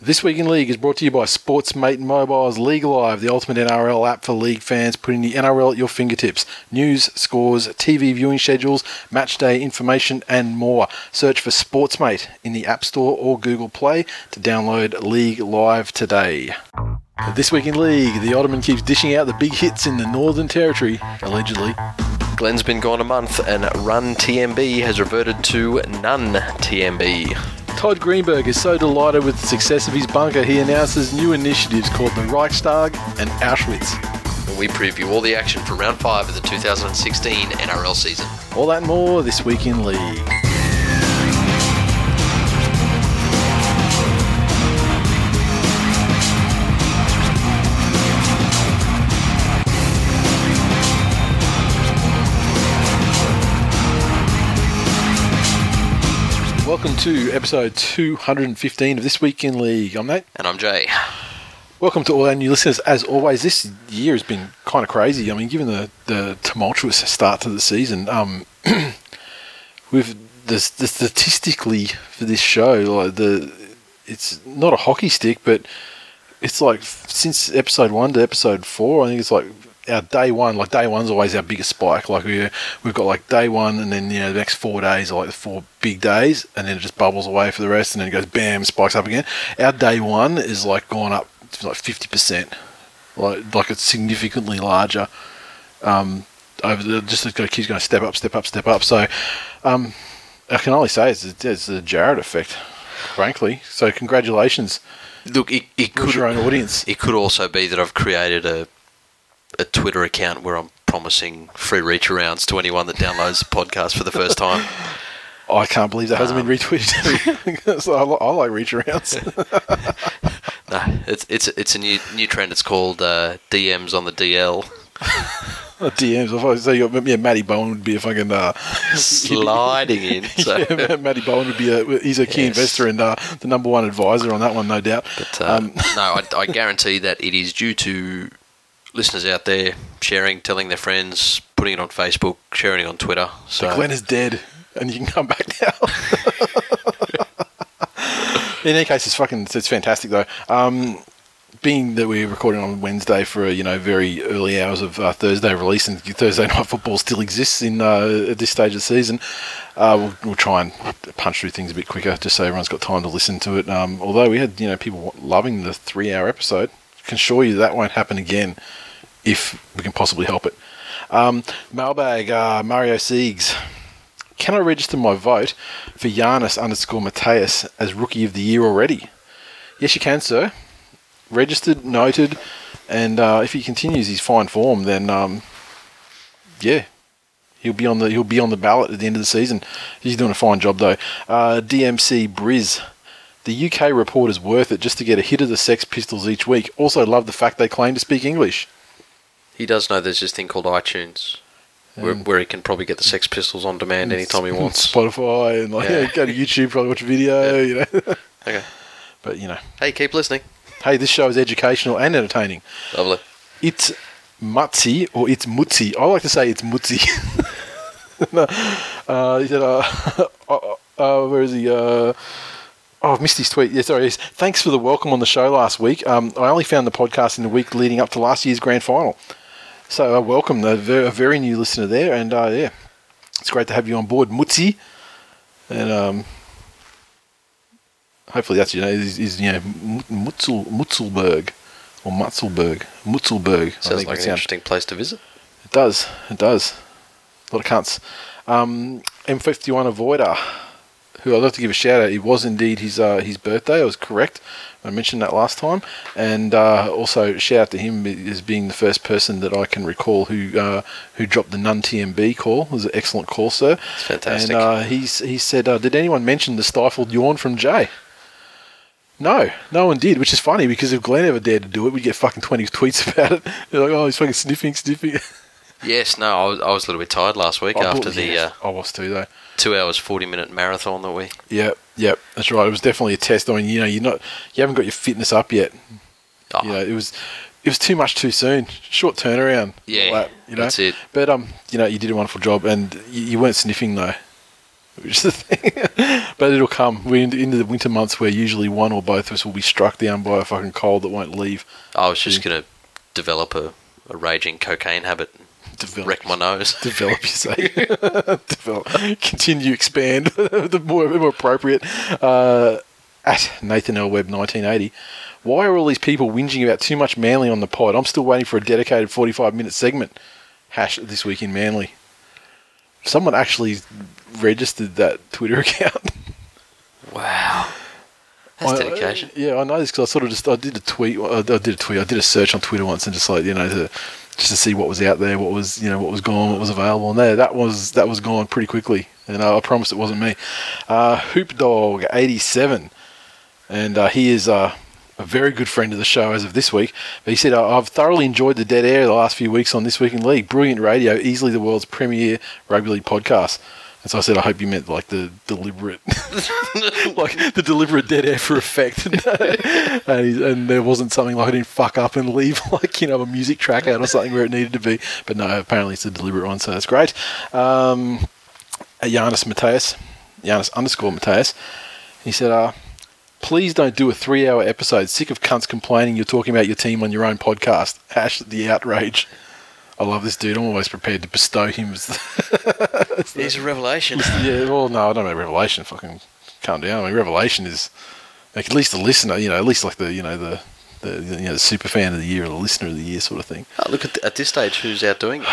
This Week in League is brought to you by Sportsmate Mobile's League Live, the ultimate NRL app for league fans, putting the NRL at your fingertips. News, scores, TV viewing schedules, match day information, and more. Search for Sportsmate in the App Store or Google Play to download League Live today. This Week in League, the Ottoman keeps dishing out the big hits in the Northern Territory, allegedly. Glenn's been gone a month, and Run TMB has reverted to None TMB. Todd Greenberg is so delighted with the success of his bunker, he announces new initiatives called the Reichstag and Auschwitz. We preview all the action for round five of the 2016 NRL season. All that and more this week in League. Welcome to episode 215 of This Week in League. I'm Nate. And I'm Jay. Welcome to all our new listeners. As always, this year has been kind of crazy. I mean, given the, the tumultuous start to the season, um, with the, the statistically for this show, like the it's not a hockey stick, but it's like since episode one to episode four, I think it's like our day one. Like day one's always our biggest spike. Like we we've got like day one, and then you know the next four days are like the four big days, and then it just bubbles away for the rest, and then it goes bam, spikes up again. Our day one is like gone up to like fifty percent, like like it's significantly larger. Um, over the just it keeps going step up, step up, step up. So, um, I can only say it's, it's a Jared effect, frankly. So congratulations. Look, it, it could your own audience? It could also be that I've created a a Twitter account where I'm promising free reach arounds to anyone that downloads the podcast for the first time. I can't believe that hasn't been retweeted. so I, li- I like reach arounds. No, it's it's it's a new new trend. It's called uh, DMs on the DL. DMs. I thought so. You got, yeah, Matty Bowen would be a fucking uh, Sliding in. So. yeah, Matty Bowen would be a he's a key Yes. investor and uh, the number one advisor on that one, no doubt. But uh, Um, no, I, I guarantee that it is due to listeners out there sharing, telling their friends, putting it on Facebook, sharing it on Twitter. So Glenn is dead, and you can come back now. In any case, it's fucking it's fantastic though. Um, being that we're recording on Wednesday for a, you know very early hours of uh, Thursday release, and Thursday night football still exists in uh, at this stage of the season, uh, we'll, we'll try and punch through things a bit quicker, just so everyone's got time to listen to it. Um, although we had you know people loving the three-hour episode, can assure you that won't happen again if we can possibly help it. Um, mailbag uh, Mario Siegs. Can I register my vote for Giannis underscore Mateus as Rookie of the Year already? Yes, you can, sir. Registered, noted, and uh, if he continues his fine form, then um, yeah, he'll be on the he'll be on the ballot at the end of the season. He's doing a fine job though. Uh, DMC Briz. The UK report is worth it just to get a hit of the Sex Pistols each week. Also, love the fact they claim to speak English. he does know there's this thing called iTunes. Where, where he can probably get the Sex Pistols on demand anytime he wants. Spotify and like Yeah. yeah, go to YouTube, probably watch a video, you know. Okay. but you know, Hey, keep listening. hey, this show is educational and entertaining. Lovely. It's Mutzi or it's Mutzi. I like to say it's Mutzi. no, uh, he said, uh, uh, uh, where is he? Oh, I've missed his tweet. Yeah, sorry. Thanks for the welcome on the show last week. Um, I only found the podcast in the week leading up to last year's grand final. So, uh, welcome, a very, a very new listener there. And uh, yeah, it's great to have you on board, Mutzi. And um, hopefully that's, you know, is, is you know, Mutzel, Mutzelberg or Mutzelberg. Mutzelberg. Sounds like an sounds- interesting place to visit. it does. It does. A lot of cunts. Um, M51 Avoider, who I'd like to give a shout out. It was indeed his uh, his birthday. I was correct. I mentioned that last time, and uh, also shout out to him as being the first person that I can recall who uh, who dropped the Nun TMB call. It was an excellent call, sir. It's fantastic. And uh, he's he said, uh, "Did anyone mention the stifled yawn from Jay?" No, no one did, which is funny because if Glenn ever dared to do it, we'd get fucking twenty tweets about it. They're like, "Oh, he's fucking sniffing, sniffing." Yes, no, I was, I was a little bit tired last week I after thought- the yeah, uh, I was too though. two hours forty minute marathon that we. Yep, yep, that's right. It was definitely a test. I mean, you know, you're not, you haven't got your fitness up yet. Oh, You know, it was, it was too much too soon. Short turnaround. Yeah, all you know. that's it. But um, you know, you did a wonderful job, and you, you weren't sniffing though, which is the thing. but it'll come. We're into, into the winter months where usually one or both of us will be struck down by a fucking cold that won't leave. I was just going to develop a, a raging cocaine habit, Develop, wreck my nose. develop, you say. develop. Continue, expand. the more, more appropriate. Uh, at Nathan L. Webb 1980. Why are all these people whinging about too much Manly on the pod? I'm still waiting for a dedicated 45 minute segment. Hash this week in Manly. Someone actually registered that Twitter account. Wow, that's I- dedication. yeah, I know this because I sort of just I did a tweet. I did a tweet. I did a search on Twitter once and just like you know to just to see what was out there, what was you know what was gone, what was available, and there that was that was gone pretty quickly. And uh, I promised it wasn't me. Uh, Hoop Dog eighty seven, and uh, he is uh, a very good friend of the show as of this week. But he said, I've thoroughly enjoyed the dead air the last few weeks on This Week in League. Brilliant radio, easily the world's premier rugby league podcast. And so I said, I hope you meant like the deliberate, like the deliberate dead air for effect. and, he, and there wasn't something like I didn't fuck up and leave like, you know, a music track out or something where it needed to be. But no, apparently it's a deliberate one, so that's great. Um, Giannis Mateus, Giannis underscore Mateus, he said, uh, please don't do a three hour episode. Sick of cunts complaining you're talking about your team on your own podcast. Hash the outrage. I love this dude. I'm always prepared to bestow him as He's a revelation. yeah, well, no, I don't mean Revelation, fucking calm down. I mean, Revelation is like at least the listener, you know, at least like the you know the the you know the super fan of the year or the listener of the year sort of thing. Oh, look at th- at this stage, who's out doing it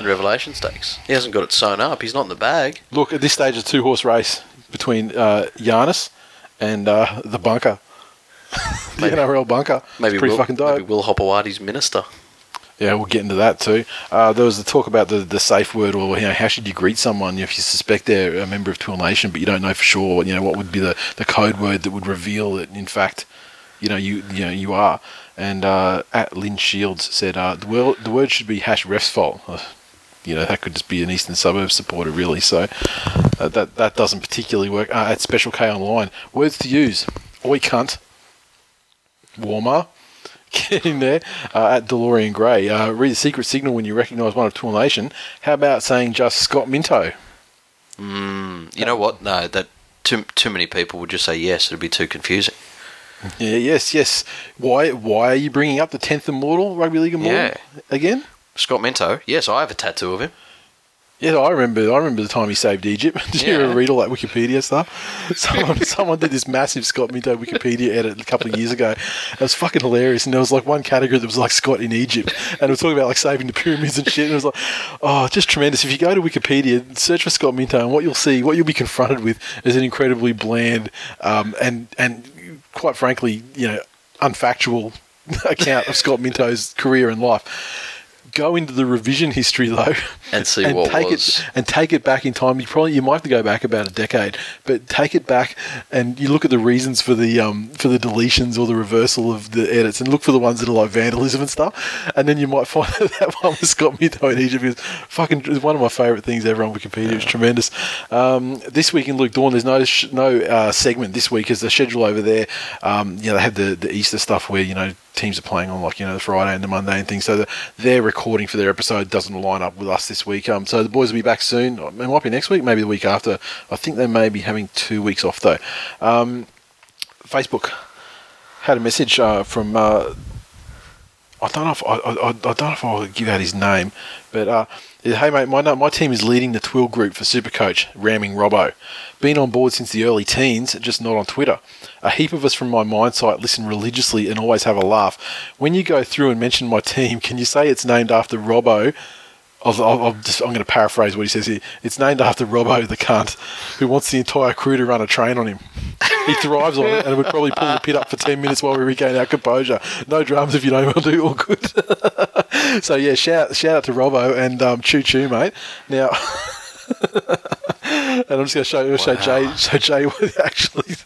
in revelation stakes? He hasn't got it sewn up. He's not in the bag. Look, at this stage, a two horse race between uh, Giannis and uh, the bunker, the Maybe- NRL bunker. Maybe it's pretty Will, fucking dope. maybe Will Hopoate's minister. Yeah, we'll get into that too. Uh, there was the talk about the, the safe word, or you know, how should you greet someone if you suspect they're a member of Tool Nation, but you don't know for sure. You know, what would be the, the code word that would reveal that, in fact, you know, you you know you are. And uh, at Lynn Shields said uh, the word the word should be hash ref's fault. Uh, you know, that could just be an Eastern Suburbs supporter, really. So uh, that that doesn't particularly work. Uh, at Special K Online, words to use: oi cunt, warmer. Get in there uh, at DeLorean Gray. Uh, read the secret signal when you recognise one of Tool Nation. How about saying just Scott Minto? You know what? No, that too too many people would just say yes. It'd be too confusing. Yeah, yes, yes. Why? Why are you bringing up the tenth immortal rugby league immortal Yeah. again? Scott Minto. Yes, I have a tattoo of him. Yeah, I remember. I remember the time he saved Egypt. Did you ever read all that Wikipedia stuff? Someone, someone did this massive Scott Minto Wikipedia edit a couple of years ago. It was fucking hilarious. And there was like one category that was like Scott in Egypt, and it was talking about like saving the pyramids and shit. And it was like, oh, just tremendous. If you go to Wikipedia, search for Scott Minto, and what you'll see, what you'll be confronted with, is an incredibly bland um, and and quite frankly, you know, unfactual account of Scott Minto's career and life. Go into the revision history though, And see what take was. it and take it back in time. You probably you might have to go back about a decade, but take it back and you look at the reasons for the um for the deletions or the reversal of the edits, and look for the ones that are like vandalism and stuff, and then you might find that that one with Scott Minto in Egypt is fucking is one of my favourite things ever on Wikipedia. It's tremendous. Um, this week in Luke Dawn, there's no sh- no uh, segment this week as the schedule over there. Um, you know they have the the Easter stuff where you know teams are playing on like you know the Friday and the Monday and things. So the, their recording for their episode doesn't line up with us this week. Um, so the boys will be back soon. It might be next week, maybe the week after. I think they may be having two weeks off though. Um, Facebook had a message uh, from. Uh, I don't know if I, I, I don't know if I'll give out his name, but uh, hey mate, my my team is leading the Twill group for Supercoach, ramming Robbo. Been on board since the early teens, just not on Twitter. A heap of us from my mind site listen religiously and always have a laugh. When you go through and mention my team, can you say it's named after Robbo? I'll, I'll, I'll just, I'm going to paraphrase what he says here. It's named after Robbo the cunt, who wants the entire crew to run a train on him. He thrives on it and it would probably pull the pit up for 10 minutes while we regain our composure. No drums if you know to do, all good. so, yeah, shout, shout out to Robbo and um, choo choo, mate. Now, and I'm just going to show, show Jay, show Jay what actually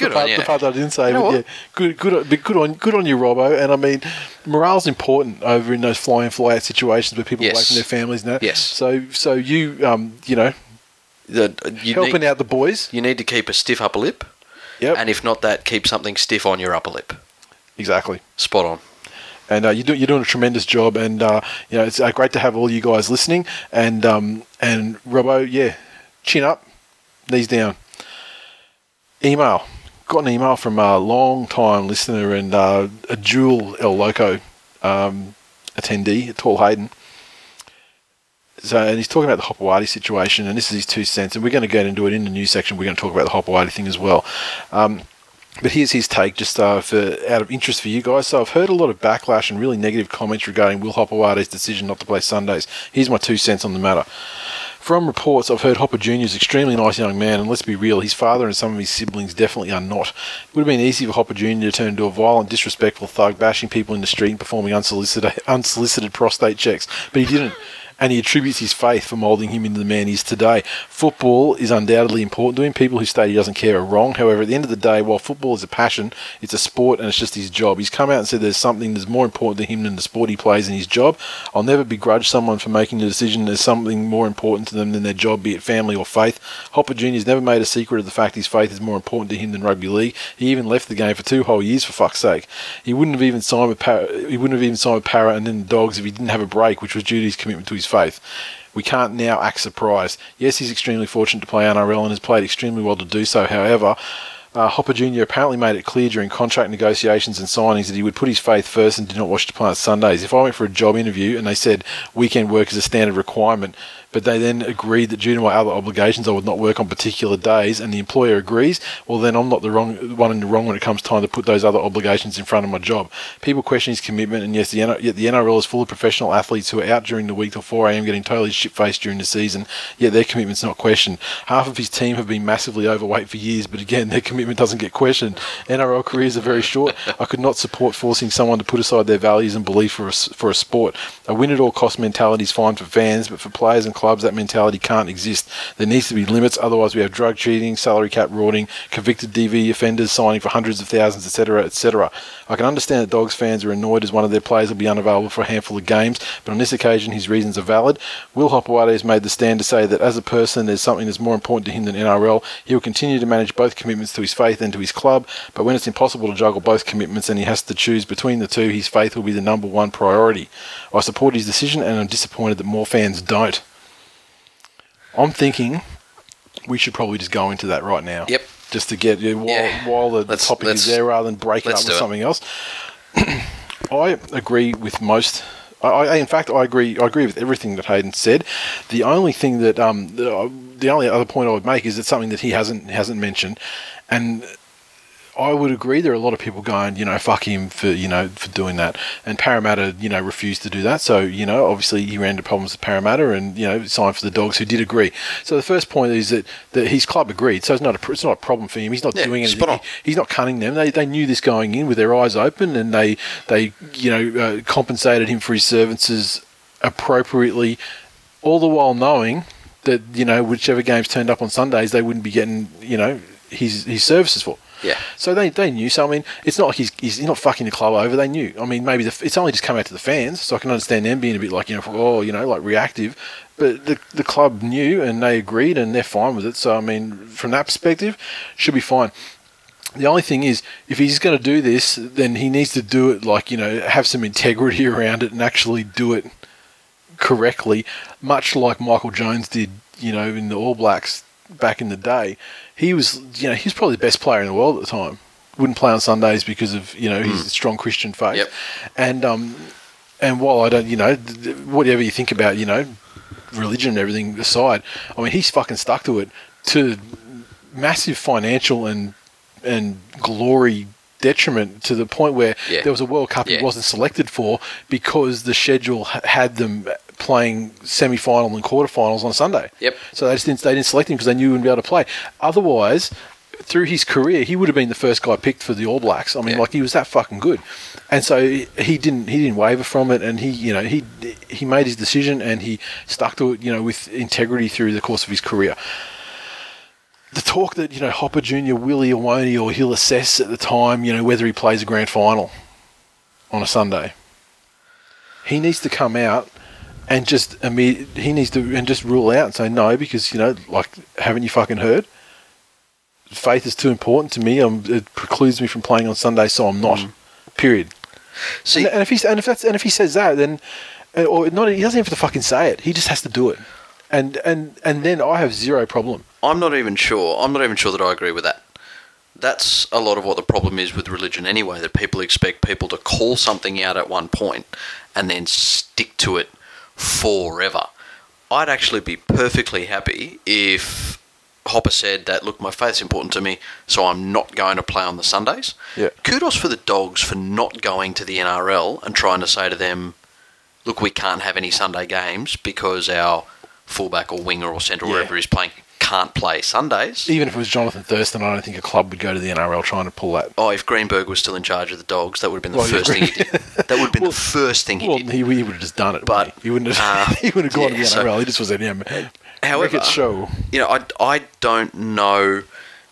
good the part, on you. the part that I didn't say, You know but yeah, good, good, good on, good on you, Robbo. And I mean, morale's important over in those fly in, fly out situations where people are away from their families. And that. Yes. So, so you, um, you know, The- you, helping need, out the boys. you need to keep a stiff upper lip, Yep. and if not that, keep something stiff on your upper lip. exactly. Spot on. And uh, you're, do, you're doing a tremendous job, and uh, you know it's uh, great to have all you guys listening. And um, and Robbo, yeah, chin up, knees down. Email. Got an email from a long time listener and uh, a dual El Loco um, attendee, at Tall Hayden. So, and he's talking about the Hopoate situation, and this is his two cents. And we're going to get into it in the news section. We're going to talk about the Hopoate thing as well. Um, but here's his take, just uh, for out of interest for you guys. So I've heard a lot of backlash and really negative comments regarding Will Hopoate's decision not to play Sundays. Here's my two cents on the matter. From reports, I've heard Hopper Jr. is extremely nice young man, and let's be real, his father and some of his siblings definitely are not. It would have been easy for Hopper Jr. to turn into a violent, disrespectful thug, bashing people in the street and performing unsolicited, unsolicited prostate checks, but he didn't. And he attributes his faith for moulding him into the man he is today. Football is undoubtedly important to him. People who state he doesn't care are wrong. However, at the end of the day, while football is a passion, it's a sport and it's just his job. He's come out and said there's something that's more important to him than the sport he plays and his job. I'll never begrudge someone for making the decision there's something more important to them than their job, be it family or faith. Hopper Jr. has never made a secret of the fact his faith is more important to him than rugby league. He even left the game for two whole years, for fuck's sake. He wouldn't have even signed with Para, he wouldn't have even signed with Para and then the Dogs if he didn't have a break, which was due to his commitment to his faith. We can't now act surprised. Yes, he's extremely fortunate to play NRL and has played extremely well to do so. However, uh, Hopper Jr. apparently made it clear during contract negotiations and signings that he would put his faith first and did not wish to play on Sundays. If I went for a job interview and they said weekend work is a standard requirement, but they then agreed that due to my other obligations I would not work on particular days, and the employer agrees, well then I'm not the wrong one in the wrong when it comes time to put those other obligations in front of my job. People question his commitment, and yes, the yet the NRL is full of professional athletes who are out during the week till 4 a.m. getting totally shit faced during the season. Yet their commitment's not questioned. Half of his team have been massively overweight for years, but again, their commitment doesn't get questioned. NRL careers are very short. I could not support forcing someone to put aside their values and belief for a, for a sport. A win at all cost mentality is fine for fans, but for players and clubs, that mentality can't exist. There needs to be limits, otherwise we have drug cheating, salary cap rorting, convicted DV offenders signing for hundreds of thousands, etc., etc. I can understand that Dogs fans are annoyed as one of their players will be unavailable for a handful of games, but on this occasion his reasons are valid. Will Hopoate has made the stand to say that as a person there's something that's more important to him than NRL. He will continue to manage both commitments to his faith and to his club, but when it's impossible to juggle both commitments and he has to choose between the two, his faith will be the number one priority. I support his decision and I'm disappointed that more fans don't. I'm thinking we should probably just go into that right now. Yep. Just to get yeah, while, Yeah. while the Let's- topic let's- is there rather than break it up with it. something else. I agree with most. I, I, in fact, I agree. I agree with everything that Hayden said. The only thing that, um, the, uh, the only other point I would make is it's something that he hasn't hasn't mentioned, and I would agree. There are a lot of people going, you know, fuck him for you know for doing that, and Parramatta, you know, refused to do that. So you know, obviously he ran into problems with Parramatta, and you know, signed for the Dogs, who did agree. So the first point is that, that his club agreed. So it's not a it's not a problem for him. He's not Yeah, doing anything. He- he's not cunning them. They, they knew this going in with their eyes open, and they they you know uh, compensated him for his services appropriately, all the while knowing that you know whichever games turned up on Sundays, they wouldn't be getting you know his his services for. Yeah. So they, they knew. So I mean, it's not like he's, he's not fucking the club over. They knew. I mean, maybe the, it's only just come out to the fans, so I can understand them being a bit like you know, oh, you know, like reactive. But the the club knew and they agreed and they're fine with it. So I mean, from that perspective, should be fine. The only thing is, if he's going to do this, then he needs to do it like you know, have some integrity around it and actually do it correctly, much like Michael Jones did, you know, in the All Blacks back in the day. He was, you know, he's probably the best player in the world at the time. Wouldn't play on Sundays because of you know his strong Christian faith. Yep. And um, and while I don't, you know, whatever you think about, you know, religion and everything aside, I mean, he's fucking stuck to it to massive financial and and glory detriment to the point where Yeah. there was a World Cup Yeah. he wasn't selected for because the schedule had them playing semi-final and quarter-finals on Sunday. Yep. So they just didn't they didn't select him because they knew he wouldn't be able to play. Otherwise, through his career, he would have been the first guy picked for the All Blacks. I mean, Yeah. like he was that fucking good, and so he didn't he didn't waver from it, and he you know he he made his decision and he stuck to it you know with integrity through the course of his career. The talk that you know Hopper Junior will he or won't he or he'll assess at the time you know whether he plays a grand final on a Sunday. He needs to come out and just imme- he needs to and just rule out and say no because you know like haven't you fucking heard? Faith is too important to me. Um, it precludes me from playing on Sunday, so I'm not. Period. See, and, and if he's and if that's and if he says that, then or not, he doesn't have to fucking say it. He just has to do it. And and and then I have zero problem. I'm not even sure. I'm not even sure that I agree with that. That's a lot of what the problem is with religion anyway, that people expect people to call something out at one point and then stick to it forever. I'd actually be perfectly happy if Hopper said that, look, my faith's important to me, so I'm not going to play on the Sundays. Yeah. Kudos for the dogs for not going to the NRL and trying to say to them, look, we can't have any Sunday games because our fullback or winger or centre, Yeah. wherever he's playing, can't play Sundays. Even if it was Jonathan Thurston, I don't think a club would go to the NRL trying to pull that. Oh, if Greenberg was still in charge of the dogs, that would have been the Well, first thing he did. That would have been Well- the first thing he Well, did. he, he would have just done it, But, he wouldn't have. uh, he wouldn't have gone yeah, to the so- NRL. he just was at him. However, show. you know, I, I don't know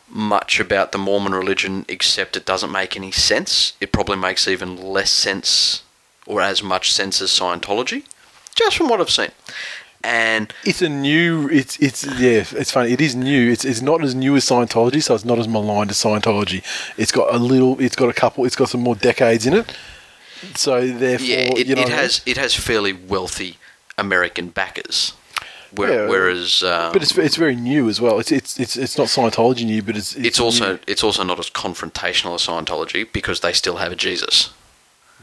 much about the Mormon religion except it doesn't make any sense. It probably makes even less sense or as much sense as Scientology, just from what I've seen. And It's a new. It's it's yeah. It's funny. It is new. It's it's not as new as Scientology, so it's not as maligned as Scientology. It's got a little. It's got a couple. It's got some more decades in it. So therefore, yeah, it, you know, it has it has fairly wealthy American backers. Where, Yeah, whereas, um, But it's it's very new as well. It's it's it's it's not Scientology new, but it's it's also new. it's also not as confrontational as Scientology because they still have a Jesus.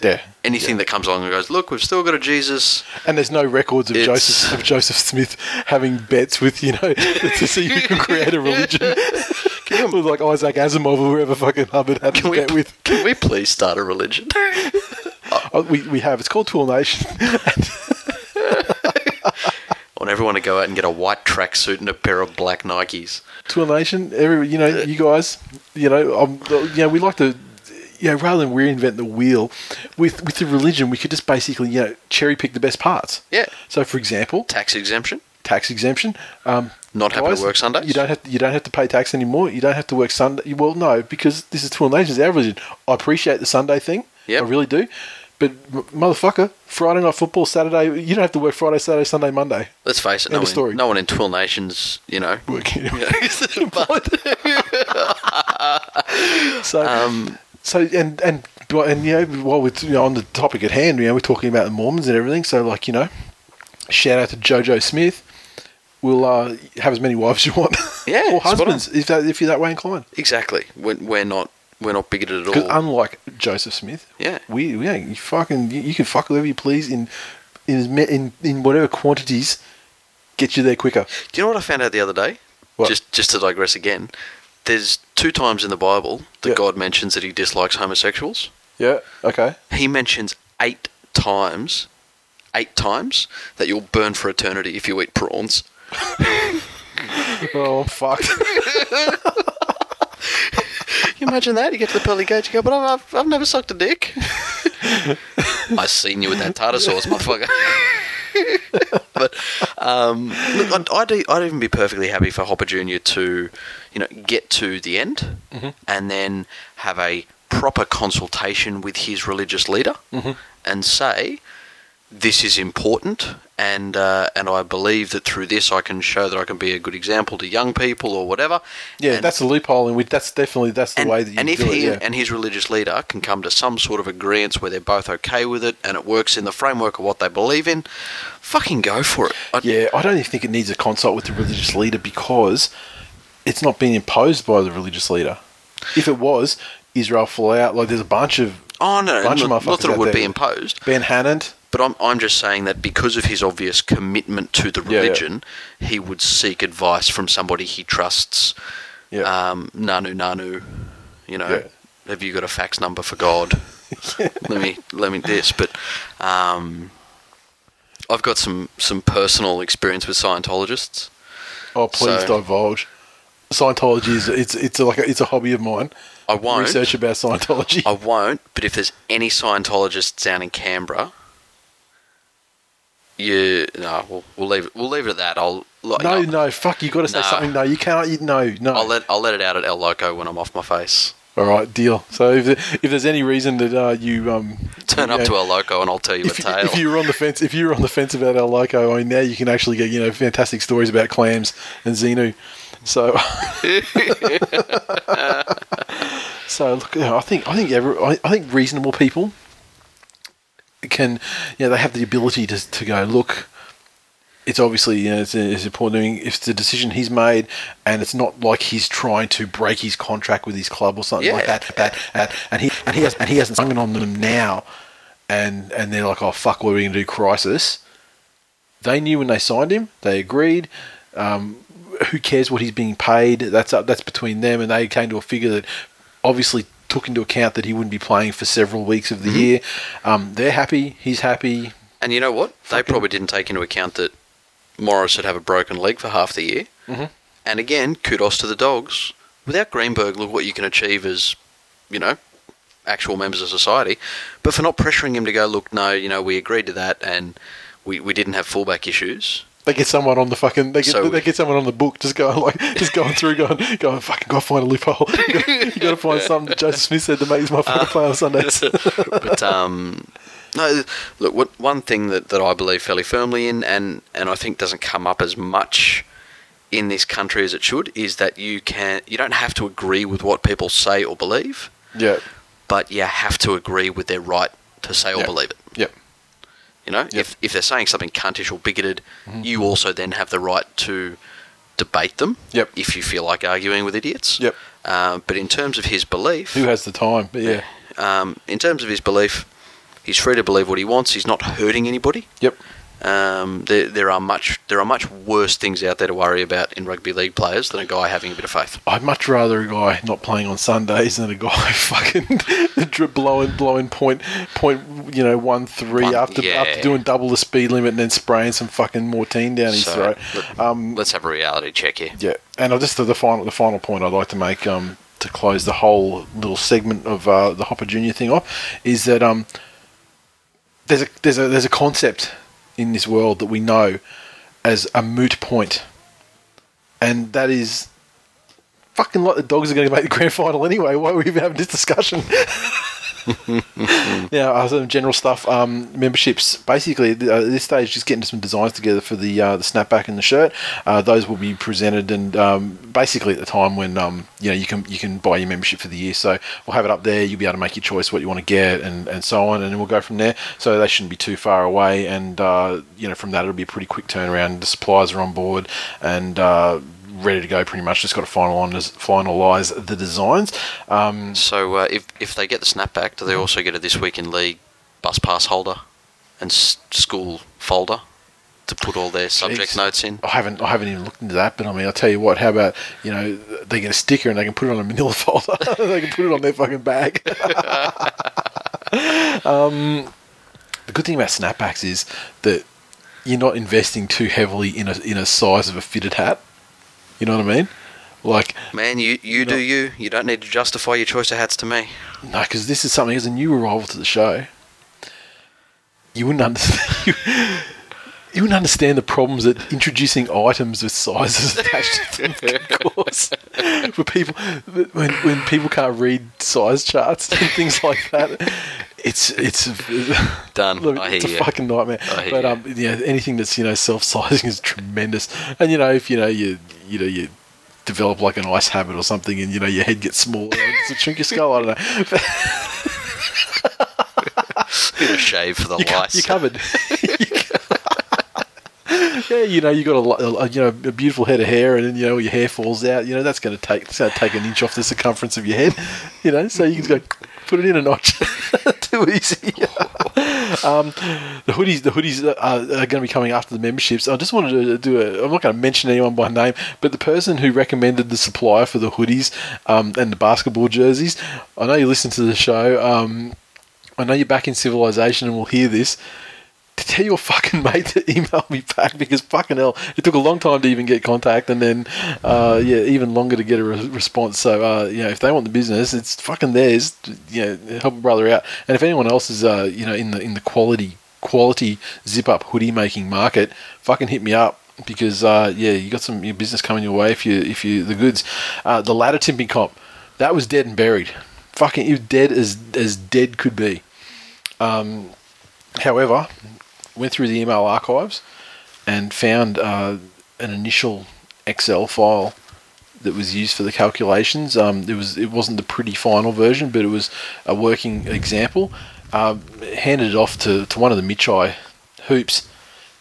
Yeah. Anything that comes along and goes, look, we've still got a Jesus. And there's no records of It's- Joseph of Joseph Smith having bets with you know to see who can create a religion. with like Isaac Asimov or whoever fucking Hubbard had Can a we, bet with. can we please start a religion? Oh, we we have. It's called Tool Nation. I want everyone to go out and get a white tracksuit and a pair of black Nikes. Tool Nation. Every you know, you guys, you know, um, you know, we like to. You know, rather than reinvent the wheel, with with the religion, we could just basically, you know, cherry pick the best parts. Yeah. So, for example, Tax exemption. tax exemption. Um, Not having guys, to work Sundays. You don't have to, you don't have to pay tax anymore. You don't have to work Sunday. Well, no, because this is Tool Nation's our religion. I appreciate the Sunday thing. Yep. I really do. But m- motherfucker, Friday night football, Saturday. You don't have to work Friday, Saturday, Sunday, Monday. Let's face it, End no one, story. no one in Twill Nations, you know. Working. but, So, um, so and and and you know, while we're you know, on the topic at hand, you know, we're talking about the Mormons and everything. So, like, you know, shout out to JoJo Smith. We'll uh, have as many wives as you want. Yeah, or husbands if that, if you're that way inclined. exactly. We're, we're not we're not bigoted at Because all. unlike Joseph Smith, Yeah. we yeah, you fucking you, you can fuck whoever you please in in in in whatever quantities get you there quicker. Do you know what I found out the other day? What? Just just to digress again. There's two times in the Bible that Yeah. God mentions that he dislikes homosexuals. Yeah. Okay. He mentions eight times, eight times that you'll burn for eternity if you eat prawns. Oh fuck. You imagine that? You get to the pearly gates, you go, but I've, I've, I've never sucked a dick. I seen you with that tartar sauce, motherfucker. but um, look, I'd, I'd, I'd even be perfectly happy for Hopper Junior to, you know, get to the end and then have a proper consultation with his religious leader and say, "This is important." And uh, and I believe that through this I can show that I can be a good example to young people or whatever. Yeah, And- that's a loophole, and we, that's definitely that's the and, way that you and if do he it. Yeah. and his religious leader can come to some sort of agreement where they're both okay with it and it works in the framework of what they believe in, fucking go for it. I, Yeah, I don't even think it needs a consult with the religious leader because it's not being imposed by the religious leader. If it was, Israel Folau. Like there's a bunch of Oh no, bunch of not, not motherfuckers that it would there. be imposed, Ben Hannant. But I'm I'm just saying that because of his obvious commitment to the Yeah, yeah. religion, he would seek advice from somebody he trusts. Yeah. Um, nanu nanu, you know. Yeah. have you got a fax number for God? Let me let me this, but um, I've got some some personal experience with Scientologists. Oh, please So- divulge. Scientology is it's it's like a, it's a hobby of mine. I won't. Research about Scientology. I won't. But if there's any Scientologists down in Canberra, you no, we'll, we'll leave it. We'll leave it at that. I'll no, I'll, no, fuck! You got to say No. something. No, you can't. You, no, no. I'll let I'll let it out at El Loco when I'm off my face. All right, deal. So if, if there's any reason that uh, you um, Turn up you to know, El Loco and I'll tell you a if, tale. if you were on the fence, if you were on the fence about El Loco, I mean, now you can actually get you know fantastic stories about clams and Xenu. So, so look, I think I think every, I think reasonable people can, you know, they have the ability to to go look. It's obviously you know, it's, it's important. I mean, if it's a decision he's made, and it's not like he's trying to break his contract with his club or something like that, that, that, and he and he has and he hasn't sung it on them now, and and they're like, oh fuck, what are we gonna do? Crisis. They knew when they signed him. They agreed. Um, who cares what he's being paid? That's up. That's between them, and they came to a figure that obviously took into account that he wouldn't be playing for several weeks of the year. Um, they're happy. He's happy. And you know what? They probably didn't take into account that Morris would have a broken leg for half the year. Mm-hmm. And again, kudos to the dogs. Without Greenberg, look what you can achieve as, you know, actual members of society. But for not pressuring him to go, look, no, you know, we agreed to that and we, we didn't have fullback issues. They get someone on the fucking. They get, So- they get someone on the book, just going like, just going through, going, going, fucking, got to find a loophole. you got, you got to find something that Joseph Smith said to make this motherfucker play on Sundays. but um, no, look, what, one thing that, that I believe fairly firmly in, and, and I think doesn't come up as much in this country as it should, is that you can you don't have to agree with what people say or believe, yeah, but you have to agree with their right to say or Yeah. believe it. yeah, You know, if if they're saying something cuntish or bigoted, Mm-hmm. you also then have the right to debate them. Yep. If you feel like arguing with idiots. Yep. Um, but in terms of his belief, who has the time? But yeah, um, in terms of his belief, he's free to believe what he wants. He's not hurting anybody. yep, Um, there, there are much there are much worse things out there to worry about in rugby league players than a guy having a bit of faith. I'd much rather a guy not playing on Sundays than a guy fucking blowing blowing point point you know one three One- after yeah. after doing double the speed limit and then spraying some fucking Mortein down his So, throat. let- Um, let's have a reality check here. Yeah, and I'll just the final the final point I'd like to make um, to close the whole little segment of uh, the Hopper Junior thing off is that um, there's a there's a there's a concept in this world that we know as a moot point, and that is fucking like the dogs are going to make the grand final anyway. Why are we even having this discussion? yeah, some general stuff. Um, memberships. Basically, uh, at this stage, just getting some designs together for the uh, the snapback and the shirt. Uh, those will be presented, and um, basically at the time when um, you know you can you can buy your membership for the year. So we'll have it up there. You'll be able to make your choice what you want to get, and, and so on, and we'll go from there. So they shouldn't be too far away, and uh, you know from that it'll be a pretty quick turnaround. The suppliers are on board, and uh, ready to go pretty much. Just got to finalize finalize the designs. Um, So uh, if if they get the snapback, do they also get a this week in league bus pass holder and s- school folder to put all their subject Jeez. notes in? I haven't I haven't even looked into that, but I mean, I'll tell you what. How about you know they get a sticker and they can put it on a Manila folder. they can put it on their fucking bag. um, the good thing about snapbacks is that you're not investing too heavily in a in a size of a fitted hat. You know what I mean? Like Man, you, you do you. You don't need to justify your choice of hats to me. no, because this is something as a new arrival to the show. You wouldn't understand. You, wouldn't understand the problems that introducing items with sizes attached to them can cause for people when when people can't read size charts and things like that. It's it's Done. Look, I it's a you. fucking nightmare. I hear But um, yeah, anything that's you know self-sizing is tremendous. And you know, if you know you you know you develop like an ice habit or something, and you know your head gets smaller, to shrink your skull. I don't know. Bit of shave for the You lice. You're covered. yeah, you know, you got a, a you know a beautiful head of hair, and then you know your hair falls out. You know that's going to take it's going to take an inch off the circumference of your head. You know, so you can go put it in a notch. Too easy. um, the hoodies, the hoodies are, are going to be coming after the memberships. I just wanted to do a. I'm not going to mention anyone by name, but the person who recommended the supplier for the hoodies um, and the basketball jerseys. I know you listen to the show. Um, I know you're back in civilization and we'll hear this. To tell your fucking mate to email me back because fucking hell, it took a long time to even get contact and then, uh, yeah, even longer to get a re- response. So, uh, you know, if they want the business, it's fucking theirs. You know, help a brother out. And if anyone else is, uh, you know, in the in the quality quality zip up hoodie making market, fucking hit me up because, uh, yeah, you got some your business coming your way if you if you the goods. Uh, the ladder tipping comp, that was dead and buried. Fucking, you dead as as dead could be. Um, however, went through the email archives and found uh, an initial Excel file that was used for the calculations. Um, it was it wasn't the pretty final version, but it was a working example. Uh, handed it off to, to one of the Michai hoops,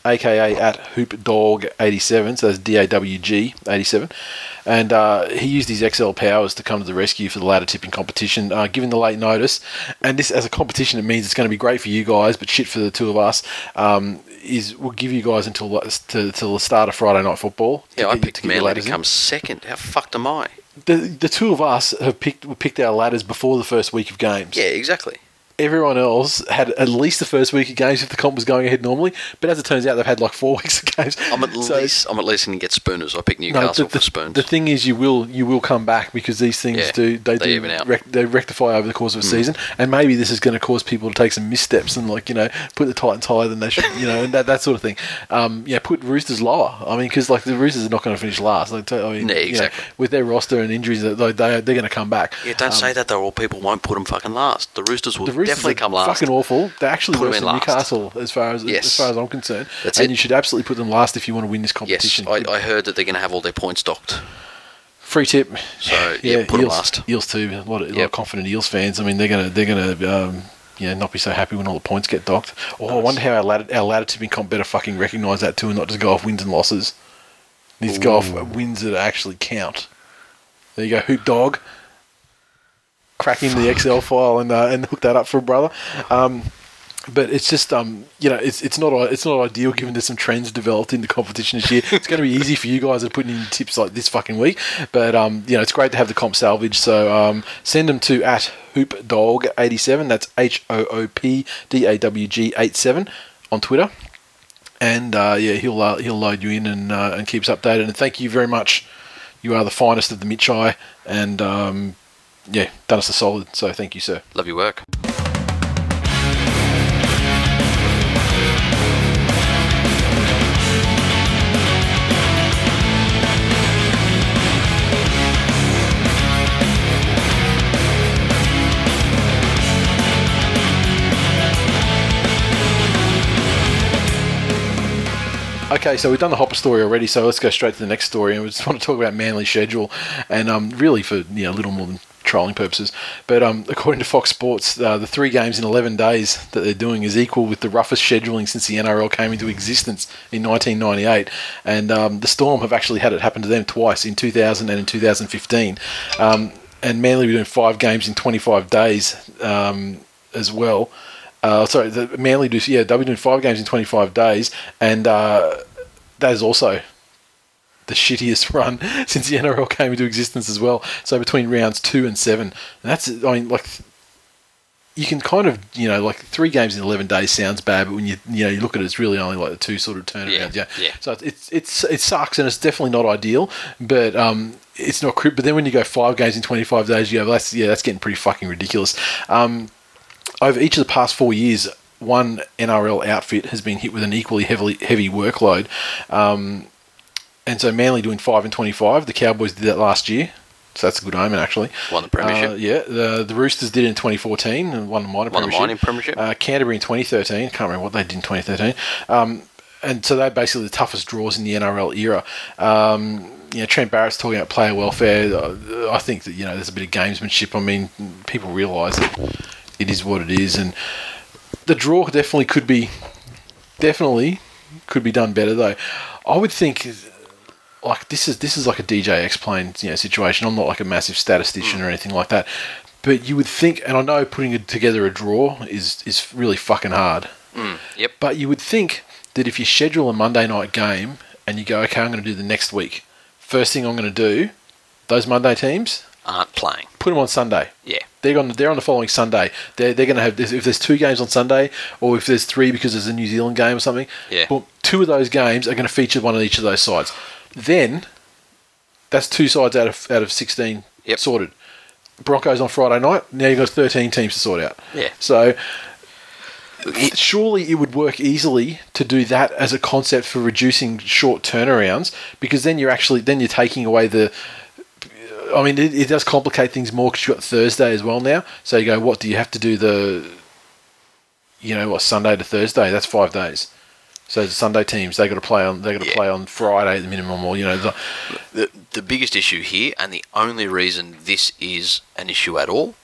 aka at hoopdog87, so that's D A W G 87. And uh, he used his Excel powers to come to the rescue for the ladder tipping competition, uh, given the late notice. And this, as a competition, it means it's going to be great for you guys, but shit for the two of us. Um, is we'll give you guys until to, till the start of Friday night football. Yeah, I get- picked your Manly to in. come second. How fucked am I? The, the two of us have picked picked our ladders before the first week of games. Yeah, exactly. Everyone else had at least the first week of games if the comp was going ahead normally. But as it turns out, they've had like four weeks of games. I'm at So- least I'm at least going to get spooners. I picked No, Newcastle the, the, for spoons. the thing is, you will you will come back because these things Yeah, do they, they do even out. Rec- they rectify over the course of a season, and maybe this is going to cause people to take some missteps and like you know put the Titans higher than they should, you know, and that, that sort of thing. Um, yeah, put Roosters lower. I mean, because like the Roosters are not going to finish last. Like, I mean, Yeah, you know, exactly. with their roster and injuries, they they they're going to come back. yeah, don't Um, say that though, or people won't put them fucking last. The Roosters will the Roosters definitely come last. Fucking awful. They're actually Put worse than last. Newcastle as far as Yes. as far as I'm concerned. That's and it. you should absolutely put them last if you want to win this Yes, competition. I, I heard that they're going to have all their points docked. Free tip. So, yeah, put 'em Eels, last. Eels too. A lot of, a lot of confident Eels fans. I mean, they're gonna they're gonna um, yeah not be so happy when all the points get docked. Oh, I wonder how our ladder, our ladder tipping comp better fucking recognise that too, and not just go off wins and losses. These go off wins that actually count. There you go, hoop dog. Crack in the Excel file and uh, and hook that up for a brother. Um, but it's just um you know it's it's not it's not ideal given there's some trends developed in the competition this year. It's going to be easy for you guys are putting in tips like this fucking week, but um you know it's great to have the comp salvage. So um send them to at hoopdog87. That's H O O P D A W G 87 on Twitter. And uh, yeah, he'll uh, he'll load you in and uh, and keep us updated. And thank you very much. You are the finest of the Mitchai, and um, yeah, done us a solid. So thank you, sir. Love your work. Okay, so we've done the Hopper story already, so let's go straight to the next story. And we just want to talk about Manly's schedule, and um, really for you know a little more than trolling purposes. But um, according to Fox Sports, uh, the three games in 11 days that they're doing is equal with the roughest scheduling since the NRL came into existence in 1998. And um, the Storm have actually had it happen to them twice in 2000 and in 2015. Um, and Manly were doing five games in 25 days um, as well. Uh, sorry, the Manly do yeah they'll be doing five games in 25 days, and uh, that is also the shittiest run since the NRL came into existence as well. So between rounds two and seven, and that's I mean like you can kind of you know like three games in 11 days sounds bad, but when you you know you look at it, it's really only like the two sort of turnarounds. Yeah, Yeah, yeah. So it's it's it sucks and it's definitely not ideal, but um. It's not crypt, but then when you go five games in 25 days, you go, well, that's, yeah, that's getting pretty fucking ridiculous. Um, over each of the past four years, one NRL outfit has been hit with an equally heavily heavy workload. Um, and so Manly doing five and twenty-five. The Cowboys did that last year, so that's a good omen actually. Won the premiership. Uh, yeah, the the Roosters did it in 2014 and won the minor Won the premiership. minor premiership. Uh, Canterbury in 2013. Can't remember what they did in 2013. Um, and so they're basically the toughest draws in the NRL era. Um, you know, Trent Barrett's talking about player welfare. Uh, I think that you know there's a bit of gamesmanship. I mean, people realise that it is what it is, and the draw definitely could be, definitely could be done better though. I would think like this is this is like a DJ explained you know situation. I'm not like a massive statistician or mm. anything like that, but you would think, and I know putting it together a draw is is really fucking hard. Mm, yep. But you would think that if you schedule a Monday night game and you go, okay, I'm going to do the next week, first thing I'm going to do, those Monday teams, Aren't playing. put them on Sunday. Yeah. They're on. They're on the following Sunday. They're, they're going to have if there's two games on Sunday, or if there's three because there's a New Zealand game or something. Yeah. Well, two of those games are going to feature one of each of those sides. Then, that's two sides out of out of sixteen Yep. sorted. Broncos on Friday night. Now you've got thirteen teams to sort out. Yeah. So It- surely it would work easily to do that as a concept for reducing short turnarounds because then you're actually then you're taking away the I mean it, it does complicate things more because you've got Thursday as well now so you go what do you have to do the you know what Sunday to Thursday that's five days so the Sunday teams they got to play on they got to Yeah. play on Friday at the minimum or you know the, the, the biggest issue here, and the only reason this is an issue at all,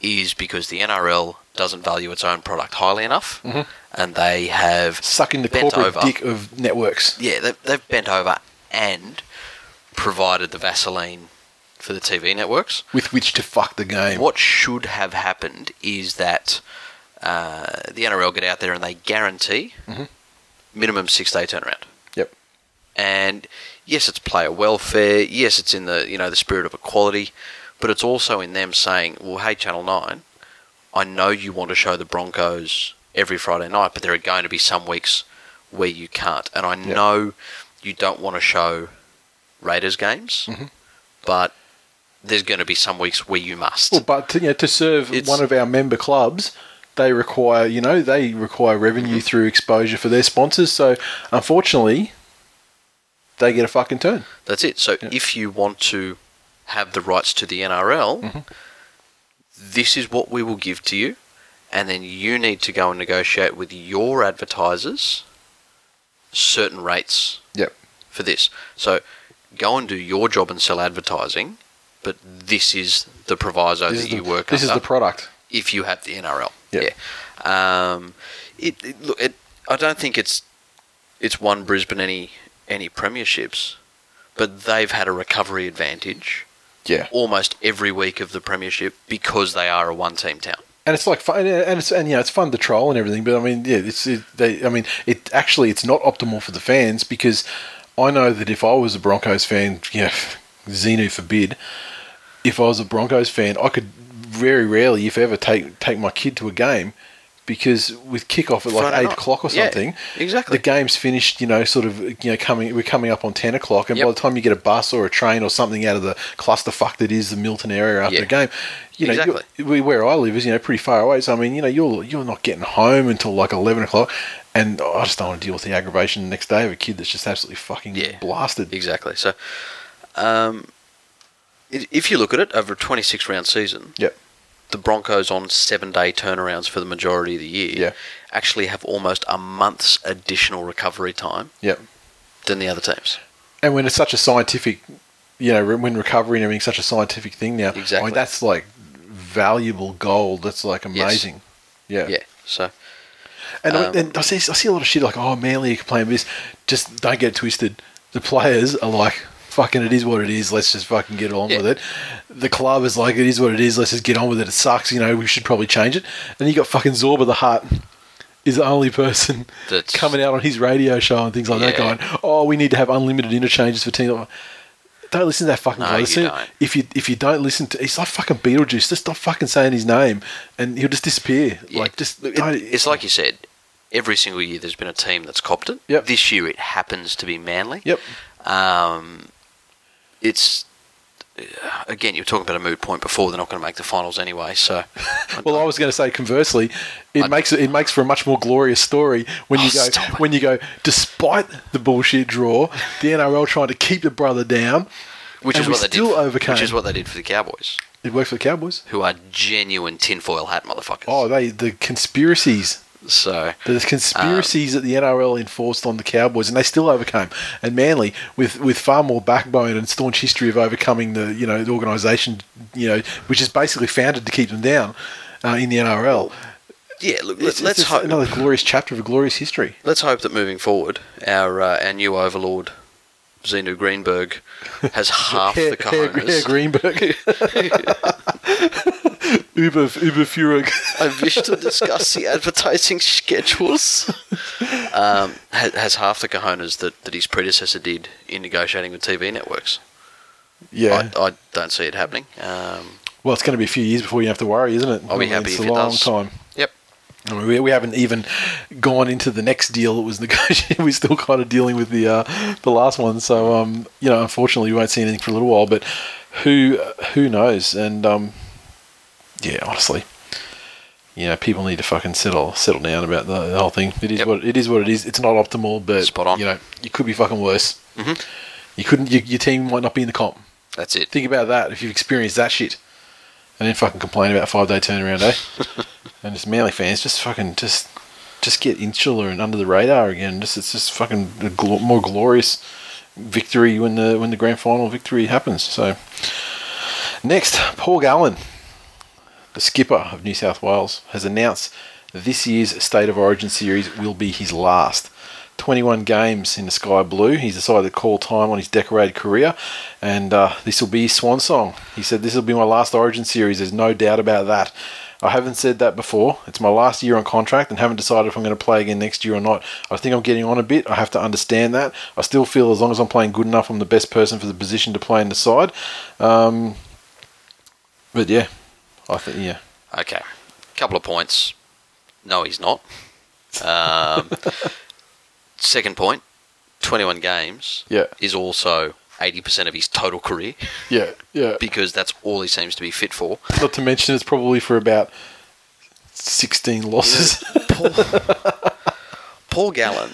is because the NRL doesn't value its own product highly enough, and they have sucking the corporate over. dick of networks Yeah, they've, they've bent over and provided the Vaseline for the TV networks. with which to fuck the game What should have happened is that uh, the NRL get out there and they guarantee minimum six day turnaround. yep And yes, it's player welfare. Yes, it's in the you know the spirit of equality, but it's also in them saying, "Well, hey, Channel Nine, I know you want to show the Broncos every Friday night, but there are going to be some weeks where you can't, and I know you don't want to show Raiders games, mm-hmm. but there's going to be some weeks where you must." Well, but to, you know, to serve It's- one of our member clubs, they require you know they require revenue Mm-hmm. through exposure for their sponsors. So unfortunately, they get a fucking turn. That's it. So if you want to have the rights to the NRL, this is what we will give to you, and then you need to go and negotiate with your advertisers certain rates Yep. for this. So go and do your job and sell advertising, but this is the proviso This that the, you work on. this is the product. if you have the NRL. Yeah. Yeah. Um, it, it, look, it, I don't think it's it's won Brisbane any any premierships, but they've had a recovery advantage Yeah. almost every week of the premiership because they are a one team town. And it's like fun, and it's and you know it's fun to troll and everything. But I mean, yeah, it's it, they. I mean, it actually it's not optimal for the fans because I know that if I was a Broncos fan, you know, Xenu forbid, if I was a Broncos fan, I could very rarely, if ever, take take my kid to a game because with kickoff at like eight night. o'clock or Yeah, something, exactly. the game's finished. You know, sort of, you know, coming we're coming up on ten o'clock, and by the time you get a bus or a train or something out of the clusterfuck that is the Milton area after Yeah. the game, you know, Exactly. where I live is you know pretty far away. So I mean, you know, you're you're not getting home until like eleven o'clock, and I just don't want to deal with the aggravation the next day of a kid that's just absolutely fucking Yeah. blasted. Exactly. So, um, if you look at it over a 26 round season, Yep. the Broncos on seven day turnarounds for the majority of the year Yeah. actually have almost a month's additional recovery time Yep. than the other teams. And when it's such a scientific, you know, when recovery and everything's such a scientific thing now, I Exactly. mean, that's like valuable gold. That's like amazing. Yeah. Yeah. So And, I- Um, and I see I see a lot of shit like, oh, Manly are complaining this. Just don't get it twisted. The players are like, fucking, it is what it is. Let's just fucking get on Yeah. with it. The club is like, it is what it is. Let's just get on with it. It sucks. You know, we should probably change it. And you got fucking Zorba the Hut. Is the only person That's- coming out on his radio show and things like that, going, "Oh, we need to have unlimited interchanges for teams." Don't listen to that fucking No, guy. you Listen-. If you if you don't listen to, it's like fucking Beetlejuice. Just stop fucking saying his name, and he'll just disappear. yeah. Like just it, it's like you said. Every single year, there's been a team that's copped it. Yep. This year, it happens to be Manly. Yep. Um, it's again, you were talking about a moot point before. They're not going to make the finals anyway. So, Well, I was going to say conversely, it I- makes it, it makes for a much more glorious story when oh, you Oh, go when you go. Despite the bullshit draw, the NRL trying to keep the brother down, which is what they still did. overcame. Which is what they did for the Cowboys, it worked for the Cowboys. who are genuine tinfoil hat motherfuckers. Oh, they the conspiracies. So The conspiracies that the NRL enforced on the Cowboys, and they still overcame. And Manly, with, with far more backbone and staunch history of overcoming the you know the organisation, you know, which is basically founded to keep them down uh, in the NRL. yeah, look, It's, let's it's hope. another glorious chapter of a glorious history. Let's hope that moving forward, our uh, our new overlord, Zenu Greenberg, has half Hair, the Hair- cojones. Hair Greenberg. Uber Uber Führer. I wish to discuss the advertising schedules. Um, has, has half the cojones that, that his predecessor did in negotiating with TV networks. yeah. I, I don't see it happening. Um, well, it's going to be a few years before you have to worry, isn't it? I'll be I mean, happy it's if a it long does. time. yep. I mean, we, we haven't even gone into the next deal that was negotiated. We're still kind of dealing with the uh, the last one. So, um, you know, unfortunately, we won't see anything for a little while. But who who knows? And um, yeah, honestly, you know, people need to fucking settle settle down about the, the whole thing. It is Yep. what it is. What it is. It's not optimal, but Spot on. you know, you could be fucking worse. Mm-hmm. You couldn't. You, your team might not be in the comp. That's it. Think about that. If you've experienced that shit, and then fucking complain about five day turnaround, eh? and just Manly fans, just fucking just just get insular and under the radar again. Just it's just fucking gl- more glorious victory when the when the grand final victory happens. So next, Paul Gallen, the skipper of New South Wales, has announced this year's State of Origin series will be his last. 21 games in the sky blue. He's decided to call time on his decorated career, and uh, this will be his swan song. He said, This will be my last Origin series. There's no doubt about that. I haven't said that before. It's my last year on contract and haven't decided if I'm going to play again next year or not. I think I'm getting on a bit. I have to understand that. I still feel as long as I'm playing good enough, I'm the best person for the position to play in the side. Um, but yeah, I think, yeah. Okay. Couple of points. No, he's not. Um, second point 21 games Yeah. is also 80% of his total career Yeah, yeah. because that's all he seems to be fit for. Not to mention, it's probably for about 16 losses. Paul, Paul Gallen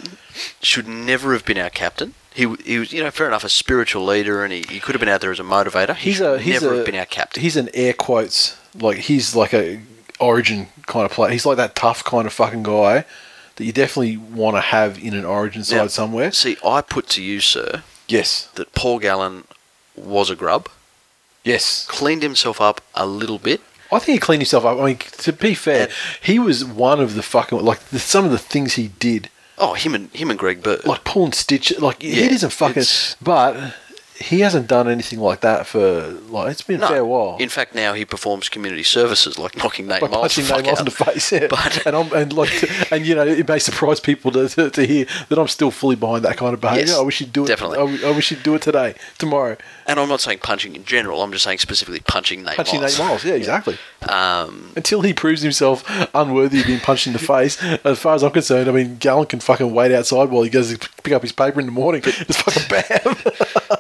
should never have been our captain. He, he was, you know, fair enough, a spiritual leader, and he, he could have been out there as a motivator. He he's a he's never a, have been our captain. He's an air quotes like he's like a origin kind of player. He's like that tough kind of fucking guy that you definitely want to have in an origin side Now, somewhere. See, I put to you, sir, Yes, that Paul Gallen was a grub, yes. cleaned himself up a little bit. I think he cleaned himself up. I mean, to be fair, he was one of the fucking like the, some of the things he did, Oh, him and him and Greg Bird. like pull and stitch. Like Yeah, he doesn't fucking. But he hasn't done anything like that for like it's been a fair while. In fact, now he performs community services like knocking Nate by Myles the punching Nate Myles in the face, yeah. But- and I'm and like and you know it may surprise people to, to, to hear that I'm still fully behind that kind of behaviour. Yes, I wish you'd do it. definitely. I wish you'd do it today, tomorrow. And I'm not saying punching in general. I'm just saying specifically punching Nate Punching Myles. Nate Myles, yeah, exactly. Um, Until he proves himself unworthy of being punched in the face, as far as I'm concerned, I mean, Gallen can fucking wait outside while he goes to pick up his paper in the morning. But, It's fucking bam.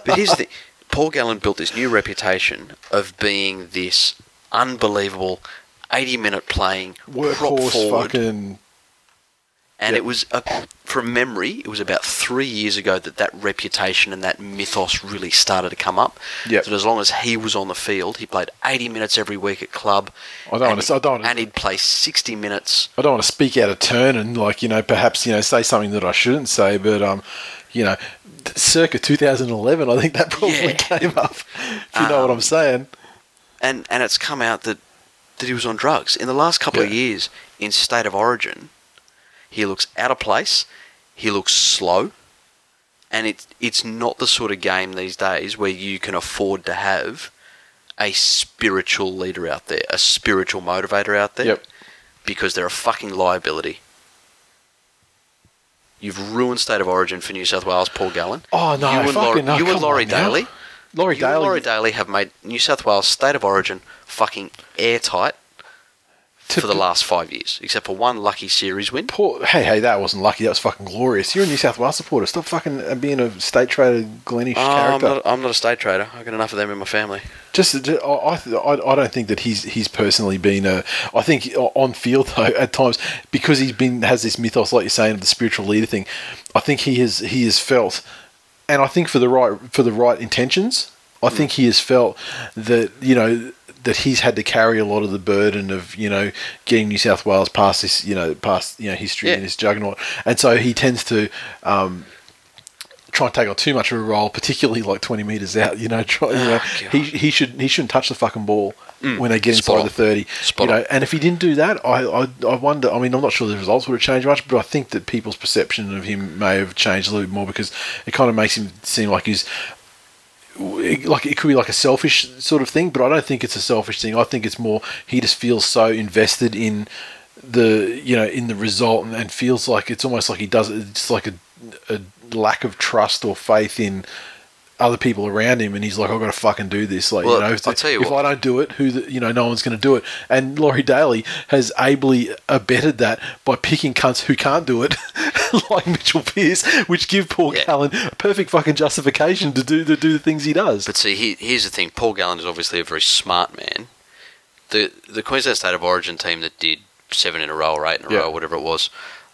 but here's the thing. Paul Gallen built this new reputation of being this unbelievable 80 minute playing Workhorse, fucking. And Yep. it was, uh, from memory, it was about three years ago that that reputation and that mythos really started to come up. Yep. That as long as he was on the field, he played 80 minutes every week at club. I don't and, wanna- I don't wanna- And he'd play 60 minutes. I don't want to speak out of turn and like you know perhaps you know say something that I shouldn't say, but um, you know, circa 2011, I think that probably Yeah. came up. If you know what I'm saying. And, and it's come out that, that he was on drugs. In the last couple of years, in State of Origin, he looks out of place. He looks slow. And it, it's not the sort of game these days where you can afford to have a spiritual leader out there, a spiritual motivator out there. Yep. Because they're a fucking liability. You've ruined State of Origin for New South Wales, Paul Gallen. Oh no, you and, Laurie, no, you and Laurie on now. Daley. Laurie you and Daley. Laurie Daley have made New South Wales State of Origin fucking airtight for the last five years, except for one lucky series win. Poor, hey, hey, that wasn't lucky. That was fucking glorious. You're a New South Wales supporter. Stop fucking uh, being a state trader, Glennish Oh, I'm, character. not, I'm not a state trader. I've got enough of them in my family. Just, ju- I, I, I I don't think that he's he's personally been a. I think on field though at times because he's been has this mythos like you're saying of the spiritual leader thing. I think he has he has felt, and I think for the right for the right intentions. I think he has felt that you know that he's had to carry a lot of the burden of you know getting New South Wales past this you know past you know history Yeah. and this juggernaut, and so he tends to. Um, try and take on too much of a role, particularly like twenty meters out. You know, try, you know Oh, he he should he shouldn't touch the fucking ball when they get inside on. the thirty. Spot you know, on. and if he didn't do that, I, I I wonder. I mean, I'm not sure the results would have changed much, but I think that people's perception of him may have changed a little bit more because it kind of makes him seem like he's like it could be like a selfish sort of thing, but I don't think it's a selfish thing. I think it's more he just feels so invested in the you know in the result and, and feels like it's almost like he does it. It's like a, a lack of trust or faith in other people around him, and he's like, I've got to fucking do this. Like, Well, you know, I'll tell you if what. I don't do it, who, the, you know, no one's going to do it. And Laurie Daley has ably abetted that by picking cunts who can't do it, like Mitchell Pearce, which give Paul Yeah. Gallen a perfect fucking justification to do to do the things he does. But see, he, here's the thing: Paul Gallen is obviously a very smart man. The the Queensland State of Origin team that did seven in a row or eight in a Yeah. row, whatever it was,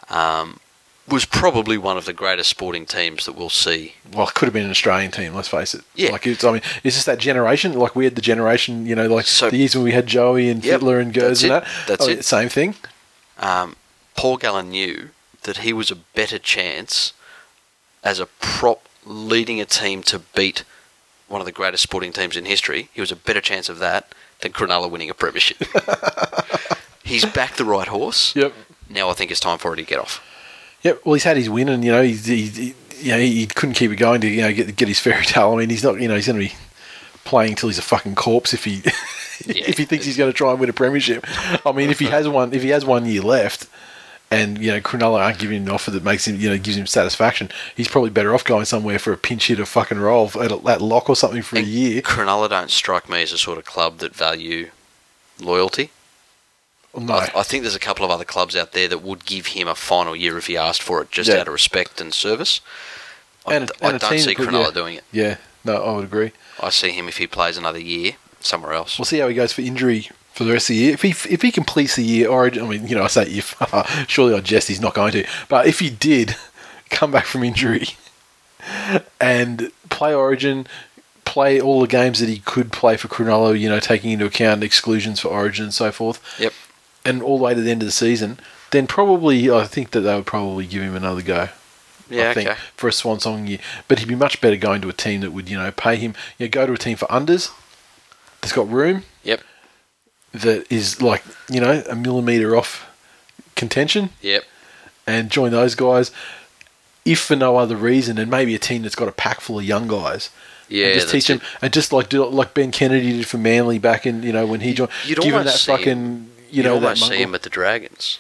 um, was probably one of the greatest sporting teams that we'll see. well, it could have been an Australian team. Let's face it. Yeah. Like it's. I mean, it's just that generation. Like we had the generation. You know, like So- the years when we had Joey and Yep, Fittler and Gers and that. that's Oh, it. Same thing. Um, Paul Gallen knew that he was a better chance as a prop leading a team to beat one of the greatest sporting teams in history. He was a better chance of that than Cronulla winning a premiership. He's backed the right horse. Yep. Now I think it's time for it to get off. Yep. Well, he's had his win, and you know, he's, he, he, you know, he couldn't keep it going to you know get get his fairy tale. I mean, he's not. You know, he's going to be playing till he's a fucking corpse if he Yeah. if he thinks he's going to try and win a premiership. I mean, if he has one, if he has one year left. And you know, Cronulla aren't giving him an offer that makes him, you know, gives him satisfaction. He's probably better off going somewhere for a pinch hitter fucking roll at, a, at lock or something for a year. Cronulla don't strike me as a sort of club that value loyalty. No, I, I think there's a couple of other clubs out there that would give him a final year if he asked for it, just Yeah. out of respect and service. I, And- I and a don't see could- Cronulla yeah. doing it. yeah, no, I would agree. I see him if he plays another year somewhere else. We'll see how he goes for injury for the rest of the year. If he if he completes the year, Origin, I mean, you know, I say if surely I jest he's not going to, but if he did come back from injury and play Origin, play all the games that he could play for Cronulla, you know, taking into account exclusions for Origin and so forth, Yep. And all the way to the end of the season, then probably I think that they would probably give him another go. Yeah, I think, okay. for a swan song year. But he'd be much better going to a team that would, you know, pay him. You know, go to a team for unders that's got room, Yep. that is like, you know, a millimetre off contention Yep. and join those guys. If for no other reason, and maybe a team that's got a pack full of young guys. Yeah, and just teach them, and just like do like Ben Kennedy did for Manly back in, you know, when he joined. You'd give him that fucking, you You'd know, that see him at the Dragons.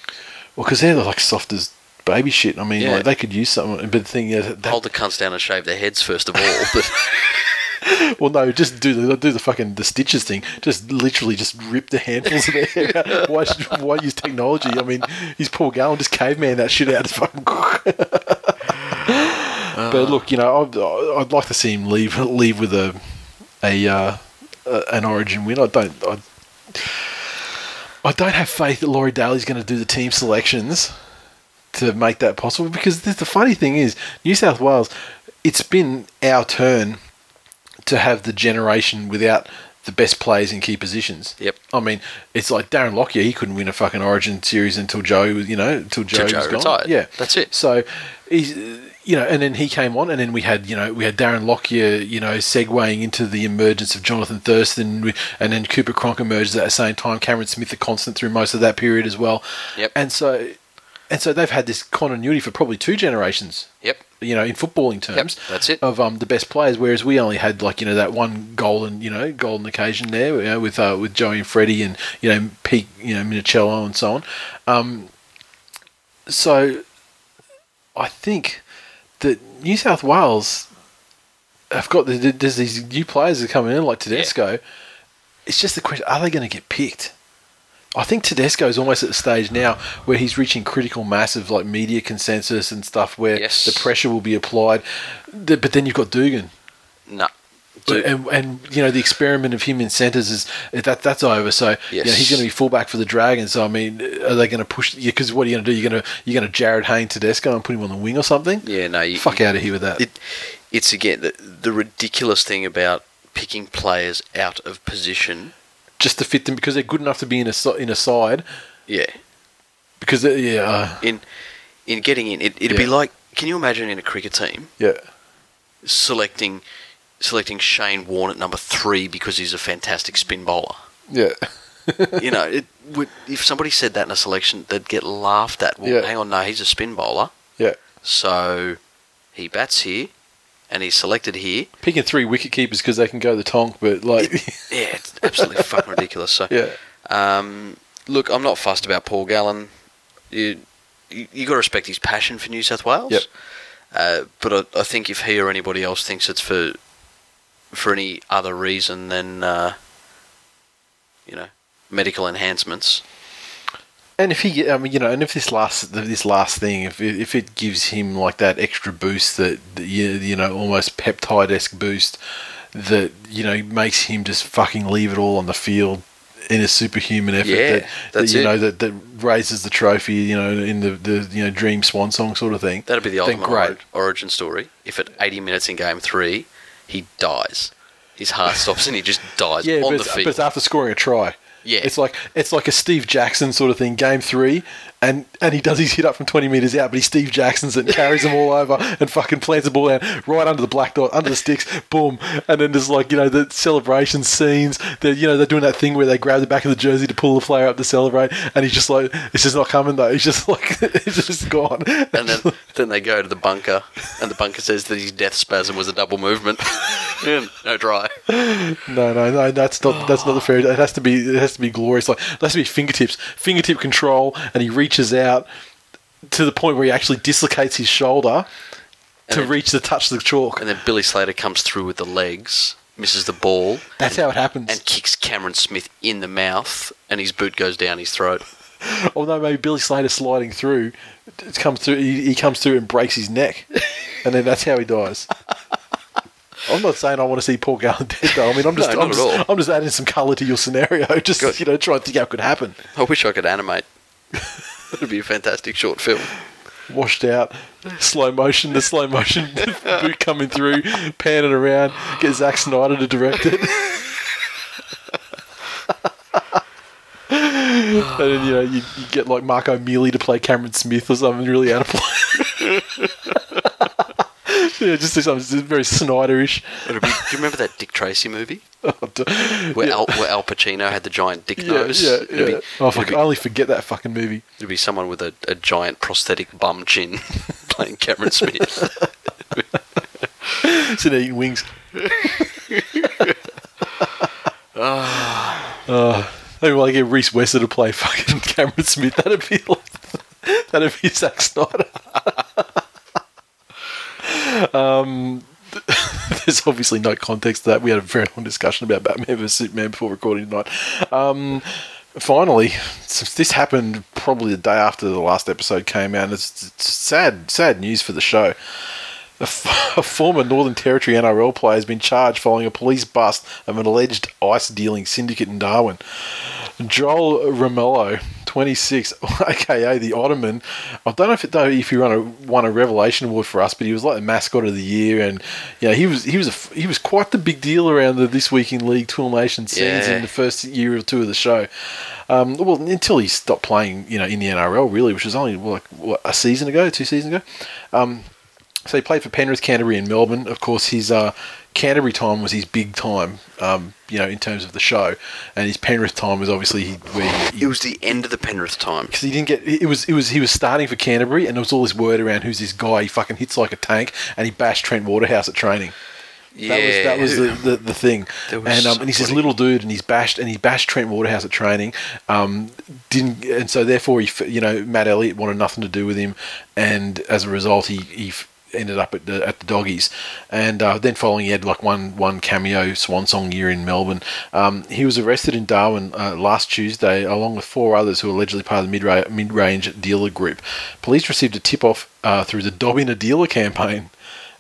Well, because they're like soft as baby shit. I mean, Yeah. like they could use something. But the thing is, that, Hold the cunts down and shave their heads first of all. But well, no, just do the do the fucking the stitches thing. Just literally just rip the handfuls of their hair. out. Why should- why use technology? I mean, he's Paul Gallen, just caveman that shit out. Fucking. but look, you know, I'd, I'd like to see him leave leave with a a, uh, an Origin win. I don't. I, I don't have faith that Laurie Daley's going to do the team selections to make that possible because the, the funny thing is New South Wales it's been our turn to have the generation without the best players in key positions. Yep. I mean, it's like Darren Lockyer, he couldn't win a fucking Origin series until Joe was, you know, until Joe, Joe was gone. retired. Yeah. That's it. So he's you know, and then he came on, and then we had you know we had Darren Lockyer, you know, segueing into the emergence of Jonathan Thurston, and then Cooper Cronk emerged at the same time. Cameron Smith, a constant through most of that period as well. Yep. And so, and so they've had this continuity for probably two generations yep. you know, in footballing terms. that's it. Of um, the best players, whereas we only had like you know that one golden you know golden occasion there, you know, with uh, with Joey and Freddie and you know Pete, you know Minichiello and so on. Um, so I think that New South Wales have got the, there's these new players that are coming in like Tedesco. It's just the question: Are they going to get picked? I think Tedesco is almost at the stage now where he's reaching critical mass of like media consensus and stuff where Yes. the pressure will be applied. But then you've got Dugan. No. Dude, And, and you know the experiment of him in centres is that that's over. So you know, he's going to be fullback for the Dragons. So I mean, are they going to push? Because what are you going to do? You're going to you're going to Jarryd Hayne Tedesco and put him on the wing or something? yeah, no. You, Fuck out of here with that. It, it's again the, the ridiculous thing about picking players out of position. Just to fit them because they're good enough to be in a in a side. Yeah. Because they- yeah, uh, In in getting in, it, it'd be like. Can you imagine in a cricket team yeah, selecting selecting Shane Warne at number three because he's a fantastic spin bowler? yeah. you know, it would, if somebody said that in a selection, they'd get laughed at. Well, Yeah. hang on, no, he's a spin bowler, Yeah, so he bats here, and he's selected here. Picking three wicket keepers because they can go the tonk, but like, Yeah, it's absolutely fucking ridiculous. So, yeah, um, look, I'm not fussed about Paul Gallen. You, you, you got to respect his passion for New South Wales. Yep. Uh, but I, I think if he or anybody else thinks it's for for any other reason than uh, you know medical enhancements, And if he, I mean, you know, and if this last this last thing, if it, if it gives him like that extra boost that, you, you know almost peptide esque boost that you know makes him just fucking leave it all on the field in a superhuman effort Yeah, that, that you it. know that, that raises the trophy, you know, in the, the you know dream swan song sort of thing. that'd be the ultimate great. origin story. If at 80 minutes in game three he dies, his heart stops and he just dies Yeah, on but the it's, but it's after scoring a try. Yeah. it's like it's like a Steve Jackson sort of thing. Game three, and and he does his hit up from twenty meters out, but he's Steve Jackson's it and carries them all over and fucking plants the ball down right under the black dot, under the sticks, boom, and then there's like you know the celebration scenes. They're you know they're doing that thing where they grab the back of the jersey to pull the player up to celebrate, and he's just like it's just not coming though. He's just like it's just gone. and then, then they go to the bunker, and the bunker says that his death spasm was a double movement. Yeah, no try. No, no, no. That's not. That's not the fair. It has to be. It has to be glorious. Like it has to be fingertips, fingertip control, and he reaches out to the point where he actually dislocates his shoulder to then- reach the touch the chalk. And then Billy Slater comes through with the legs, misses the ball, That's how it happens. and kicks Cameron Smith in the mouth, and his boot goes down his throat. Although maybe Billy Slater sliding through, it comes through. He, he comes through and breaks his neck, and then that's how he dies. I'm not saying I want to see Paul Gallen dead though. I mean, I'm just, No, I'm, just. I'm just adding some colour to your scenario. Just Good. you know, try and think how it could happen. I wish I could animate. That'd be a fantastic short film. washed out, slow motion, the slow motion boot coming through, panning around, get Zack Snyder to direct it. and then, you know, you, you get like Mark O'Meley to play Cameron Smith or something really out of place. yeah, just do something just very Snyderish. Be, do you remember that Dick Tracy movie yeah, where, Al, where Al Pacino had the giant dick yeah, nose? yeah. It'd, Be, oh, fuck, it'd, I be, only forget that fucking movie. it'd be someone with a, a giant prosthetic bum chin playing Cameron Smith. Sitting eating wings. uh, maybe like get Rhys Wesser to play fucking Cameron Smith. That'd be like, that'd be Zack Snyder. Um, there's obviously no context to that. We had a very long discussion about Batman vs Superman before recording tonight. Um, finally, this happened probably the day after the last episode came out, and it's, it's sad, sad news for the show. A, f- a former Northern Territory NRL player has been charged following a police bust of an alleged ice dealing syndicate in Darwin. Joel Romelo, 26, aka the Ottoman. I don't know if it, though if he won a won a Revelation Award for us, but he was like the mascot of the year, and you know he was he was a he was quite the big deal around the this week in league Tool Nation scenes Yeah. in the first year or two of the show. Um, well, until he stopped playing, you know, in the NRL, really, which was only like what, a season ago, two seasons ago. Um, so he played for Penrith, Canterbury, and Melbourne. Of course, his uh, Canterbury time was his big time, um, you know, in terms of the show, and his Penrith time was obviously he, where he, It was the end of the Penrith time. because he didn't get it was it was he was starting for Canterbury, and there was all this word around who's this guy. He fucking hits like a tank, and he bashed Trent Waterhouse at training. Yeah, That was that was the, the, the thing. And um, and he's this little dude, and he's bashed and he bashed Trent Waterhouse at training. Um, didn't and so therefore he you know Matt Elliott wanted nothing to do with him, and as a result he he. Ended up at the at the doggies, and uh, then following he had like one one cameo swan song year in Melbourne. Um, he was arrested in Darwin uh, last Tuesday, along with four others who were allegedly part of the mid mid range dealer group. Police received a tip off uh, through the Dob in a Dealer campaign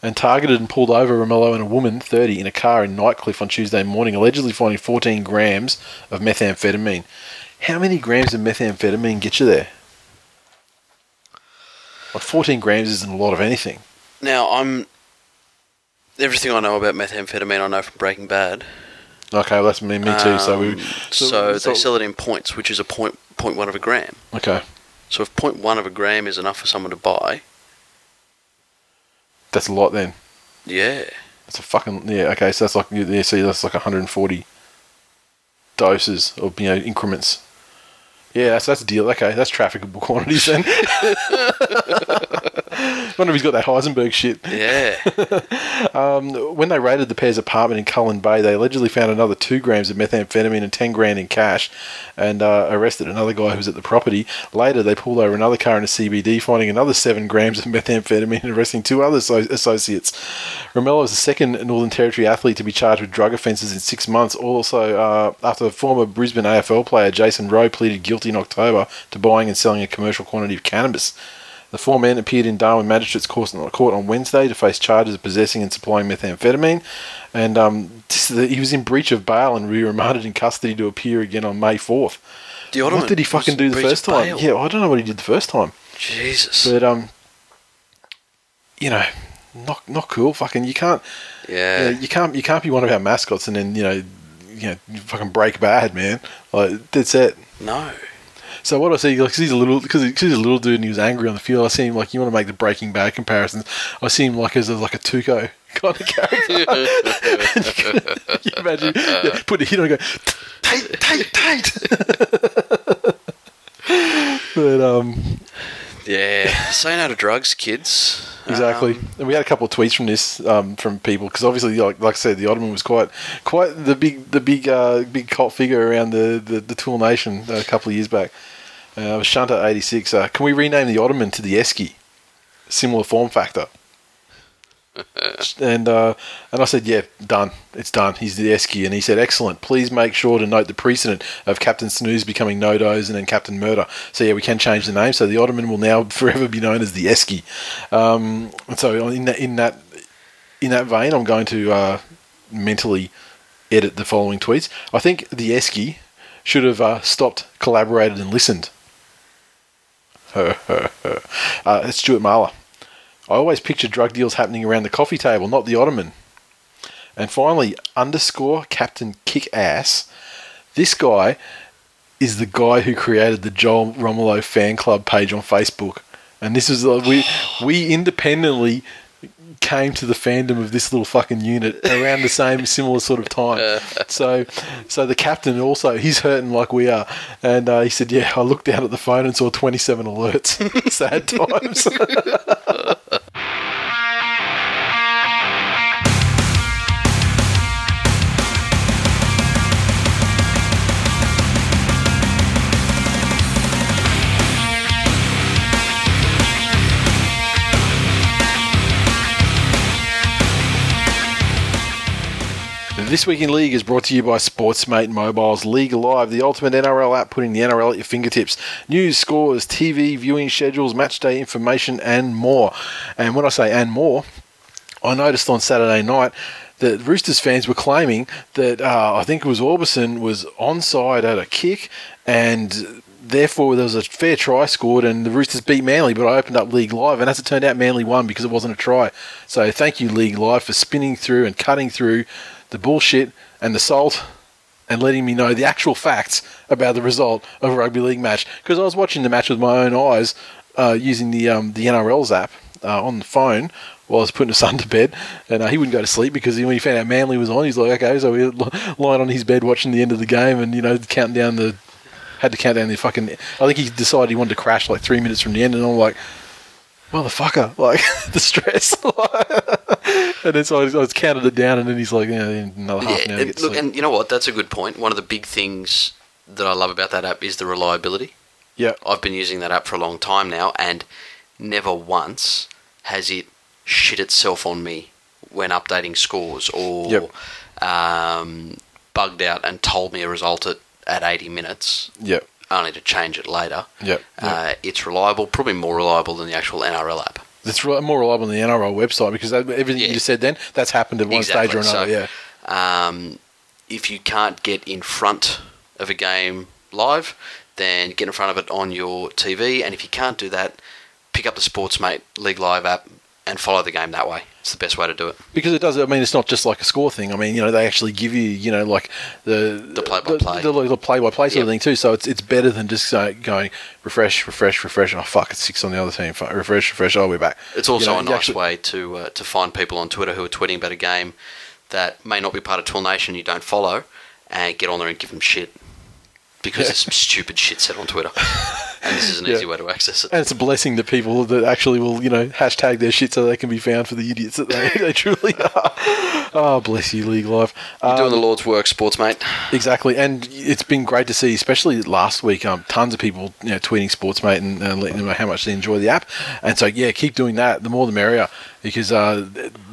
and targeted and pulled over Romelo and a woman, 30, in a car in Nightcliff on Tuesday morning, allegedly finding 14 grams of methamphetamine. How many grams of methamphetamine get you there? Like 14 grams isn't a lot of anything. Now I'm everything I know about methamphetamine I know from Breaking Bad. Okay, well, that's me, me too. so we, Um, so, they sell it in points, which is a point point one of a gram. Okay, So if point one of a gram is enough for someone to buy, that's a lot then. yeah, That's a fucking yeah. Okay, so that's like yeah. See, that's like 140 doses or you know increments. Yeah, that's that's a deal. Okay, that's trafficable quantities then. wonder if he's got that Heisenberg shit. Yeah. When they raided the pair's apartment in Cullen Bay, they allegedly found another two grams of methamphetamine and ten grand in cash, and uh, arrested another guy who was at the property. Later, they pulled over another car in a CBD, finding another seven grams of methamphetamine and arresting two other so- associates. Romelo was the second Northern Territory athlete to be charged with drug offences in six months. Also, uh, after former Brisbane AFL player Jason Rowe pleaded guilty in October to buying and selling a commercial quantity of cannabis. The four men appeared in Darwin Magistrates Court court on Wednesday to face charges of possessing and supplying methamphetamine, and um, he was in breach of bail and remanded in custody to appear again on May fourth. The Ottoman What did he fucking do the first time? bail. Yeah, I don't know what he did the first time, Jesus. but um, you know, not not cool. Fucking, you can't, yeah. yeah, you can't, you can't be one of our mascots and then you know, you know, fucking break bad, man. Like that's it. No. So what I see, like, 'cause he's a little, because he's a little dude and he was angry on the field. I see him like you want to make the Breaking Bad comparisons. I see him like as a, like a Tuco kind of character. You, can, you imagine yeah, put a hit on, and go tight, Tate, Tate. but um, Yeah. Say no to drugs, kids. exactly. Um, and we had a couple of tweets from this um, from people because obviously, like, like I said, the Ottoman was quite quite the big the big uh, big cult figure around the the, the Tool Nation a couple of years back. Uh, Shunter eighty six. Uh, can we rename the Ottoman to the Esky? Similar form factor. and uh, and I said, yeah, done. It's done. He's the Esky, and he said, excellent. Please make sure to note the precedent of Captain Snooze becoming No Doze and then Captain Murder. So yeah, we can change the name. So the Ottoman will now forever be known as the Esky. Um, and so in that in that in that vein, I'm going to uh, mentally edit the following tweets. I think the Esky should have uh, stopped, collaborated, and listened. uh, it's Stuart Marler. I always picture drug deals happening around the coffee table, not the Ottoman. And finally, underscore Captain Kick Ass. This guy is the guy who created the Joel Romelo fan club page on Facebook. And this is we we independently came to the fandom of this little fucking unit around the same similar sort of time. So, so the captain also he's hurting like we are, and uh, he said, "Yeah, I looked down at the phone and saw 27 alerts. Sad times." This Week in League is brought to you by Sportsmate Mobile's League Live, the ultimate NRL app putting the NRL at your fingertips. News, scores, TV, viewing schedules, match day information, and more. And when I say and more, I noticed on Saturday night that Roosters fans were claiming that uh, I think it was Orbison was onside at a kick and therefore there was a fair try scored and the Roosters beat Manly but I opened up League Live and as it turned out Manly won because it wasn't a try. So thank you League Live for spinning through and cutting through the bullshit and the salt and letting me know the actual facts about the result of a rugby league match because I was watching the match with my own eyes uh, using the um, the NRL's app uh, on the phone while I was putting his son to bed, and uh, he wouldn't go to sleep because when he found out Manly was on, he's like, okay, so we were lying on his bed watching the end of the game, and you know counting down the had to count down the fucking. I think he decided he wanted to crash like three minutes from the end, and I'm like, motherfucker, like the stress. and so I, was- I was counted it down, and then he's like, yeah, another half an hour look, sleep. and you know what? That's a good point. One of the big things that I love about that app is the reliability. yeah, I've been using that app for a long time now, and never once has it shit itself on me when updating scores or Yep. um, bugged out and told me a result at, at 80 minutes, yeah, only to change it later. yeah. yeah. Uh, it's reliable, probably more reliable than the actual NRL app. It's re- more reliable than the NRL website because that, everything Yeah. you just said then that's happened at one stage or another. So, yeah, Um, if you can't get in front of a game live, then get in front of it on your TV. And if you can't do that, pick up the Sportsmate League Live app and follow the game that way. It's the best way to do it. because it does. I mean, it's not just like a score thing. I mean, you know, they actually give you, you know, like the The play-by-play. the, the, the play-by-play sort of thing too. So it's it's better than just uh, going refresh, refresh, refresh. Oh fuck, it's six on the other team. Refresh, refresh. Oh, we're back. It's also You know, a nice actually- way to uh, to find people on Twitter who are tweeting about a game that may not be part of Tool Nation you don't follow, and get on there and give them shit because there's some stupid shit said on Twitter. And this is an Yeah. easy way to access it. And it's a blessing to people that actually will, you know, hashtag their shit so they can be found for the idiots that they, they truly are. Oh, bless you, League Live. You're doing Um, the Lord's work, Sportsmate. Exactly, and it's been great to see, especially last week. Um, tons of people, you know, tweeting Sportsmate and uh, letting them know how much they enjoy the app. And so, yeah, keep doing that. The more, the merrier, because uh,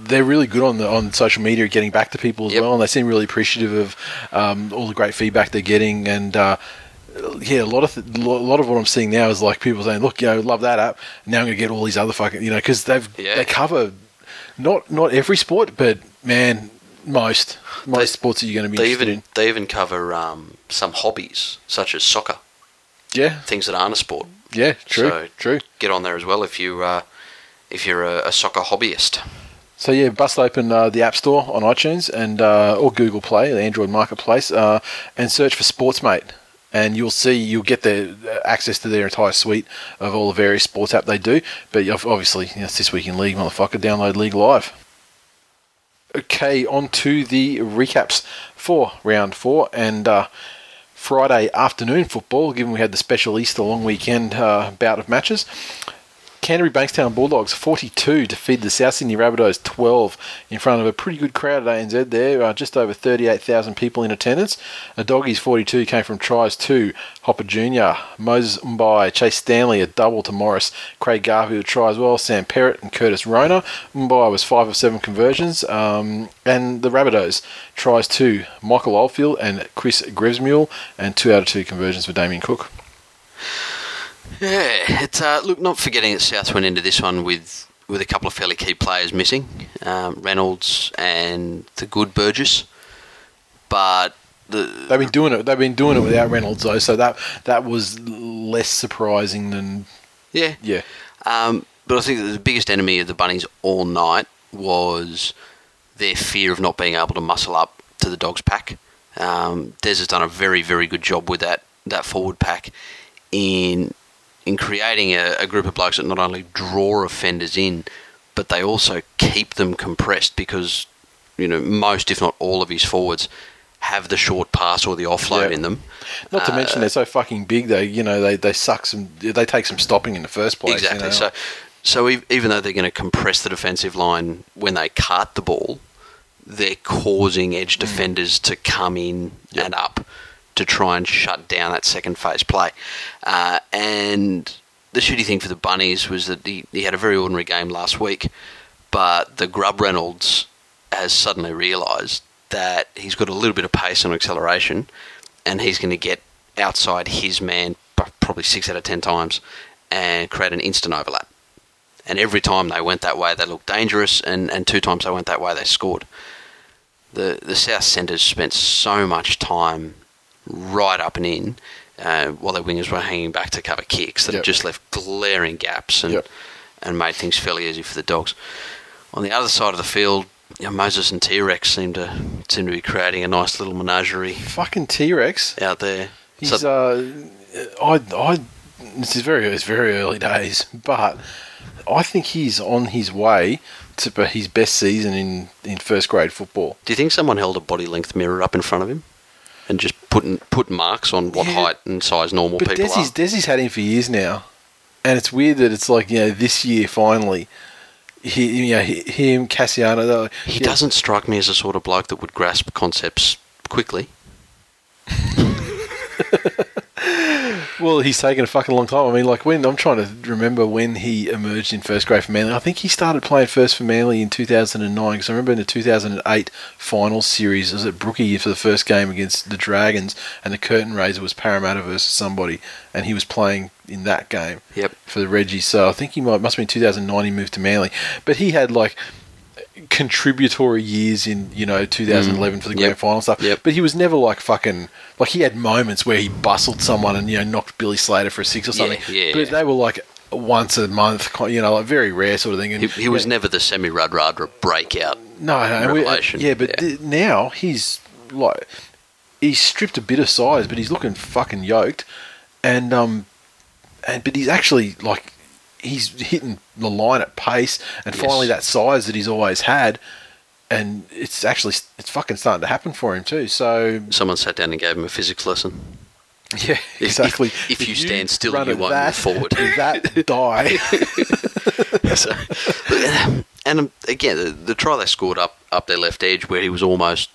they're really good on the on social media, getting back to people as Yep. well. And they seem really appreciative of um, all the great feedback they're getting. And uh, yeah, a lot of th- a lot of what I'm seeing now is like people saying, "Look, you know, love that app." Now I'm going to get all these other fucking, you know, because they've Yeah. they cover not not every sport, but man, most most They- sports that you're going to be They even they even cover um, some hobbies such as soccer. Yeah, things that aren't a sport. Yeah, true, So- true. Get on there as well if you uh, if you're a, a soccer hobbyist. So yeah, bust open uh, the App Store on iTunes and uh, or Google Play, the Android Marketplace, uh, and search for Sportsmate, and you'll see you'll get the uh, access to their entire suite of all the various sports app they do. But obviously, you know, it's this week in league, motherfucker. Download League Live. Okay, on to the recaps for round four and. Uh, Friday afternoon football, given we had the special Easter long weekend uh, bout of matches. Canterbury Bankstown Bulldogs 42 defeated the South Sydney Rabbitohs 12 in front of a pretty good crowd at ANZ there, uh, just over 38,000 people in attendance. The Doggies 42 came from tries to Hopoate Jr., Moses Mbye, Chase Stanley a double to Morris, Craig Garfield a try as well, Sam Perrett and Curtis Rona. Mbye was 5 of 7 conversions, um, and the Rabbitohs tries to Michael Oldfield and Chris Grevsmuhl, and 2 out of 2 conversions for Damien Cook. Yeah, it's uh, look not forgetting that South went into this one with with a couple of fairly key players missing, um, Reynolds and the good Burgess, but the They've been doing it. They've been doing it without Reynolds though, so that that was less surprising than yeah yeah. Um, but I think the biggest enemy of the Bunnies all night was their fear of not being able to muscle up to the Dogs pack. Um, Des has done a very, very good job with that, that forward pack in in creating a, a group of blokes that not only draw offenders in, but they also keep them compressed because you know most, if not all, of his forwards have the short pass or the offload in them. Not to Uh, mention they're so fucking big. They you know they, they suck some. They take some stopping in the first place. you Exactly. know. So, so ev- even though they're going to compress the defensive line when they cart the ball, they're causing edge Mm. defenders to come in and up to try and shut down that second phase play. Uh, and the shitty thing for the Bunnies was that he, he had a very ordinary game last week, but the Grub Reynolds has suddenly realised that he's got a little bit of pace and acceleration, and he's going to get outside his man probably six out of ten times and create an instant overlap. And every time they went that way, they looked dangerous, and, and two times they went that way, they scored. The the South centres spent so much time right up and in, uh, while their wingers were hanging back to cover kicks that Yep. just left glaring gaps and Yep. and made things fairly easy for the dogs. On the other side of the field, you know, Moses and T Rex seem to seem to be creating a nice little menagerie fucking T Rex. out there. He's So- uh, I I. This is very it's very early days, but I think he's on his way to his best season in in first grade football. Do you think someone held a body length mirror up in front of him and just put put marks on what Yeah. height and size normal But people Desi's, are? Desi's had him for years now, and it's weird that it's like you know this year finally, he you know he- him Cassiano. though, He yeah, doesn't strike me as a sort of bloke that would grasp concepts quickly. Well, he's taken a fucking long time. I mean, like when I'm trying to remember when he emerged in first grade for Manly. I think he started playing first for Manly in 2009 because I remember in the 2008 final series, was at Brookie for the first game against the Dragons, and the curtain raiser was Parramatta versus somebody, and he was playing in that game. Yep. For the Reggies, so I think he might must have been 2009. He moved to Manly, but he had like contributory years in you know 2011 for the grand Mm. Yep. final stuff. Yep. But he was never like fucking like he had moments where he bustled someone and you know knocked Billy Slater for a six or something. Yeah, yeah. But they were like once a month, you know, like very rare sort of thing. And He, he was never the semi Radradra breakout. no, no, we- revelation. yeah, but Yeah. th- now he's like he's stripped a bit of size, but he's looking fucking yoked, and um, and but he's actually like he's hitting the line at pace, and Yes. finally that size that he's always had, and it's actually it's fucking starting to happen for him too. So Someone sat down and gave him a physics lesson. Yeah, exactly. if- if you stand still, you won't move that, forward. That die. So, and um, again, the, the try they scored up up their left edge, where he was almost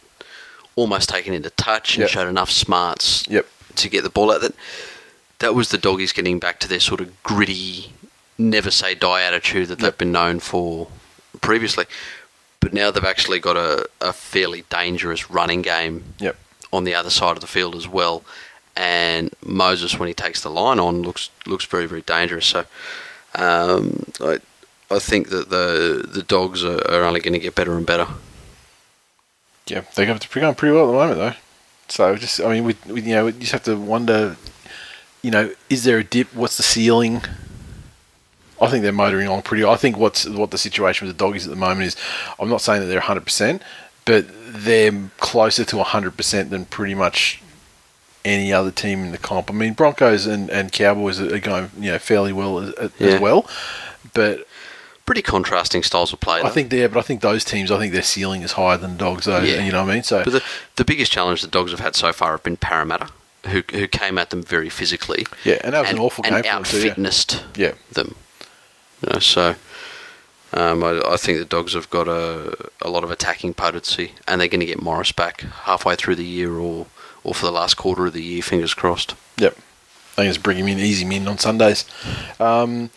almost taken into touch and Yep. showed enough smarts Yep. to get the ball out. That that was the doggies getting back to their sort of gritty, never say die attitude that they've been known for previously. But now they've actually got a, a fairly dangerous running game yep. on the other side of the field as well. And Moses, when he takes the line on, looks looks very very dangerous. So um, I I think that the the dogs are, are only going to get better and better. Yeah, they're going going pretty well at the moment though. So just, I mean, we, we you know, you just have to wonder, you know, is there a dip? What's the ceiling? I think they're motoring along pretty. I think what's what the situation with the doggies at the moment is. I'm not saying that they're 100, percent but they're closer to 100 percent than pretty much any other team in the comp. I mean, Broncos and, and Cowboys are going, you know, fairly well as, as well, but Pretty contrasting styles of play. I think they're, but I think those teams, I think their ceiling is higher than Dogs, though. Yeah. You know what I mean? So But the, the biggest challenge the dogs have had so far have been Parramatta, who who came at them very physically. Yeah, and that was an awful and game for them too, yeah. Yeah. them. You know, so um, I, I think the dogs have got a, a lot of attacking potency, and they're going to get Morris back halfway through the year, or or for the last quarter of the year. Fingers crossed. Yep. I think it's bring him in, easy him in on Sundays. Um,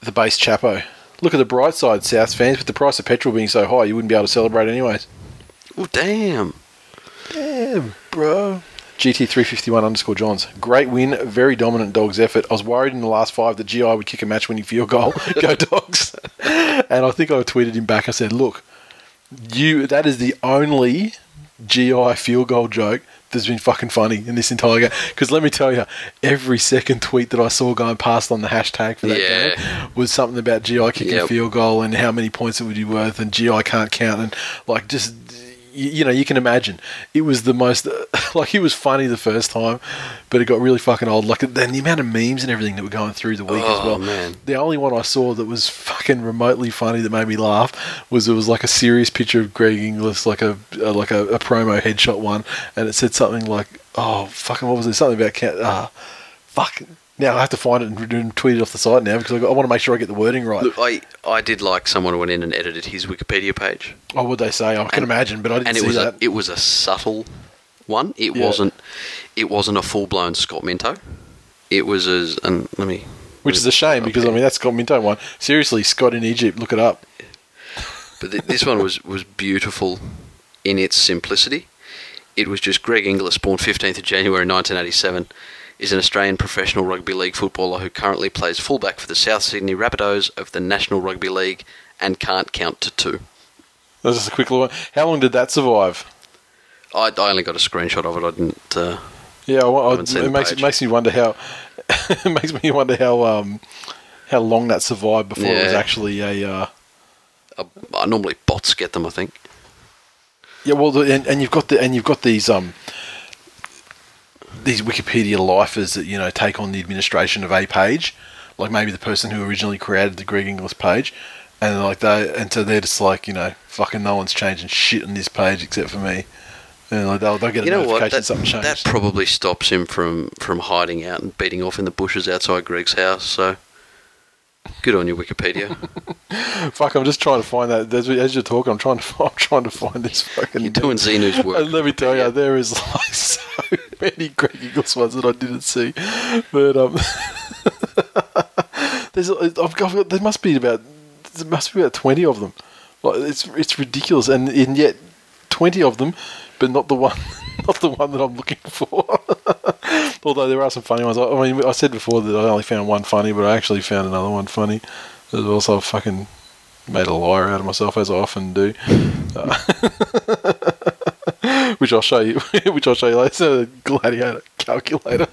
the base Chapo. Look at the bright side, South fans. With the price of petrol being so high, you wouldn't be able to celebrate anyways. Oh damn! Damn, bro. GT351 underscore Johns. Great win, very dominant Dogs effort. I was worried in the last five that GI would kick a match winning field goal. Go Dogs. and I think I tweeted him back. I said, look, you that is the only GI field goal joke that's been fucking funny in this entire game. Because let me tell you, every second tweet that I saw going past on the hashtag for that Yeah. game was something about GI kicking a Yep. field goal and how many points it would be worth, and GI can't count, and like just you, you know you can imagine it was the most like it was funny the first time, but it got really fucking old. Like then the amount of memes and everything that were going through the week as Oh, well. man. The only one I saw that was fucking remotely funny that made me laugh was it was like a serious picture of Greg Inglis, like a uh, like a, a promo headshot one, and it said something like, "Oh fucking what was it? Something about cat. Uh, fuck." Now I have to find it and, tweet it off the site now because I, want to make sure I get the wording right. Look, I I did like someone went in and edited his Wikipedia page. oh, would they say? I can And- imagine, but I didn't and it see was that. a it was a subtle one. It Yeah. wasn't it wasn't a full blown Scott Minto. It was as and let me which is a shame because I mean that's Scott Minto one. Seriously, Scott in Egypt, look it up. but th- this one was was beautiful in its simplicity. It was just Greg Inglis, born 15th of January 1987, is an Australian professional rugby league footballer who currently plays fullback for the South Sydney Rabbitohs of the National Rugby League and can't count to two. That's just a quick little one. How long did that survive? I, I only got a screenshot of it. I didn't. Uh, Yeah, well, I, it makes it makes me wonder how it makes me wonder how um how long that survived before it was actually a uh, I, I normally bots get them. I think. yeah. Well, and, and you've got the and you've got these um these Wikipedia lifers that you know take on the administration of a page, like maybe the person who originally created the Greg Inglis page, and like they and so they're just like you know fucking no one's changing shit on this page except for me, and like they'll, they'll get a You know notification what? That, something changed. that probably stops him from, from hiding out and beating off in the bushes outside Greg's house. So, good on you, Wikipedia. Fuck, I'm just trying to find that. As, as you're talking, I'm trying to. I'm trying to find this fucking. You're doing Xenu's work. And let me tell you, there is like so many Greg Inglis ones that I didn't see, but um, there's I've got there must be about there must be about twenty of them. Like it's it's ridiculous, and, and yet twenty of them, but not the one, not the one that I'm looking for. Although there are some funny ones. I, mean, I said before that I only found one funny, but I actually found another one funny. There's also fucking made a liar out of myself as I often do. Uh, which I'll show you. which I'll show you later. It's a gladiator calculator.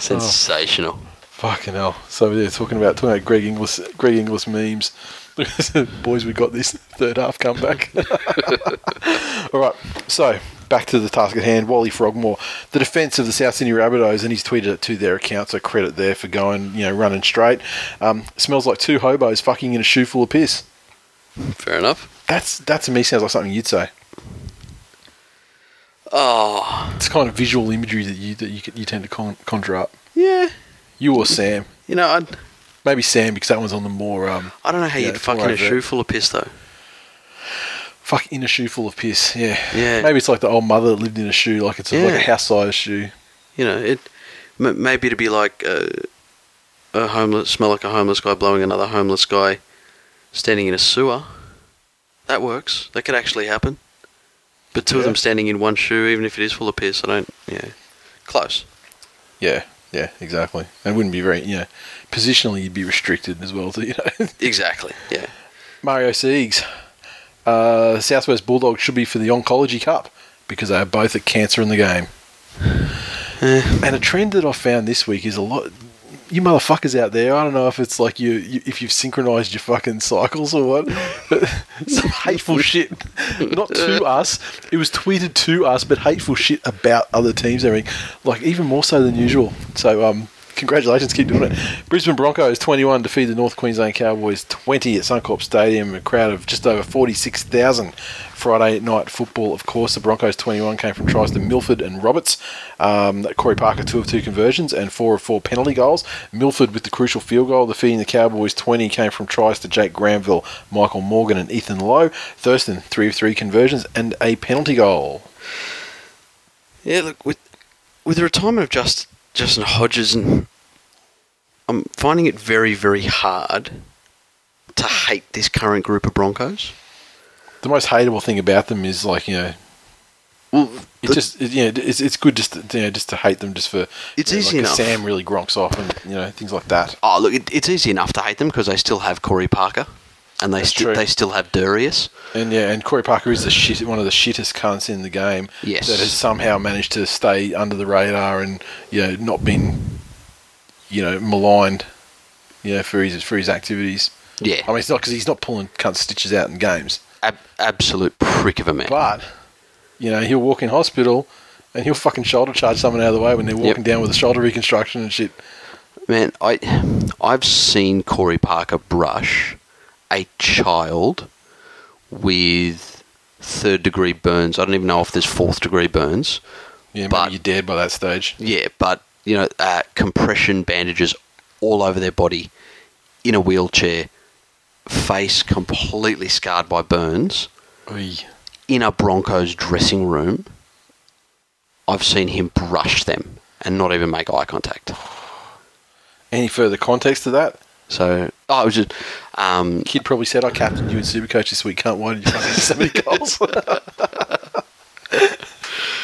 Sensational. Fucking hell. So they're talking about talking about Greg Inglis Greg Inglis memes. Boys, we got this third half comeback. All right. So back to the task at hand. Wally Frogmore, the defence of the South Sydney Rabbitohs, and he's tweeted it to their account. So credit there for going, you know, running straight. Um, smells like two hobos fucking in a shoe full of piss. Fair enough. That's that to me sounds like something you'd say. Oh, It's kind of visual imagery that you that you, you tend to con- conjure up. yeah. You or Sam? You know, I Maybe Sam because that one's on the more um, I don't know how you'd it's fuck in a shoe full of piss though. fuck in a shoe full of piss. Yeah, Yeah. Maybe it's like the old mother that lived in a shoe, like it's a, like a house size shoe. You know, it m- maybe to be like uh, a homeless, smell like a homeless guy blowing another homeless guy standing in a sewer. That works. That could actually happen. But two of them standing in one shoe, even if it is full of piss, I don't. Yeah, close. Yeah, yeah, exactly. It wouldn't be very, you know, positionally you'd be restricted as well. To you know, Exactly. Yeah. Mario Siegs, uh, Southwest Bulldogs should be for the Oncology Cup because they are both a cancer in the game. And a trend that I found this week is a lot. You motherfuckers out there, I don't know if it's like you, you if you've synchronized your fucking cycles or what. But some hateful shit, not to us. It was tweeted to us, but hateful shit about other teams. Everything, like even more so than usual. So, um, congratulations, keep doing it. Brisbane Broncos twenty one defeat the North Queensland Cowboys twenty at Suncorp Stadium. A crowd of just over forty six thousand. Friday night football, of course. The Broncos 21 came from tries to Milford and Roberts. Um, Corey Parker, two of two conversions and four of four penalty goals. Milford with the crucial field goal, defeating the Cowboys 20, came from tries to Jake Granville, Michael Morgan, and Ethan Lowe. Thurston, three of three conversions and a penalty goal. Yeah, look with with the retirement of just Justin Hodges, and I'm finding it very, very hard to hate this current group of Broncos. The most hateable thing about them is like you know, Well, it just it, you know, it's it's good just to, you know just to hate them just for It's you know, easy like enough. Sam really gronks off and you know things like that. oh look, it, it's easy enough to hate them because they still have Corey Parker, and they still they still have Darius. And yeah, and Corey Parker is the shit, one of the shittest cunts in the game. Yes. that has somehow managed to stay under the radar and you know not been, you know, maligned, you know, for his for his activities. Yeah, I mean, it's not because he's not pulling cunt stitches out in games, Ab- absolute prick of a man. but you know he'll walk in hospital and he'll fucking shoulder charge someone out of the way when they're walking down with a shoulder reconstruction and shit. Man, I I've seen Corey Parker brush a child with third degree burns. I don't even know if there's fourth degree burns. Yeah, maybe But- you're dead by that stage. Yeah, but you know, uh, compression bandages all over their body, in a wheelchair, face completely scarred by burns, Oy. in a Broncos dressing room. I've seen him brush them and not even make eye contact. Any further context to that? So, oh, it was just, um, Kid probably said, "I captained you in Supercoach this week. Cunt, why did you fucking many goals?"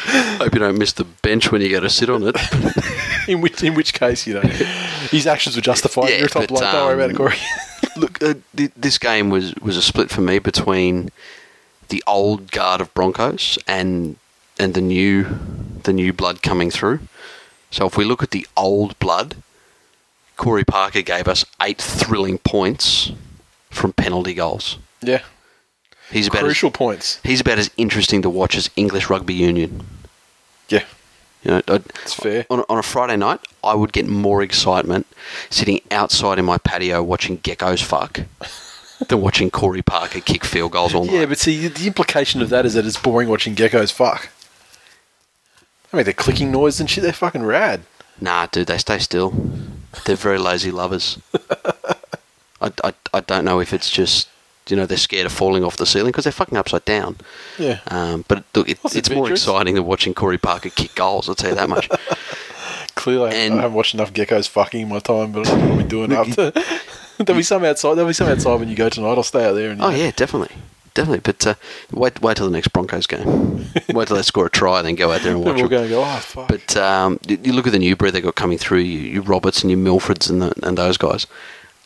hope you don't miss the bench when you go to sit on it. in which in which case, you know, his actions were justified. Yeah, You're a top bloke. Don't worry about it, um, Corey. Look, uh, th- this game was, was a split for me between the old guard of Broncos and and the new the new blood coming through. So if we look at the old blood, Corey Parker gave us eight thrilling points from penalty goals. yeah, He's about crucial as, points. he's about as interesting to watch as English rugby union. Yeah, You know, I'd- it's fair. on, on a Friday night, I would get more excitement sitting outside in my patio watching geckos fuck than watching Corey Parker kick field goals all night. Yeah, but see, the implication of that is that it's boring watching geckos fuck. I mean, they're clicking noise and shit. They're fucking rad. Nah, dude, they stay still. They're very lazy lovers. I, I, I don't know if it's just, you know, they're scared of falling off the ceiling because they're fucking upside down. Yeah. Um, but look, it, it's more exciting than watching Corey Parker kick goals, I'll tell you that much. Clearly, and- I haven't watched enough geckos fucking in my time, but I don't know what we're doing after. there'll be some outside. There'll be some outside when you go tonight. I'll stay out there. And, oh, know, yeah, definitely. Definitely. But uh, wait, wait till the next Broncos game. wait till they score a try, then go out there and watch we're going to go, oh, fuck. But um, you, you look at the new breed they got coming through, you, you Roberts and your Milfords and, the, and those guys,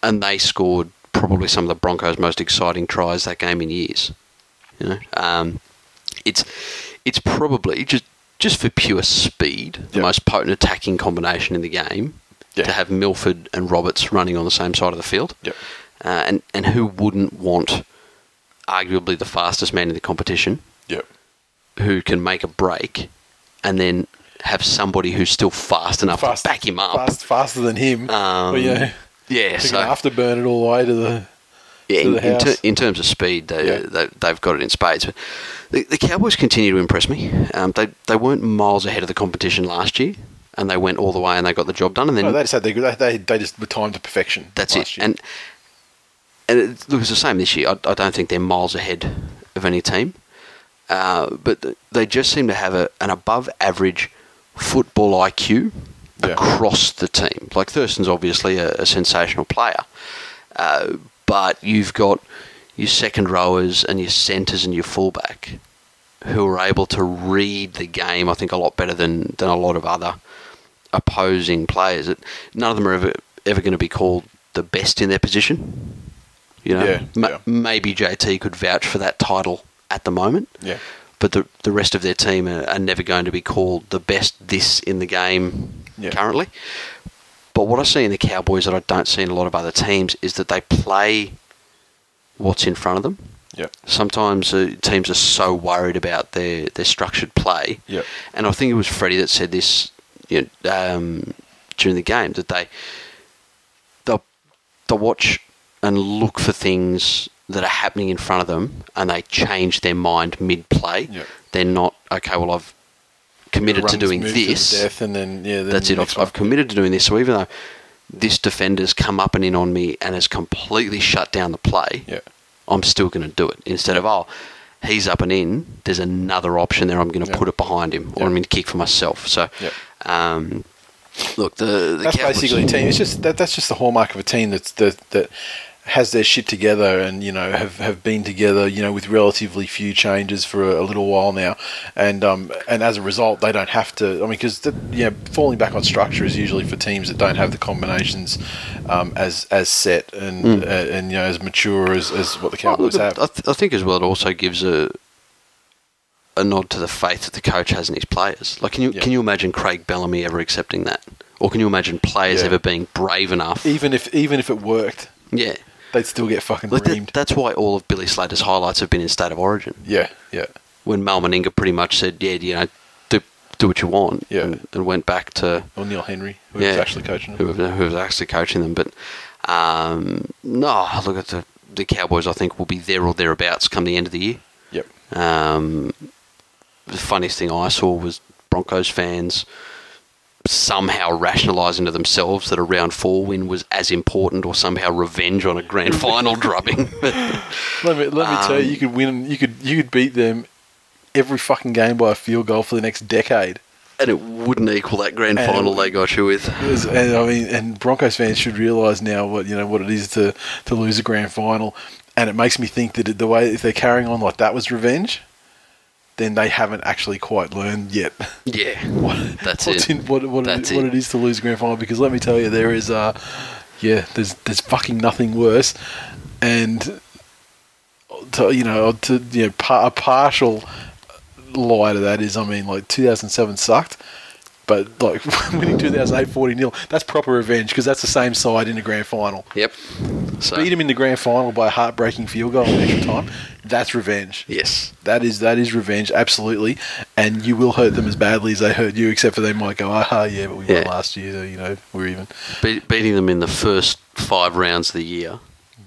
and they scored probably some of the Broncos' most exciting tries that game in years. You know, um, it's it's probably just just for pure speed the Yeah. most potent attacking combination in the game Yeah. to have Milford and Roberts running on the same side of the field. Yep. Uh, and and who wouldn't want arguably the fastest man in the competition Yep. who can make a break and then have somebody who's still fast enough Fast, to back him up. Fast, faster than him. Um, but, yeah. Yeah, so afterburn it all the way to the Yeah, to in, the in, house. ter- in terms of speed, they, Yeah. they, they've got it in spades. But the, the Cowboys continue to impress me. Um, they they weren't miles ahead of the competition last year, and they went all the way and they got the job done. And then No, they just had they, they they just were timed to perfection. that's it. year. And and it, look, it's the same this year. I, I don't think they're miles ahead of any team, uh, but th- they just seem to have a, an above average football IQ Yeah. across the team. Like Thurston's obviously a, a sensational player, uh, but you've got your second rowers and your centres and your fullback who are able to read the game. I think a lot better than than a lot of other opposing players. It, none of them are ever ever going to be called the best in their position. You know, Yeah, Ma- yeah. maybe JT could vouch for that title at the moment. Yeah. But the the rest of their team are, are never going to be called the best this in the game Yeah. currently. But what I see in the Cowboys that I don't see in a lot of other teams is that they play what's in front of them. yeah, Sometimes uh, teams are so worried about their, their structured play. Yep. And I think it was Freddie that said this you know, um, during the game that they they'll, they'll watch and look for things that are happening in front of them and they change their mind mid play. Yep. They're not, okay, well, I've committed to doing move to this. death, and then yeah, then That's the it. I've. I've committed to doing this. So even though this defender's come up and in on me and has completely shut down the play, Yeah. I'm still going to do it. Instead of, oh, he's up and in, there's another option there. I'm going to Yeah. put it behind him or. I'm going to kick for myself. So, um, look, the, the that's Cowboys- basically a team. It's just that that's just the hallmark of a team that's that that has their shit together and you know have, have been together you know with relatively few changes for a, a little while now, and um and as a result they don't have to. I mean because you know falling back on structure is usually for teams that don't have the combinations um, as as set and uh, and you know as mature as, as what the. Well, Cowboys look, have. I, th- I think as well it also gives a a nod to the faith that the coach has in his players. Like, can you Yeah. can you imagine Craig Bellamy ever accepting that, or can you imagine players Yeah. ever being brave enough? even if even if it worked, yeah, they'd still get fucking like that, reamed. that's why all of Billy Slater's highlights have been in state of origin. yeah, yeah, When Mal Meninga pretty much said, "Yeah, you know, do do what you want," Yeah. and, and went back to or Neil Henry, who yeah, was actually coaching them. who, who was actually coaching them. But um, no, look at the the Cowboys. I think will be there or thereabouts come the end of the year. Yep. Um, the funniest thing I saw was Broncos fans somehow rationalising to themselves that a round four win was as important or somehow revenge on a grand final drubbing. Let me let me tell Um, you, you could win. You could you could beat them every fucking game by a field goal for the next decade. and it wouldn't equal that grand And- final they got you with. Was- And I mean, and Broncos fans should realise now what you know what it is to to lose a grand final. And it makes me think that the way if they're carrying on like that was revenge, then they haven't actually quite learned yet. Yeah, what, That's it. In, what what, That's it, what it. is to lose grand final. Because let me tell you, there is uh, yeah, there's there's fucking nothing worse, and to, you know to you know pa- a partial lie to that is I mean like 2007 sucked. But like winning 2008 40 nil, that's proper revenge because that's the same side in the grand final. Yep. So, Beat them in the grand final by a heartbreaking field goal in extra time. That's revenge. Yes. That is that is revenge, absolutely, and you will hurt them as badly as they hurt you. Except for they might go, ah, yeah, but we won last year, so, you know, we're even. Be- beating them in the first five rounds of the year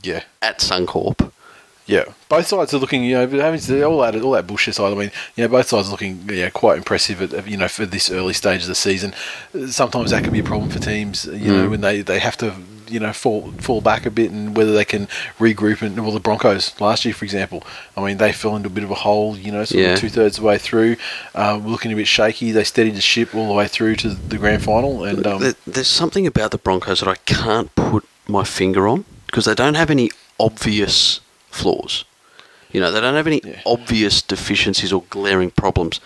Yeah, at Suncorp. Yeah. Both sides are looking, you know, having to- all that all that bullshit side. I mean, you know, both sides are looking, yeah, quite impressive at you know for this early stage of the season. Sometimes that can be a problem for teams, you know, when they, they have to. You know, fall fall back a bit, and whether they can regroup. And well, the Broncos last year, for example, I mean, they fell into a bit of a hole. You know, sort Yeah. of two thirds of the way through, um, looking a bit shaky. They steadied the ship all the way through to the grand final, and um, There's something about the Broncos that I can't put my finger on because they don't have any obvious flaws. You know, they don't have any Yeah. obvious deficiencies or glaring problems.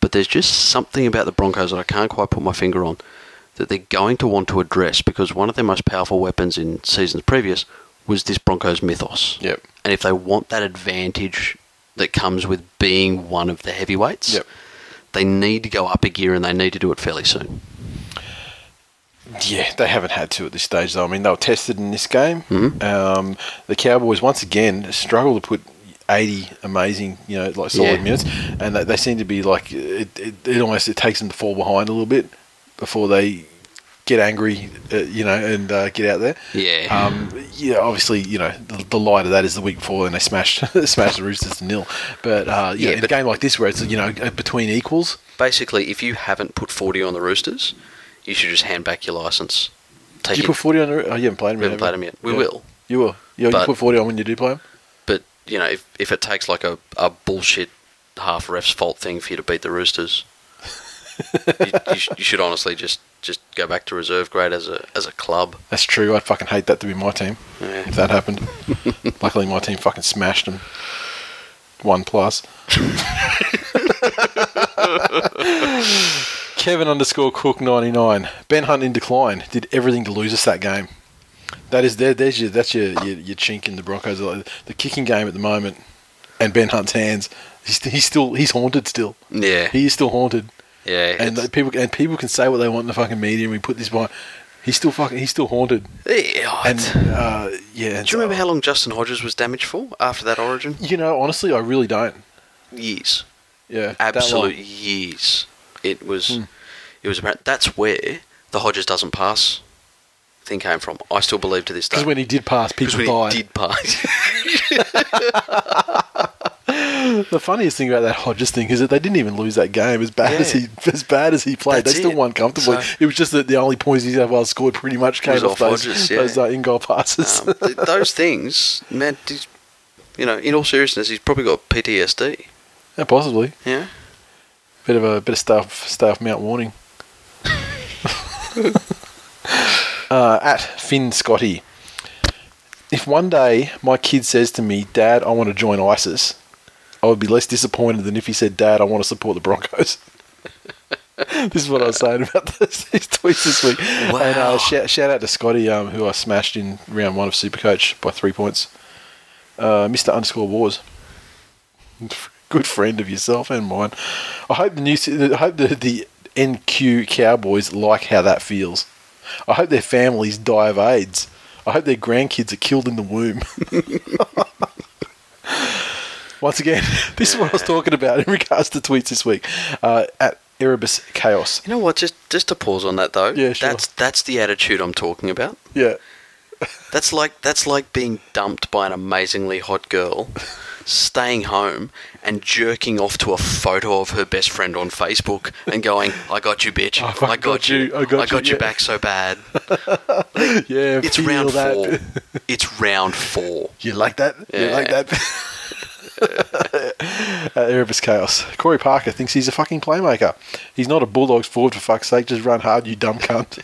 But there's just something about the Broncos that I can't quite put my finger on that they're going to want to address because one of their most powerful weapons in seasons previous was this Broncos mythos. Yep. And if they want that advantage that comes with being one of the heavyweights, Yep. they need to go up a gear and they need to do it fairly soon. Yeah, they haven't had to at this stage, though. I mean, they were tested in this game. Mm-hmm. Um, the Cowboys, once again, struggle to put 80 amazing, you know, like solid Yeah. minutes, and they, they seem to be like it, it, it almost it takes them to fall behind a little bit before they get angry, uh, you know, and uh, get out there. Yeah. Um, yeah, obviously, you know, the, the light of that is the week before, and they smashed smashed the Roosters to nil. But uh, yeah, Yeah, in but- a game like this, where it's you know between equals, Basically, if you haven't put 40 on the Roosters, you should just hand back your license. Take you it, put forty on? The, oh, you haven't played them. we yet, haven't played them yet. We Yeah. will. You will. Yeah, you put forty on when you do play them. But, you know, if, if it takes like a, a bullshit half ref's fault thing for you to beat the Roosters, you, you, sh- you should honestly just, just go back to reserve grade as a as a club. That's true. I'd fucking hate that to be my team Yeah. if that happened. Luckily, my team fucking smashed them. One plus. Kevin underscore Cook ninety nine. Ben Hunt in decline. Did everything to lose us that game. That is there. There's your that's your your, your chink in the Broncos. The kicking game at the moment, and Ben Hunt's hands. He's, he's still he's haunted still. Yeah. He is still haunted. yeah. And people and people can say what they want in the fucking media. and We put this behind. He's still fucking. He's still haunted. yeah, And uh, yeah. do you remember how long Justin Hodges was damaged for after that origin? You know, honestly, I really don't. Years. Yeah. Hmm. absolute years. It was, it was about. That's where the Hodges doesn't pass thing came from. I still believe to this day. Because when he did pass, people died. he did pass, The funniest thing about that Hodges thing is that they didn't even lose that game. As bad as he, as bad as he played, That's they still it. won comfortably. So- it was just that the only points New South Wales scored pretty much came off, off those, Hodges, yeah. those uh, in goal passes. um, th- those things, man. You know, in all seriousness, he's probably got PTSD. yeah, possibly. Yeah. Bit of a bit of staff Staff Mount warning. uh, at Finn Scotty. If one day my kid says to me, "Dad, I want to join ISIS," I would be less disappointed than if he said, "Dad, I want to support the Broncos." this is what I was saying about this, these tweets this week. And uh, Wow. shout, shout out to Scotty, um, who I smashed in round one of Supercoach by three points. Uh, Mr. Underscore Wars. Good friend of yourself and mine. I hope the new, I hope the, the NQ Cowboys like how that feels. I hope their families die of AIDS. I hope their grandkids are killed in the womb. Once again, this is what I was talking about in regards to tweets this week uh, at Erebus Chaos. You know what? Just just to pause on that though. Yeah, sure. That's that's the attitude I'm talking about. Yeah. That's like that's like being dumped by an amazingly hot girl, staying home and jerking off to a photo of her best friend on Facebook and going, "I got you, bitch. I I, fucking got, you. I got, you, yeah." back so bad." Yeah, It's round that. four. It's round four. You like that? You like that? uh, Erebus Chaos. Corey Parker thinks he's a fucking playmaker. He's not a Bulldogs forward for fuck's sake. Just run hard, you dumb cunt.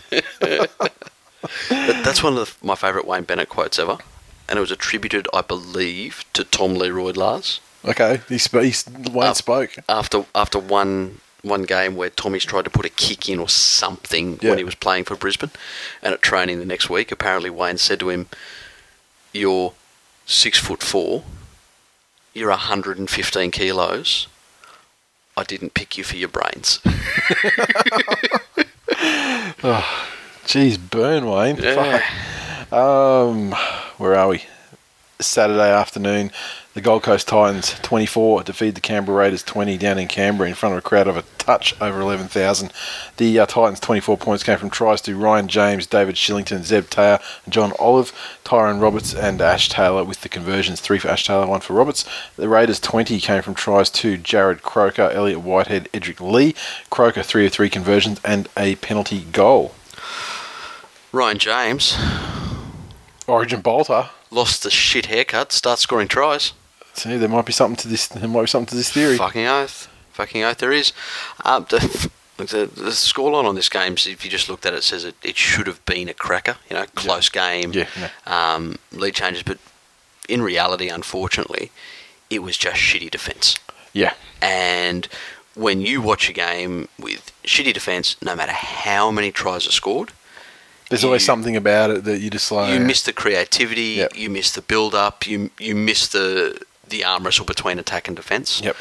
That's one of the, my favourite Wayne Bennett quotes ever, and it was attributed, I believe, to Tom Learoyd-Lahrs. Okay, he, sp- he Wayne Uh, spoke. after after one one game where Tommy's tried to put a kick in or something Yeah. when he was playing for Brisbane, and at training the next week, apparently Wayne said to him, "You're six foot four. You're 115 kilos. I didn't pick you for your brains." Jeez, burn, Wayne. Yeah. Fuck. Um, where are we? Saturday afternoon, the Gold Coast Titans 24 defeat the Canberra Raiders 20 down in Canberra in front of a crowd of a touch over 11,000. The uh, Titans 24 points came from tries to Ryan James, David Shillington, Zeb Taylor, and John Olive, Tyrone Roberts, and Ash Taylor with the conversions three for Ash Taylor, one for Roberts. The Raiders 20 came from tries to Jarrod Croker, Elliott Whitehead, Edrick Lee, Croker three of three conversions, and a penalty goal. Ryan James Origin Bolter. lost the shit haircut, starts scoring tries. See, there might be something to this. There might be something to this theory. Fucking oath. Fucking oath there is. Um, the, the, the scoreline on this game, if you just looked at it, says it, it should have been a cracker. You know, close game, Yeah, Um, lead changes. But in reality, unfortunately, it was just shitty defence. Yeah, And when you watch a game with shitty defence, no matter how many tries are scored, there's always You- something about it that you just like. you miss the creativity, Yep. you miss the build up, you you miss the the arm wrestle between attack and defence. Yep.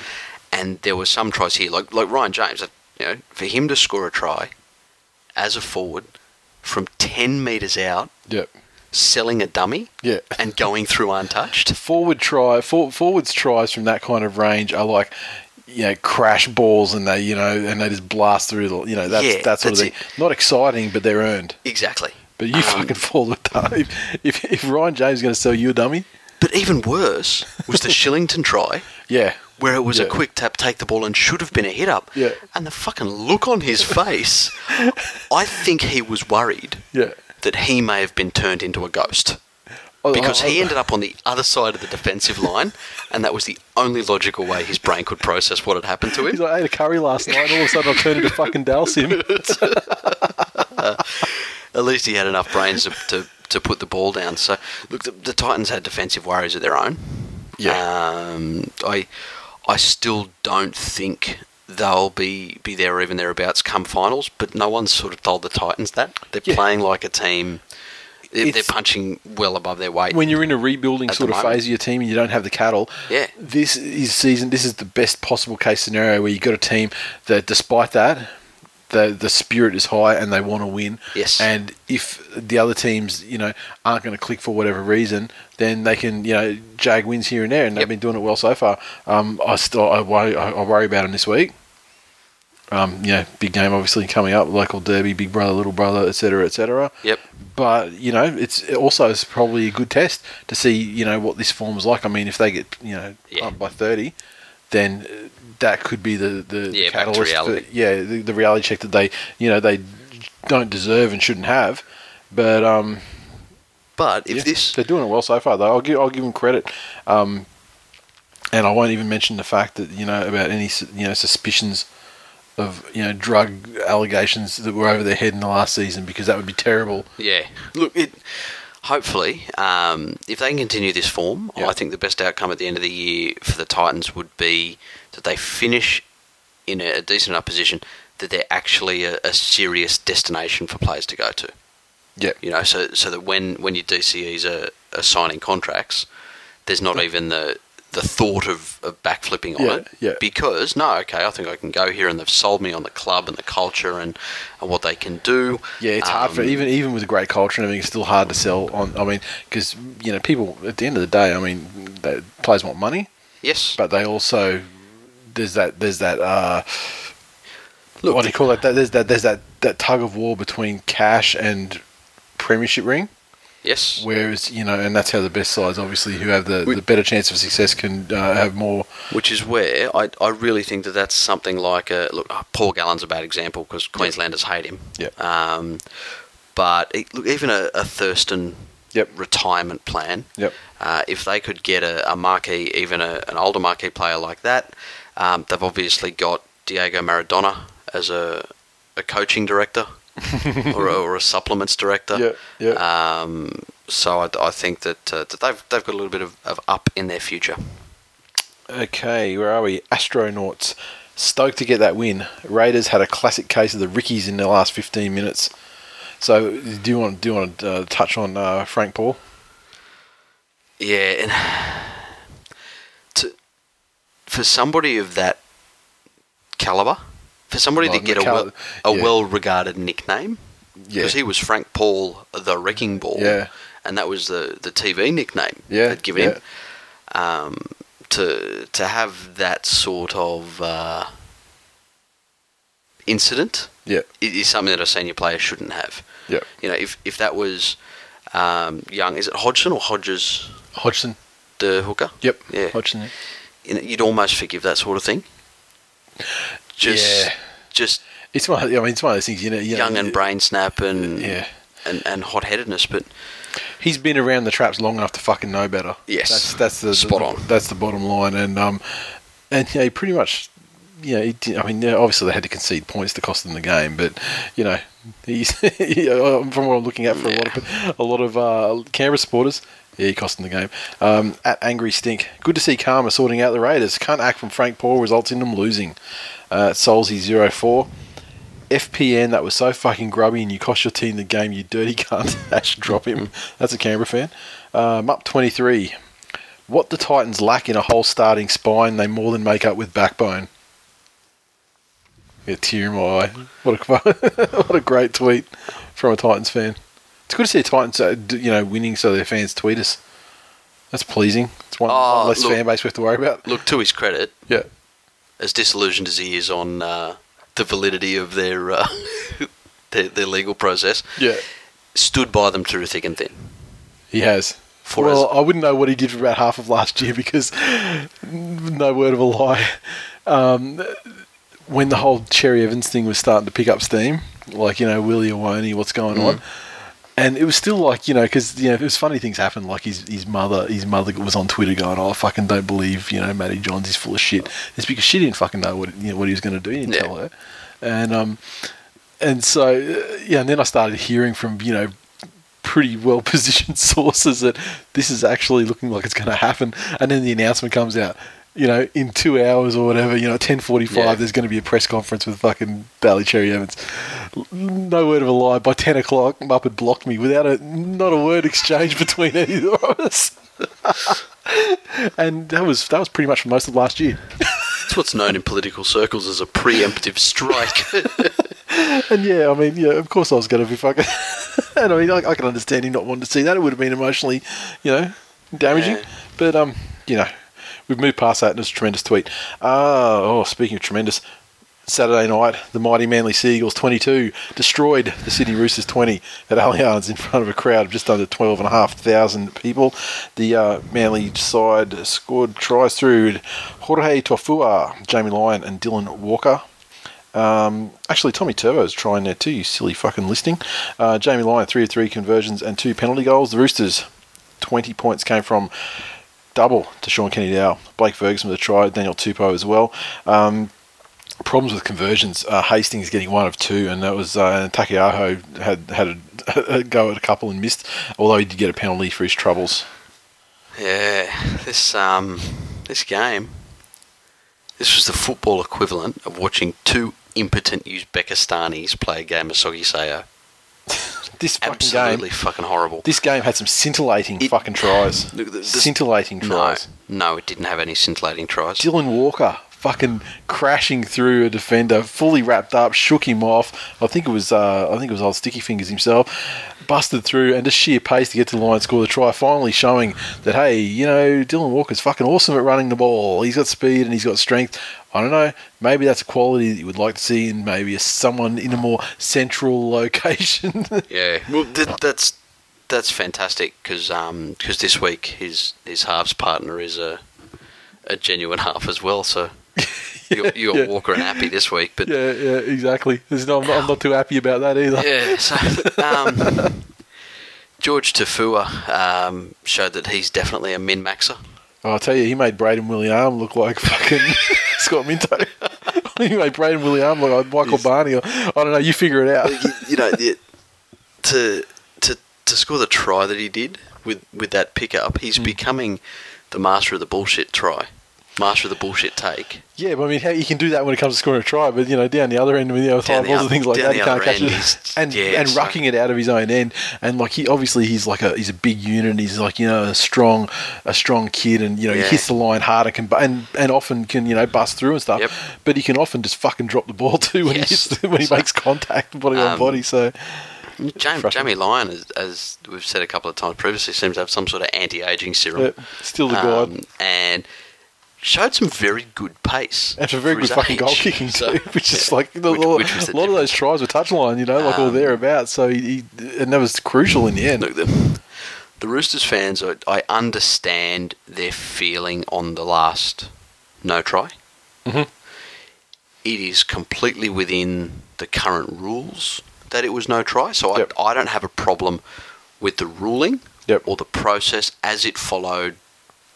And there were some tries here, like like Ryan James. You know, for him to score a try as a forward from ten meters out, Yep. selling a dummy, Yeah. and going through untouched. Forward try. For, forwards tries from that kind of range are like you know, crash balls and they, you know, and they just blast through the, you know, that's Yeah, that sort that's of thing. Not exciting, but they're earned. Exactly. But you Um, fucking fall the dummy. If, if Ryan James is going to sell you a dummy, But even worse was the Shillington try, yeah, where it was a quick tap, take the ball, and should have been a hit up. Yeah. And the fucking look on his face, I think he was worried yeah. that he may have been turned into a ghost. Oh, Because oh, he oh. ended up on the other side of the defensive line, and that was the only logical way his brain could process what had happened to him. He's like, I ate a curry last night, and all of a sudden I turned into fucking Dhalsim. At least he had enough brains to, to, to put the ball down. So, look, the, the Titans had defensive worries of their own. Um, I, I still don't think they'll be, be there or even thereabouts come finals, but no one's sort of told the Titans that. They're Yeah. playing like a team. They're, they're punching well above their weight. when you're in a rebuilding sort of moment. phase of your team and you don't have the cattle, Yeah. this is season. This is the best possible case scenario where you've got a team that, despite that, the the spirit is high and they want to win. Yes. And if the other teams, you know, aren't going to click for whatever reason, then they can, you know, jag wins here and there, and they've Yep. been doing it well so far. Um, I still I worry, I I worry about them this week. Um, you know, big game obviously coming up, local derby, big brother, little brother, etc., etc Yep. but you know it's it also is probably a good test to see you know what this form is like. I mean, if they get you know Yeah. up by thirty, then that could be the the Yeah, catalyst. For, yeah, the, the reality check that they you know they don't deserve and shouldn't have. But um, But if yeah, this. they're doing it well so far, though. I'll give I'll give them credit. Um, and I won't even mention the fact that you know about any you know suspicions of you know drug allegations that were over their head in the last season because that would be terrible. Yeah. Look, it. Hopefully, um, if they can continue this form, Yeah. I think the best outcome at the end of the year for the Titans would be that they finish in a decent enough position that they're actually a, a serious destination for players to go to. Yeah. You know, so so that when when your DCEs are, are signing contracts, there's not even the the thought of, of backflipping on Yeah, it. yeah. Because no, okay, I think I can go here, and they've sold me on the club and the culture and, and what they can do. Yeah, it's hard for Um, even even with a great culture and everything. It's still hard to sell on. I mean, because you know, people at the end of the day, I mean, they, players want money, Yes, but they also there's that there's that uh, Look, what do you call it? That, there's that there's that that tug of war between cash and premiership ring. Yes, Whereas you know, and that's how the best sides, obviously, who have the, We- the better chance of success, can uh, have more. which is where I, I really think that that's something like a look. oh, Paul Gallen's a bad example because Queenslanders hate him. Yeah. Um, but it, look, even a, a Thurston Yep. retirement plan. Yep. Uh, if they could get a, a marquee, even a, an older marquee player like that, um, they've obviously got Diego Maradona as a, a coaching director or, a, or a supplements director. Yeah, yeah. Um, so I, I think that, uh, that they've they've got a little bit of, of up in their future. Okay, where are we? Astronauts. Stoked to get that win. Raiders had a classic case of the Rickies in the last 15 minutes. So, do you want do you want to uh, touch on uh, Frank Paul? Yeah, and to, for somebody of that caliber, for somebody Well, to get a, cal- well, a yeah. well-regarded nickname, Yeah, because he was Frank Paul, the Wrecking Ball, Yeah. and that was the, the TV nickname Yeah, they'd given yeah. him. Um, to to have that sort of uh, incident yeah, is something that a senior player shouldn't have. yeah. You know, if if that was um, young, is it Hodgson or Hodges, Hodgson. the hooker? Yep. Yeah. Hodgson. you know, you'd almost forgive that sort of thing. Just, Yeah. just It's one. Of, I mean, it's one of those things. You know, you know, young and brain snap and Yeah. and, and hot headedness. But He's been around the traps long enough to fucking know better. Yes. that's that's the Spot the- on. That's the bottom line, and um, and yeah, he pretty much. You know, he did, I mean, yeah, obviously they had to concede points to cost them the game, but you know, he's yeah, from what I'm looking at for a lot of a lot of uh, Canberra supporters, yeah, he cost them the game. Um, at Angry Stink, good to see Karma sorting out the Raiders. Can't act from Frank Paul results in them losing. Uh, Solzy 04. FPN, that was so fucking grubby and you cost your team the game, you dirty cunt. Ash, drop him. That's a Canberra fan. Um, up 23. What the Titans lack in a whole starting spine, they more than make up with backbone. Yeah, tear in my eye. What a, what a great tweet from a Titans fan. It's good to see Titans, uh, you know, winning so their fans tweet us. That's pleasing. It's one, Oh, one less look- fan base we have to worry about. look, to his credit, Yeah. As disillusioned as he is on uh, the validity of their, uh, their their legal process, Yeah. stood by them through thick and thin. He has. For well, us- I wouldn't know what he did for about half of last year because no word of a lie. Um, when the whole Cherry Evans thing was starting to pick up steam, like you know Willie Awoni, what's going Mm. on, and it was still like you know because you know it was funny things happened. Like his his mother, his mother was on Twitter going, "Oh, I fucking don't believe you know Matty Johns is full of shit." It's because she didn't fucking know what you know what he was going to do. He didn't Yeah. tell her, and um, and so yeah, and then I started hearing from you know pretty well positioned sources that this is actually looking like it's going to happen, and then the announcement comes out. You know, in two hours or whatever, you know, ten forty-five. Yeah. There's going to be a press conference with fucking Daly Cherry Evans. No word of a lie. By ten o'clock, Muppet blocked me without a not a word exchange between either of us. and that was that was pretty much for most of last year. It's what's known in political circles as a preemptive strike. And yeah, I mean, yeah, of course I was going to be fucking. and I mean, I, I can understand him not wanting to see that. It would have been emotionally, you know, damaging. Yeah. But um, you know, we've moved past that, and it's a tremendous tweet. Uh, oh, speaking of tremendous, Saturday night, the mighty Manly Seagulls 22 destroyed the Sydney Roosters 20 at Allianz in front of a crowd of just under 12,500 people. The uh, Manly side scored tries through Jorge Taufua, Jamie Lyon, and Dylan Walker. Um, actually, Tommy Turbo Turbo's trying there too, you silly fucking listing. Uh, Jamie Lyon, 3 of 3 conversions and 2 penalty goals. The Roosters, 20 points came from double to Shaun Kenny-Dowall. Blake Ferguson with a try, Daniel Tupou as well. Um, problems with conversions. Uh, Hastings getting one of two, and that was uh, Taukeiaho had had a, a go at a couple and missed, although he did get a penalty for his troubles. yeah, this um, this game. This was the football equivalent of watching two impotent Uzbekistanis play a game of Sogi Sayo. This fucking Absolutely game, fucking horrible. this game had some scintillating It- fucking tries. Look, the- scintillating no, tries. no, it didn't have any scintillating tries. Dylan Walker fucking crashing through a defender, fully wrapped up, shook him off. I think it was uh, I think it was old Sticky Fingers himself, busted through and just sheer pace to get to the line score the try. Finally showing that hey, you know Dylan Walker's fucking awesome at running the ball. He's got speed and he's got strength. I don't know. Maybe that's a quality that you would like to see in maybe a, someone in a more central location. Yeah, well, th- that's that's fantastic because um, this week his his halves partner is a a genuine half as well. So you got, you got Yeah. Walker and Appy this week, but yeah, yeah, exactly. No, I'm, not, I'm not too happy about that either. yeah. So um, George Taufua um, showed that he's definitely a min maxer. Oh, I'll tell you, he made Braden William look like fucking Scott Minto. he made Braden William look like Michael Barney. Or, I don't know. You figure it out. you, you know, the, to to to score the try that he did with with that pickup, he's Hmm. becoming the master of the bullshit try, master of the bullshit take. Yeah, but I mean, how, you can do that when it comes to scoring a try, but you know, down the other end, with you know, with Down high the balls and things like that, you can't catch it. And yeah, and rucking it out of his own end, and like he obviously he's like a he's a big unit. And he's like you know a strong a strong kid, and you know Yeah. he hits the line hard and can and and often can you know bust through and stuff. Yep. But he can often just fucking drop the ball too when Yes. he hits, when he So- makes contact body on Um, body. So Jamie. Jamie Lyon, as, as we've said a couple of times previously, seems to have some sort of anti-aging serum. yeah, still the god. Um, and showed some very good pace. And for very good fucking age. goal kicking So, too, which is like the, which- a lot- which was a lot of those tries were touchline, you know, like or Um, thereabouts. So he, and that was crucial in the end. Look, the, the Roosters fans, I, I understand their feeling on the last no try. Mhm. It is completely within the current rules that it was no try, so Yep. I, I don't have a problem with the ruling Yep. or the process as it followed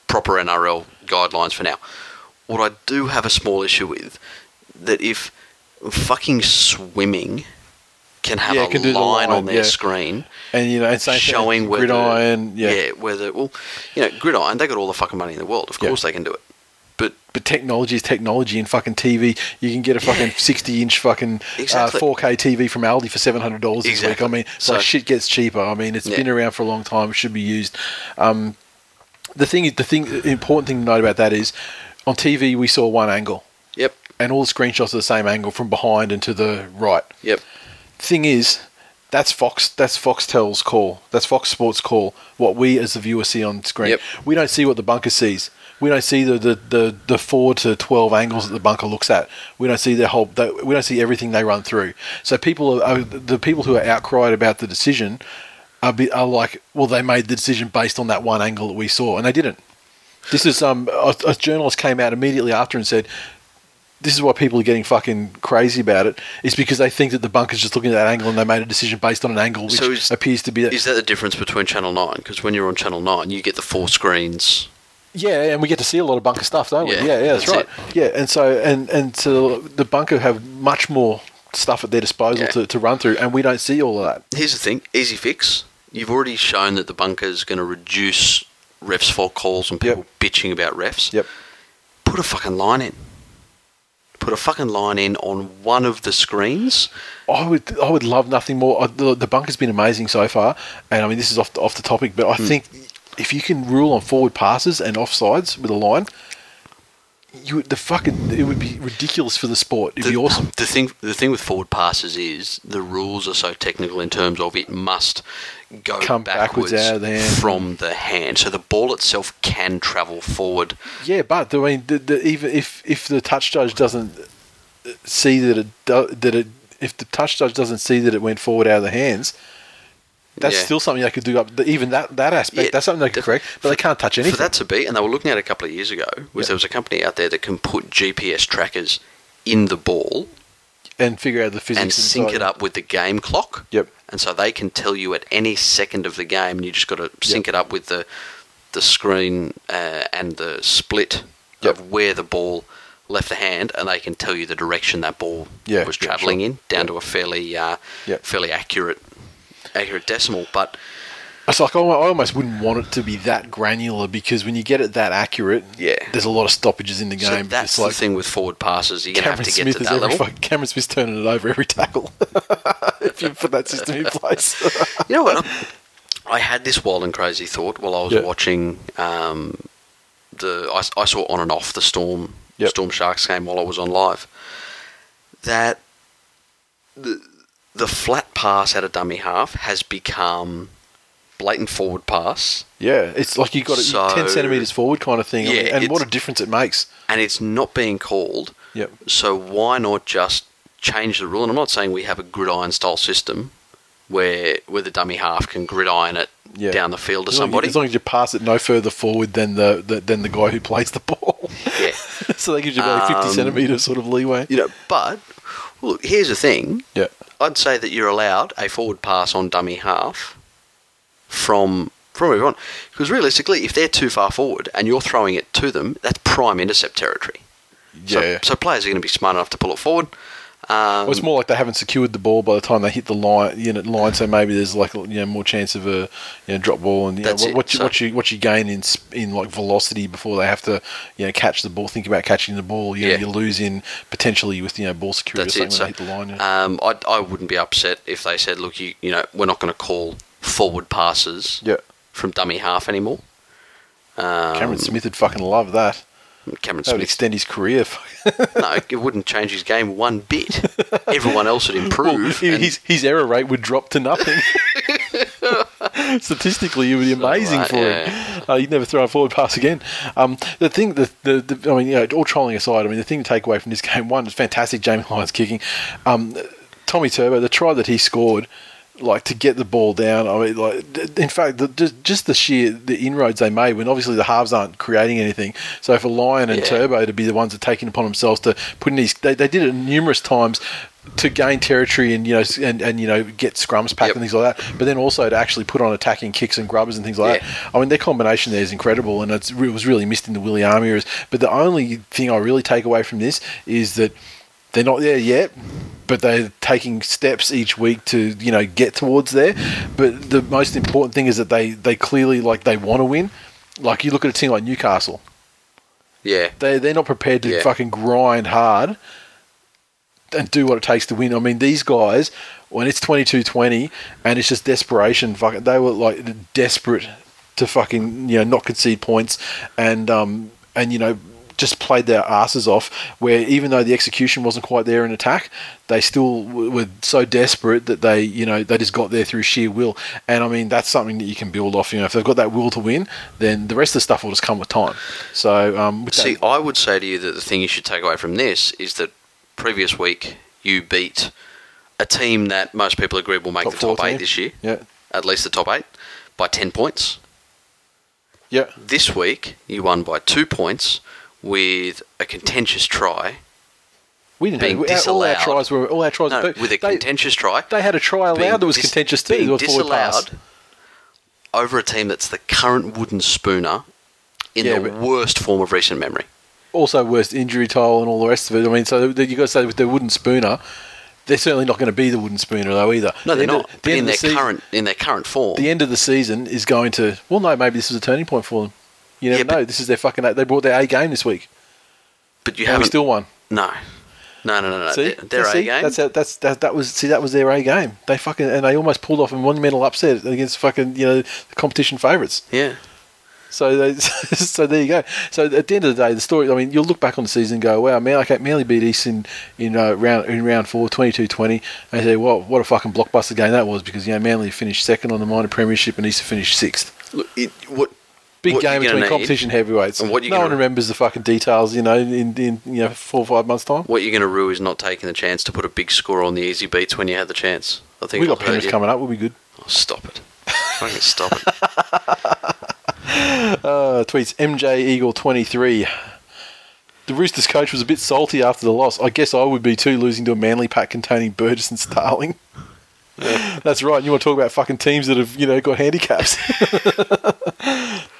proper NRL guidelines for now. What I do have a small issue with that if fucking swimming can have Yeah, a can do the line, line, on their yeah. screen And you know, and same thing, showing whether gridiron, yeah. whether well, you know, gridiron, they got all the fucking money in the world. Of Yeah. course they can do it. But But technology is technology. and fucking TV, you can get a fucking sixty-inch fucking Exactly. uh, 4K TV from Aldi for seven hundred dollars this week. I mean, So- like shit gets cheaper. I mean, it's Yeah. been around for a long time. It should be used. Um, the thing is, the thing, the important thing to note about that is, on TV we saw one angle, yep, and all the screenshots are the same angle from behind and to the right. yep. thing is, That's Fox. That's Foxtel's call. That's Fox Sports call. What we as the viewer see on screen. Yep. We don't see what the bunker sees. We don't see the, the, the, the four to twelve angles that the bunker looks at. We don't see their whole. They, we don't see everything they run through. So people are, are the people who are outcried about the decision are, be, are like, well, they made the decision based on that one angle that we saw, and they didn't. This is um a, a journalist came out immediately after and said, "This is why people are getting fucking crazy about it. it. Is because they think that the bunker's just looking at that angle and they made a decision based on an angle which So is- appears to be Is that the difference between Channel 9? Because when you're on Channel 9, you get the four screens. yeah, and we get to see a lot of bunker stuff, don't we? Yeah, Yeah, yeah, that's, that's right. Yeah, and so and and so the bunker have much more stuff at their disposal Yeah. to, to run through, and we don't see all of that. Here's the thing easy fix. You've already shown that the bunker is going to reduce refs' fault calls and people bitching about refs. Yep. Put a fucking line in. Put a fucking line in on one of the screens. I would, I would love nothing more. Uh, The, the bunker's been amazing so far, and I mean this is off the, off the topic, but I think if you can rule on forward passes and offsides with a line, you the fucking it would be ridiculous for the sport. It'd the, be awesome. The thing, the thing with forward passes is the rules are so technical in terms of it must go Come backwards backwards, out of the hand. from the hand. So the ball itself can travel forward. Yeah, but I mean, the, the, even if if the touch judge doesn't see that it do, that it if the touch judge doesn't see that it went forward out of the hands. That's Yeah. still something they could do up. Even that that aspect, Yeah, that's something they could correct, but they can't touch anything. For that to be, and they were looking at it a couple of years ago, was Yeah. there was a company out there that can put GPS trackers in the ball and figure out the physics and sync inside. it up with the game clock. Yep. And so they can tell you at any second of the game, and you just got to sync it up with the the screen uh, and the split Yep. of where the ball left the hand, and they can tell you the direction that ball Yeah, was yeah, travelling sure. in, down to a fairly uh, Yep. fairly accurate accurate decimal. But It's like I almost wouldn't want it to be that granular because when you get it that accurate, Yeah. there's a lot of stoppages in the game. so that's it's like the thing with forward passes. You're gonna Cameron have to get to that every level. Cameron Smith's turning it over every tackle. if you put that system in place, You know what? I had this wild and crazy thought while I was Yeah. watching um, the. I, I saw on and off the Storm Yep. Storm Sharks game while I was on live. That the the flat pass at a dummy half has become blatant forward pass, yeah, it's like you got it So- ten centimeters forward kind of thing. I Yeah, mean, and what a difference it makes. and it's not being called. Yep. So why not just change the rule? And I'm not saying we have a gridiron style system where where the dummy half can gridiron it Yeah. down the field to As somebody. as long as you pass it no further forward than the, the than the guy who plays the ball. yeah. so that gives you about fifty Um, centimeters sort of leeway. You know, but well, look, here's the thing. Yeah. I'd say that you're allowed a forward pass on dummy half from from everyone because realistically, if they're too far forward and you're throwing it to them, that's prime intercept territory. So, Yeah. so players are going to be smart enough to pull it forward. Um, Well, it's more like they haven't secured the ball by the time they hit the line. You know, line so maybe there's like you know more chance of a you know drop ball and you know, what, what you So- what you what you gain in in like velocity before they have to you know catch the ball. Think about catching the ball. You know, Yeah. you lose in potentially with you know ball security That's or it. something So, they hit the line. Yeah. um, I, I wouldn't be upset if they said, "Look, you, you know, we're not going to call forward passes yeah. from dummy half anymore." Um, Cameron Smith would fucking love that. Cameron That would Smith. extend his career. no, it wouldn't change his game one bit. Everyone else would improve. Well, his, his error rate would drop to nothing. Statistically, it would be amazing right, for him. Uh, he'd never throw a forward pass again. Um, the thing, the, the, the, I mean, you know, all trolling aside, I mean, the thing to take away from this game, one, it's fantastic Jamie Lyon's kicking. Um, Tommy Turbo, the try that he scored, like to get the ball down. I mean, like in fact, the, just, just the sheer the inroads they made when obviously the halves aren't creating anything. So for Lyon and Yeah. Turbo to be the ones that are taking upon themselves to put in these, they, they did it numerous times to gain territory and you know and, and you know get scrums packed Yep. and things like that. But then also to actually put on attacking kicks and grubbers and things like Yeah. that. I mean, their combination there is incredible, and it's, it was really missed in the Willie Army. But the only thing I really take away from this is that they're not there yet, but they're taking steps each week to you know get towards there. But the most important thing is that they they clearly like they want to win. Like you look at a team like Newcastle, yeah, they they're not prepared to Yeah. fucking grind hard and do what it takes to win. I mean, these guys when it's 22-20 and it's just desperation, fucking they were like desperate to fucking you know not concede points and um and you know just played their asses off. Where even though the execution wasn't quite there in attack, they still w- were so desperate that they, you know, they just got there through sheer will. And I mean, that's something that you can build off. You know, if they've got that will to win, then the rest of the stuff will just come with time. So, um, See, that, I would say to you that the thing you should take away from this is that previous week you beat a team that most people agreed will make Top the top eight team. this year, yeah, at least the top eight, by 10 points. yeah, This week you won by two points with a contentious try. we didn't Being have our- all our disallowed. tries were all our tries. No, were- with a they, contentious try. they had a try allowed that was dis- contentious too. being It was disallowed over a team that's the current wooden spooner in Yeah, the worst form of recent memory. also worst injury toll and all the rest of it. I mean, so you got to say with the wooden spooner, they're certainly not going to be the wooden spooner though either. No, they're not. of- the But in their the season- current in their current form, the end of the season is going to. Well, no, maybe this is a turning point for them. You never Yeah, know. This is their fucking. They brought their A game this week. but you haven't still won. No, no, no, no, no. See, Their- see? A game. That's how, that's that, that was see that was their A game. They fucking and they almost pulled off a monumental upset against fucking you know the competition favourites. yeah. So they, so there you go. So at the end of the day, the story. I mean, you'll look back on the season and go, "Wow, man, okay, Manly beat East in in uh, round in round four, 22-20. And say, "Well, what a fucking blockbuster game that was!" Because you know Manly finished second on the minor premiership and East finished sixth. Look, it, what Big what game between need- competition heavyweights. And what no one remembers the fucking details, you know, in, in you know four or five months time. What you're going to rue is not taking the chance to put a big score on the easy beats when you had the chance. I think We got Penrith coming up. We'll be good. Oh, stop it. Fucking stop it. Uh, tweets MJ Eagle twenty three. The Roosters coach was a bit salty after the loss. I guess I would be too, losing to a Manly pack containing Burgess and Starling. That's right. You want to talk about fucking teams that have you know got handicaps?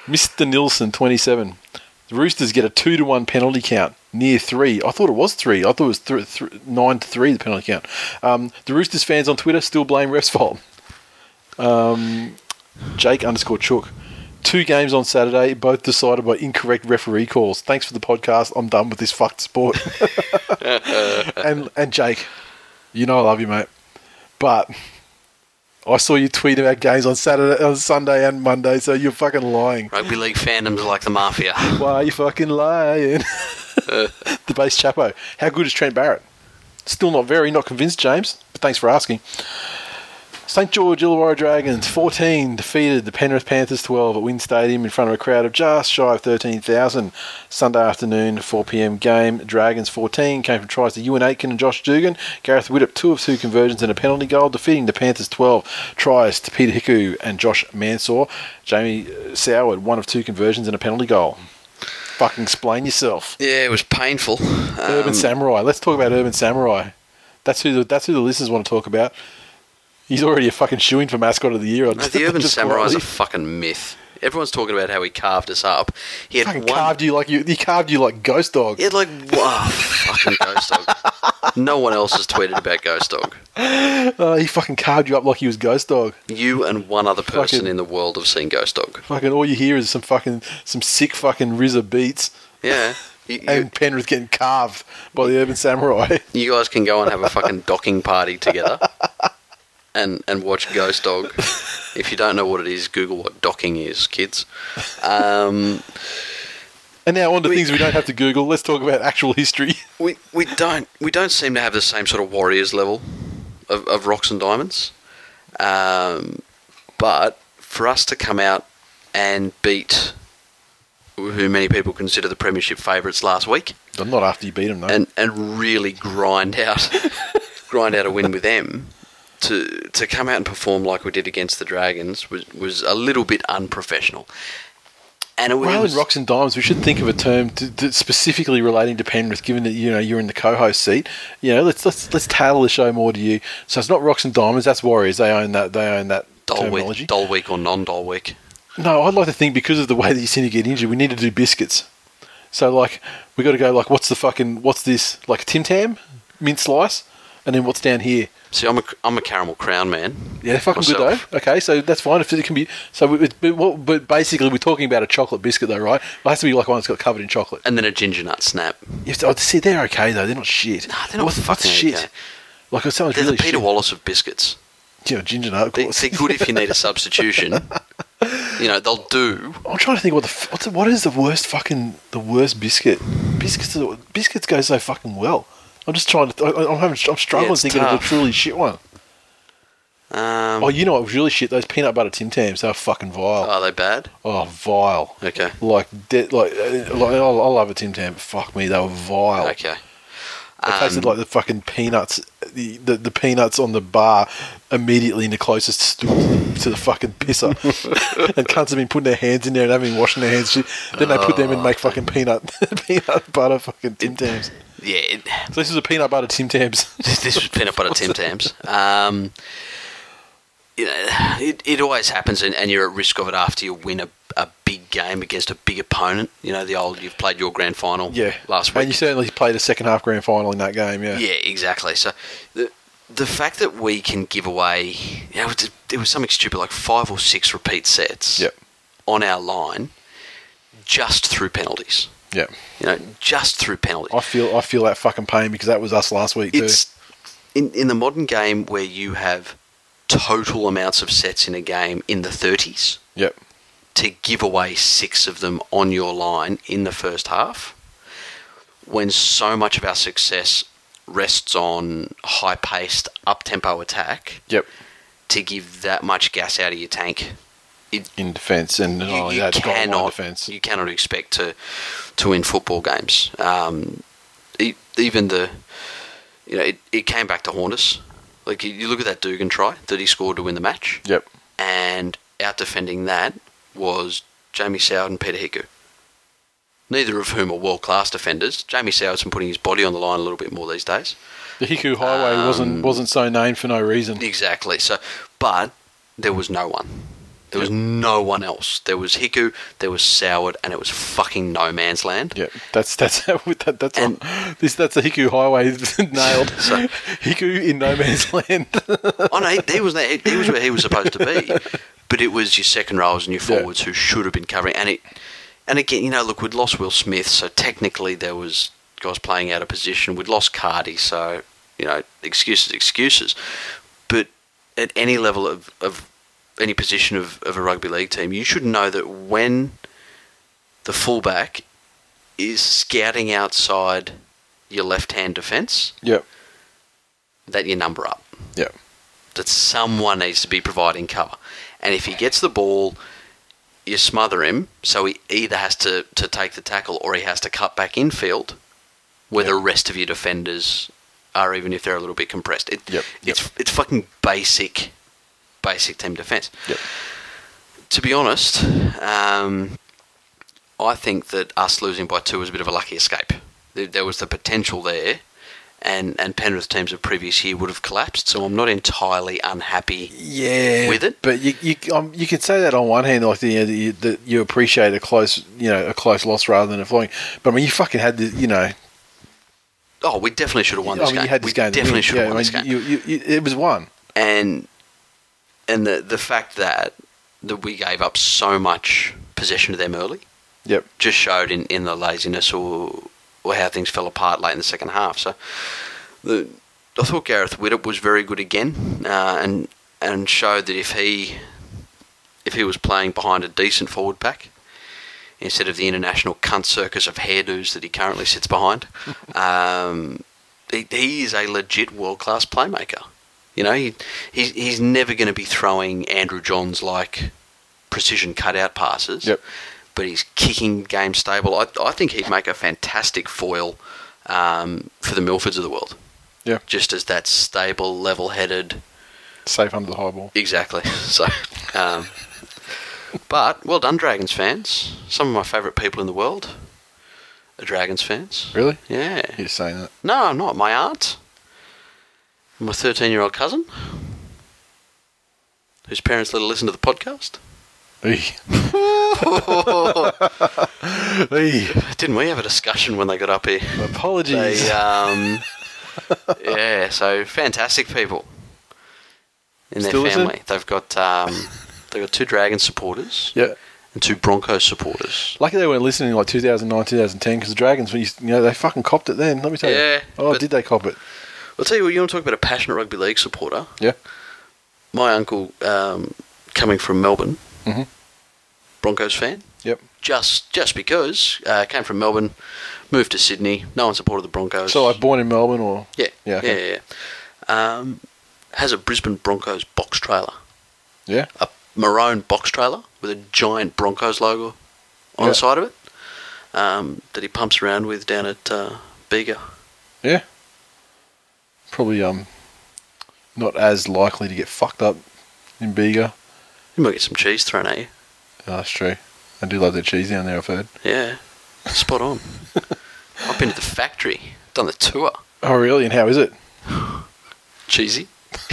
Mr. Nilsson twenty seven. The Roosters get a two to one penalty count near three. I thought it was three. I thought it was th- th- nine to three the penalty count. Um, the Roosters fans on Twitter still blame refs fault. Um, Jake underscore Chook. Two games on Saturday, both decided by incorrect referee calls. Thanks for the podcast. I'm done with this fucked sport. and and Jake, you know I love you, mate. But I saw you tweet about games on Saturday, on Sunday, and Monday. So you're fucking lying. Rugby league fandoms like the mafia. Why are you fucking lying? the base chapo. How good is Trent Barrett? Still not very, not convinced, James. But thanks for asking. St George Illawarra Dragons 14 defeated the Penrith Panthers 12 at WIN Stadium in front of a crowd of just shy of 13,000. Sunday afternoon, 4 pm game. Dragons 14 came from tries to Euan Aitken and Josh Dugan. Gareth Widdop, two of two conversions and a penalty goal, defeating the Panthers 12 tries to Peter Hiku and Josh Mansour. Jamie uh, Soward, one of two conversions and a penalty goal. Fucking explain yourself. Yeah, it was painful. Urban Um, Samurai. Let's talk about Urban Samurai. That's who the, that's who the listeners want to talk about. He's already a fucking shoe for mascot of the year. no, the Urban Samurai is a fucking myth. Everyone's talking about how he carved us up. He had fucking one. carved you like you. He carved you like Ghost Dog. He had like wow, fucking Ghost Dog. No one else has tweeted about Ghost Dog. Uh, he fucking carved you up like he was Ghost Dog. You and one other person Fucking- in the world have seen Ghost Dog. Fucking all you hear is some fucking some sick fucking RZA beats Yeah. You, you, and Penrith getting carved by the Urban Samurai. you guys can go and have a fucking docking party together and, and watch Ghost Dog. If you don't know what it is, Google what docking is, kids. Um, And now on to We- things we don't have to Google. Let's talk about actual history. we, we don't we don't seem to have the same sort of warriors level of, of rocks and diamonds. Um, but for us to come out and beat who many people consider the premiership favourites last week I'm not after you beat him though. and, and really grind out grind out a win with them to to come out and perform like we did against the Dragons was, was a little bit unprofessional. And it Rather than rocks and diamonds, we should think of a term to, to specifically relating to Penrith. Given that you know you're in the co-host seat, you know let's let's let's tailor the show more to you. So it's not rocks and diamonds. That's Warriors. They own that. They own that Dole terminology. week, Dole week or non-Dole week. No, I'd like to think because of the way that you seem to get injured, we need to do biscuits. So like we got to go like what's the fucking what's this like Tim Tam mint slice, and then what's down here? See, I'm a, I'm a caramel crown man. Yeah, they're fucking Myself. good though. Okay, so that's fine if it can be. So, but, what- but basically, we're talking about a chocolate biscuit though, right? It has to be like one that's got covered in chocolate. And then a ginger nut snap. You have to, oh, see, they're okay though. They're not shit. Nah, they're not what's fucking shit? okay. Like if someone's They're really the Peter shit. Wallace of biscuits. Know, ginger nut. Of They, course. they're good if you need a substitution, You know, they'll do. I'm trying to think what the what's what is the worst fucking the worst biscuit. Biscuits are- biscuits go so fucking well. I'm just trying to. I, I'm having. I'm struggling it's thinking of a truly shit one. Um, Oh, you know what was really shit? Those peanut butter Tim Tams. They were fucking vile. are they bad? Oh, vile. Okay. Like, de- like, uh, like I, I love a Tim Tam, but fuck me, they were vile. Okay. They tasted Um, like the fucking peanuts, the, the the peanuts on the bar immediately in the closest stool to the fucking pisser. and cunts have been putting their hands in there and haven't been washing their hands. Then they put them and make fucking peanut peanut butter fucking Tim Tams. Yeah, it, So this is a peanut butter Tim Tams. this, this was peanut butter Tim Tams. Um, you know, it, it always happens, and, and you're at risk of it after you win a, a big game against a big opponent. You know, the old you've played your grand final yeah, last week. And you certainly played a second half grand final in that game. Yeah, Yeah, exactly. So the the fact that we can give away, you know, there was something stupid like five or six repeat sets Yep. on our line just through penalties. Yeah. You know, just through penalties. I feel I feel that fucking pain because that was us last week too. it's in in the modern game where you have total amounts of sets in a game in the 30s Yep. to give away six of them on your line in the first half when so much of our success rests on high paced up tempo attack Yep. to give that much gas out of your tank it, In defence and you, oh, you yeah, it's goal line cannot defence. you cannot expect to to win football games. Um, e- even the you know it, it came back to haunt us. Like you, you look at that Dugan try that he scored to win the match, Yep. and out defending that was Jamie Soward and Peter Hiku. Neither of whom are world class defenders. Jamie Soward's been putting his body on the line a little bit more these days. The Hiku Highway Um, wasn't wasn't so named for no reason. Exactly. So, but there was no one. There was no one else. There was Hiku, there was Soward, and it was fucking no man's land. Yeah, that's that's that, that's And- on, this that's the Hiku Highway nailed. So- Hiku in no man's land. Oh no, he, he was there. He was where he was supposed to be, but it was your second rows and your Yeah. forwards who should have been covering. And it, and again, you know, look, we'd lost Will Smith, so technically there was guys playing out of position. We'd lost Cardi, so you know, excuses, excuses. But at any level of, of any position of, of a rugby league team, you should know that when the fullback is scouting outside your left hand defence, yep, that you number up. Yep, that someone needs to be providing cover. And if he gets the ball, you smother him, so he either has to, to take the tackle or he has to cut back infield, where the rest of your defenders are, even if they're a little bit compressed. It, Yep, It's it's fucking basic, basic team defense. yep. To be honest, um, I think that us losing by two was a bit of a lucky escape. There, there was the potential there, and, and Penrith teams of previous year would have collapsed. So I'm not entirely unhappy. Yeah, With it? but you you um, you can say that on one hand, like the, you know, that you, you appreciate a close you know a close loss rather than a flying. But I mean, you fucking had the you know. Oh, we definitely should have won I this mean, game. you had this we game. definitely should have Yeah, won I this game. You, you, you, it was one. and and the the fact that that we gave up so much possession to them early Yep. just showed in, in the laziness or or how things fell apart late in the second half. So the I thought Gareth Widdop was very good again, uh, and and showed that if he if he was playing behind a decent forward pack instead of the international cunt circus of hairdos that he currently sits behind, um, he, he is a legit world class playmaker. You know, he, he's he's never going to be throwing Andrew Johns like precision cutout passes. Yep. But he's kicking game stable. I, I think he'd make a fantastic foil um, for the Milfords of the world. Yeah. Just as that stable, level headed. Safe under the high ball. Exactly. So, um, but well done, Dragons fans. Some of my favourite people in the world are Dragons fans. Really? Yeah. You're saying that. No, I'm not. My aunt, my 13 year old cousin, whose parents let her listen to the podcast. Didn't we have a discussion when they got up here? Apologies. They, um, yeah, so fantastic people in their Still listen? family. They've got um, they've got two Dragons supporters yeah. and two Broncos supporters. Lucky they weren't listening in like 2009, 2010 because the Dragons, when you, you know, they fucking copped it then. Let me tell Yeah, you. Oh, did they cop it? I'll tell you what. You want to talk about a passionate rugby league supporter? Yeah. My uncle, um, coming from Melbourne, Mhm. Broncos fan. Yep. Just just because uh, came from Melbourne, moved to Sydney. No one supported the Broncos. So like born in Melbourne or yeah, Yeah, yeah, okay. yeah, yeah. Um, has a Brisbane Broncos box trailer, yeah. a maroon box trailer with a giant Broncos logo on Yeah. the side of it. Um, that he pumps around with down at uh, Bega. Yeah. Probably um not as likely to get fucked up in Bega. You might get some cheese thrown at you. Oh, that's true. I do love their cheese down there, I've heard. Yeah, spot on. I've been to the factory, done the tour. Oh really? And how is it? Cheesy.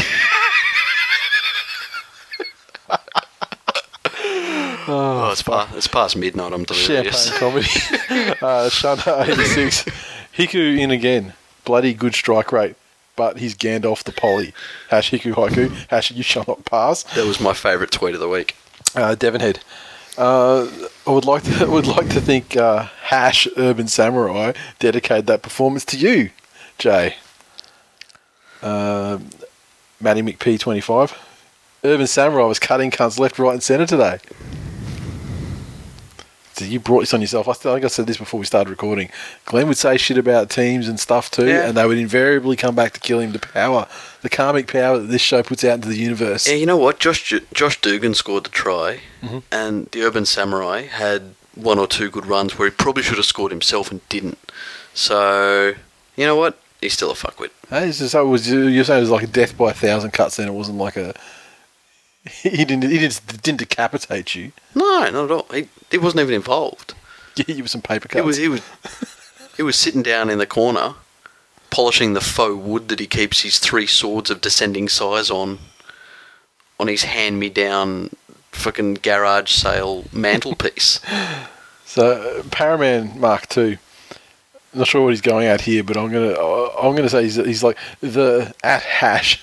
oh, it's, past, it's past midnight. I'm delirious. Champagne comedy. uh, Shana 86. Hiku in again. Bloody good strike rate. But he's Gandalf the Polly. Hash Hiku Haiku. Hash you shall not pass. That was my favourite tweet of the week. Uh, Devonhead. Uh, I would like to would like to think uh, Hash Urban Samurai dedicated that performance to you, Jay. Uh, Matty McP twenty five. Urban Samurai was cutting cunts left, right, and centre today. So you brought this on yourself. I think I said this before we started recording. Glenn would say shit about teams and stuff too, Yeah. and they would invariably come back to kill him. The power, the karmic power that this show puts out into the universe. Yeah, you know what? Josh Josh Dugan scored the try, Mm-hmm. and the Urban Samurai had one or two good runs where he probably should have scored himself and didn't. So, you know what? He's still a fuckwit. Hey, so it was, you're saying it was like a death by a thousand cuts, then it wasn't like a. He didn't. He didn't, didn't decapitate you. No, not at all. He, he wasn't even involved. He gave you some paper cuts. He was he was he was sitting down in the corner, polishing the faux wood that he keeps his three swords of descending size on, on his hand-me-down fucking garage sale mantelpiece. So uh, Paraman Mark Two. Not sure what he's going at here, but I'm gonna I'm gonna say he's, he's like the at hash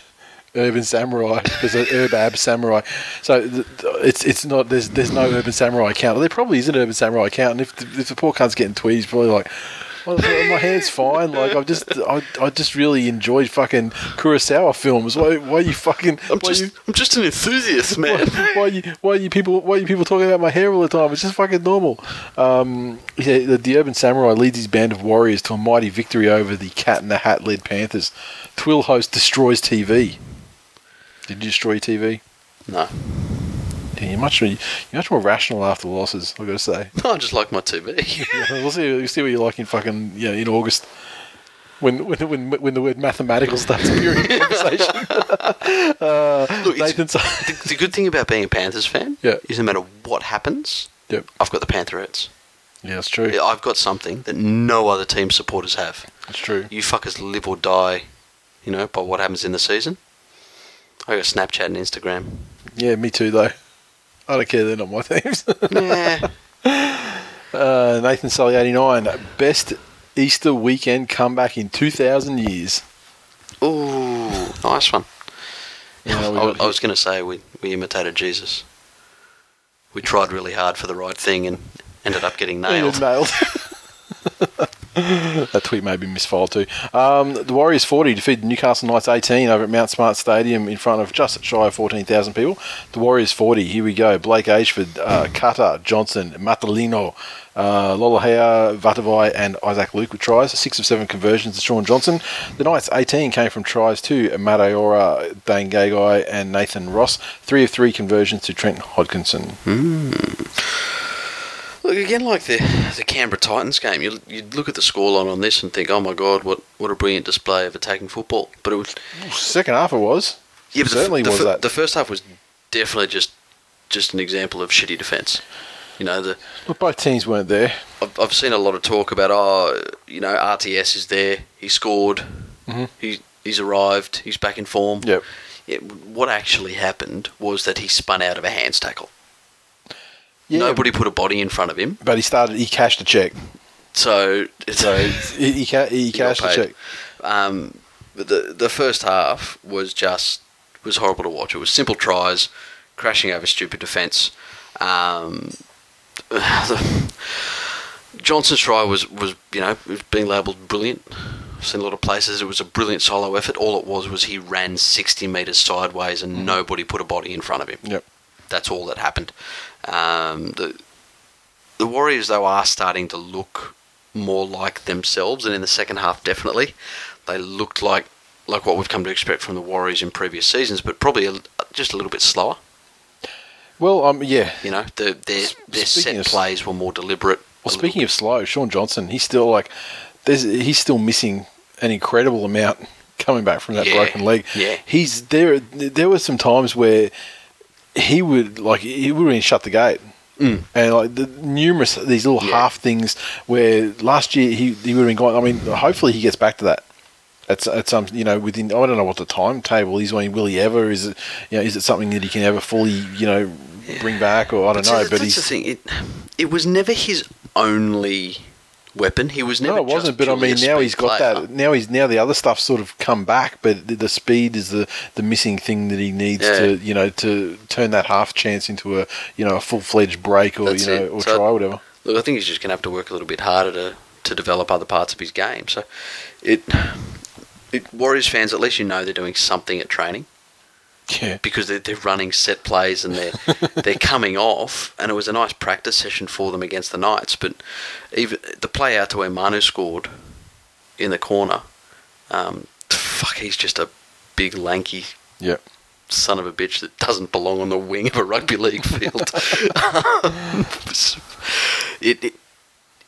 urban samurai. There's an urbab samurai. So th- th- it's it's not there's there's no urban samurai account. There probably is an urban samurai account, and if the, if the poor cunt's getting tweets, he's probably like. Well, my hair's fine. Like I've just, I, I just really enjoyed fucking Kurosawa films. Why, why are you fucking? I'm just you, I'm just an enthusiast, man. why, why you why you people why you people talking about my hair all the time? It's just fucking normal. Um, yeah, the, the urban samurai leads his band of warriors to a mighty victory over the Cat in the Hat led Panthers. Twill host destroys TV. Did you destroy your TV? no, Yeah, you're much you're much more rational after losses. I've got to say. I just like my TV. Yeah, we'll see. We'll see what you're like in fucking yeah in August. When, when, when, when the word mathematical starts appearing in conversation. uh, Look, it's- Nathan, the, the good thing about being a Panthers fan Yeah. is no matter what happens, yep. I've got the Pantherettes. Yeah, that's true. I've got something that no other team supporters have. That's true. You fuckers live or die, you know, by what happens in the season. I got Snapchat and Instagram. Yeah, me too, though. I don't care. They're not my teams. yeah. uh, Nathan Sully, 89. Best Easter weekend comeback in 2,000 years. Ooh, nice one. Yeah, I, I was going to say we, we imitated Jesus. We tried really hard for the right thing and ended up getting nailed. Nailed. that tweet may be misfiled too. Um, the Warriors 40 defeated the Newcastle Knights 18 over at Mount Smart Stadium in front of just shy of 14,000 people. The Warriors 40, here we go. Blake Ayshford, uh, Cutter, Johnson, Matulino, uh, Lolohea, Vatuvei, and Isaac Luke with tries. Six of seven conversions to Shaun Johnson. The Knights 18 came from tries to Mata'utia, Dane Gagai, and Nathan Ross. Three of three conversions to Trent Hodkinson. Look again, like the the Canberra Titans game. You you look at the scoreline on this and think, oh my god, what what a brilliant display of attacking football. But it was Second half it was. yeah, but the, Certainly the, was fir- that. the first half was definitely just just an example of shitty defence. You know, the both teams weren't there. I've, I've seen a lot of talk about oh, you know, RTS is there. He scored. Mm-hmm. He he's arrived. He's back in form. Yep. Yeah, what actually happened was that he spun out of a hands tackle. Yeah, Nobody put a body in front of him, But he started. He cashed a check. so it's So he he, ca- he He cashed a check. Um, but the the first half was just was horrible to watch. It was simple tries, crashing over stupid defence. Um, Johnson's try was, was you know being labelled brilliant. I've seen a lot of places. It was a brilliant solo effort. All it was was he ran sixty metres sideways and nobody put a body in front of him. Yep. that's all that happened. Um, the the Warriors though are starting to look more like themselves, and in the second half, definitely, they looked like like what we've come to expect from the Warriors in previous seasons, but probably a, just a little bit slower. Well, um, yeah. You know, the, their their set of- plays were more deliberate. Well, speaking of slow, Shaun Johnson, he's still like, there's he's still missing an incredible amount coming back from that Yeah, broken leg. yeah. he's there. There were some times where he would like he would have been shut the gate. Mm. And like the numerous these little Yeah. half things where last year he, he would have been gone. I mean, hopefully he gets back to that. At, at some you know within I don't know what the timetable is. I mean, will he ever? Is it you know is it something that he can ever fully you know bring back or I don't see, know? But that's he's the thing. It it was never his only weapon. He was never. No, it wasn't. But I mean, now he's got player. that. Now he's now the other stuff sort of come back, but the, the speed is the the missing thing that he needs Yeah. to you know to turn that half chance into a you know a full fledged break or That's you know it. or So- try or whatever. Look, I think he's just going to have to work a little bit harder to, to develop other parts of his game. So, it, it Warriors fans, at least you know they're doing something at training Yeah, because they're, they're running set plays and they're they're coming off. And it was a nice practice session for them against the Knights. But even the play out to where Manu scored in the corner, um, fuck, he's just a big lanky yeah. son of a bitch that doesn't belong on the wing of a rugby league field. it, it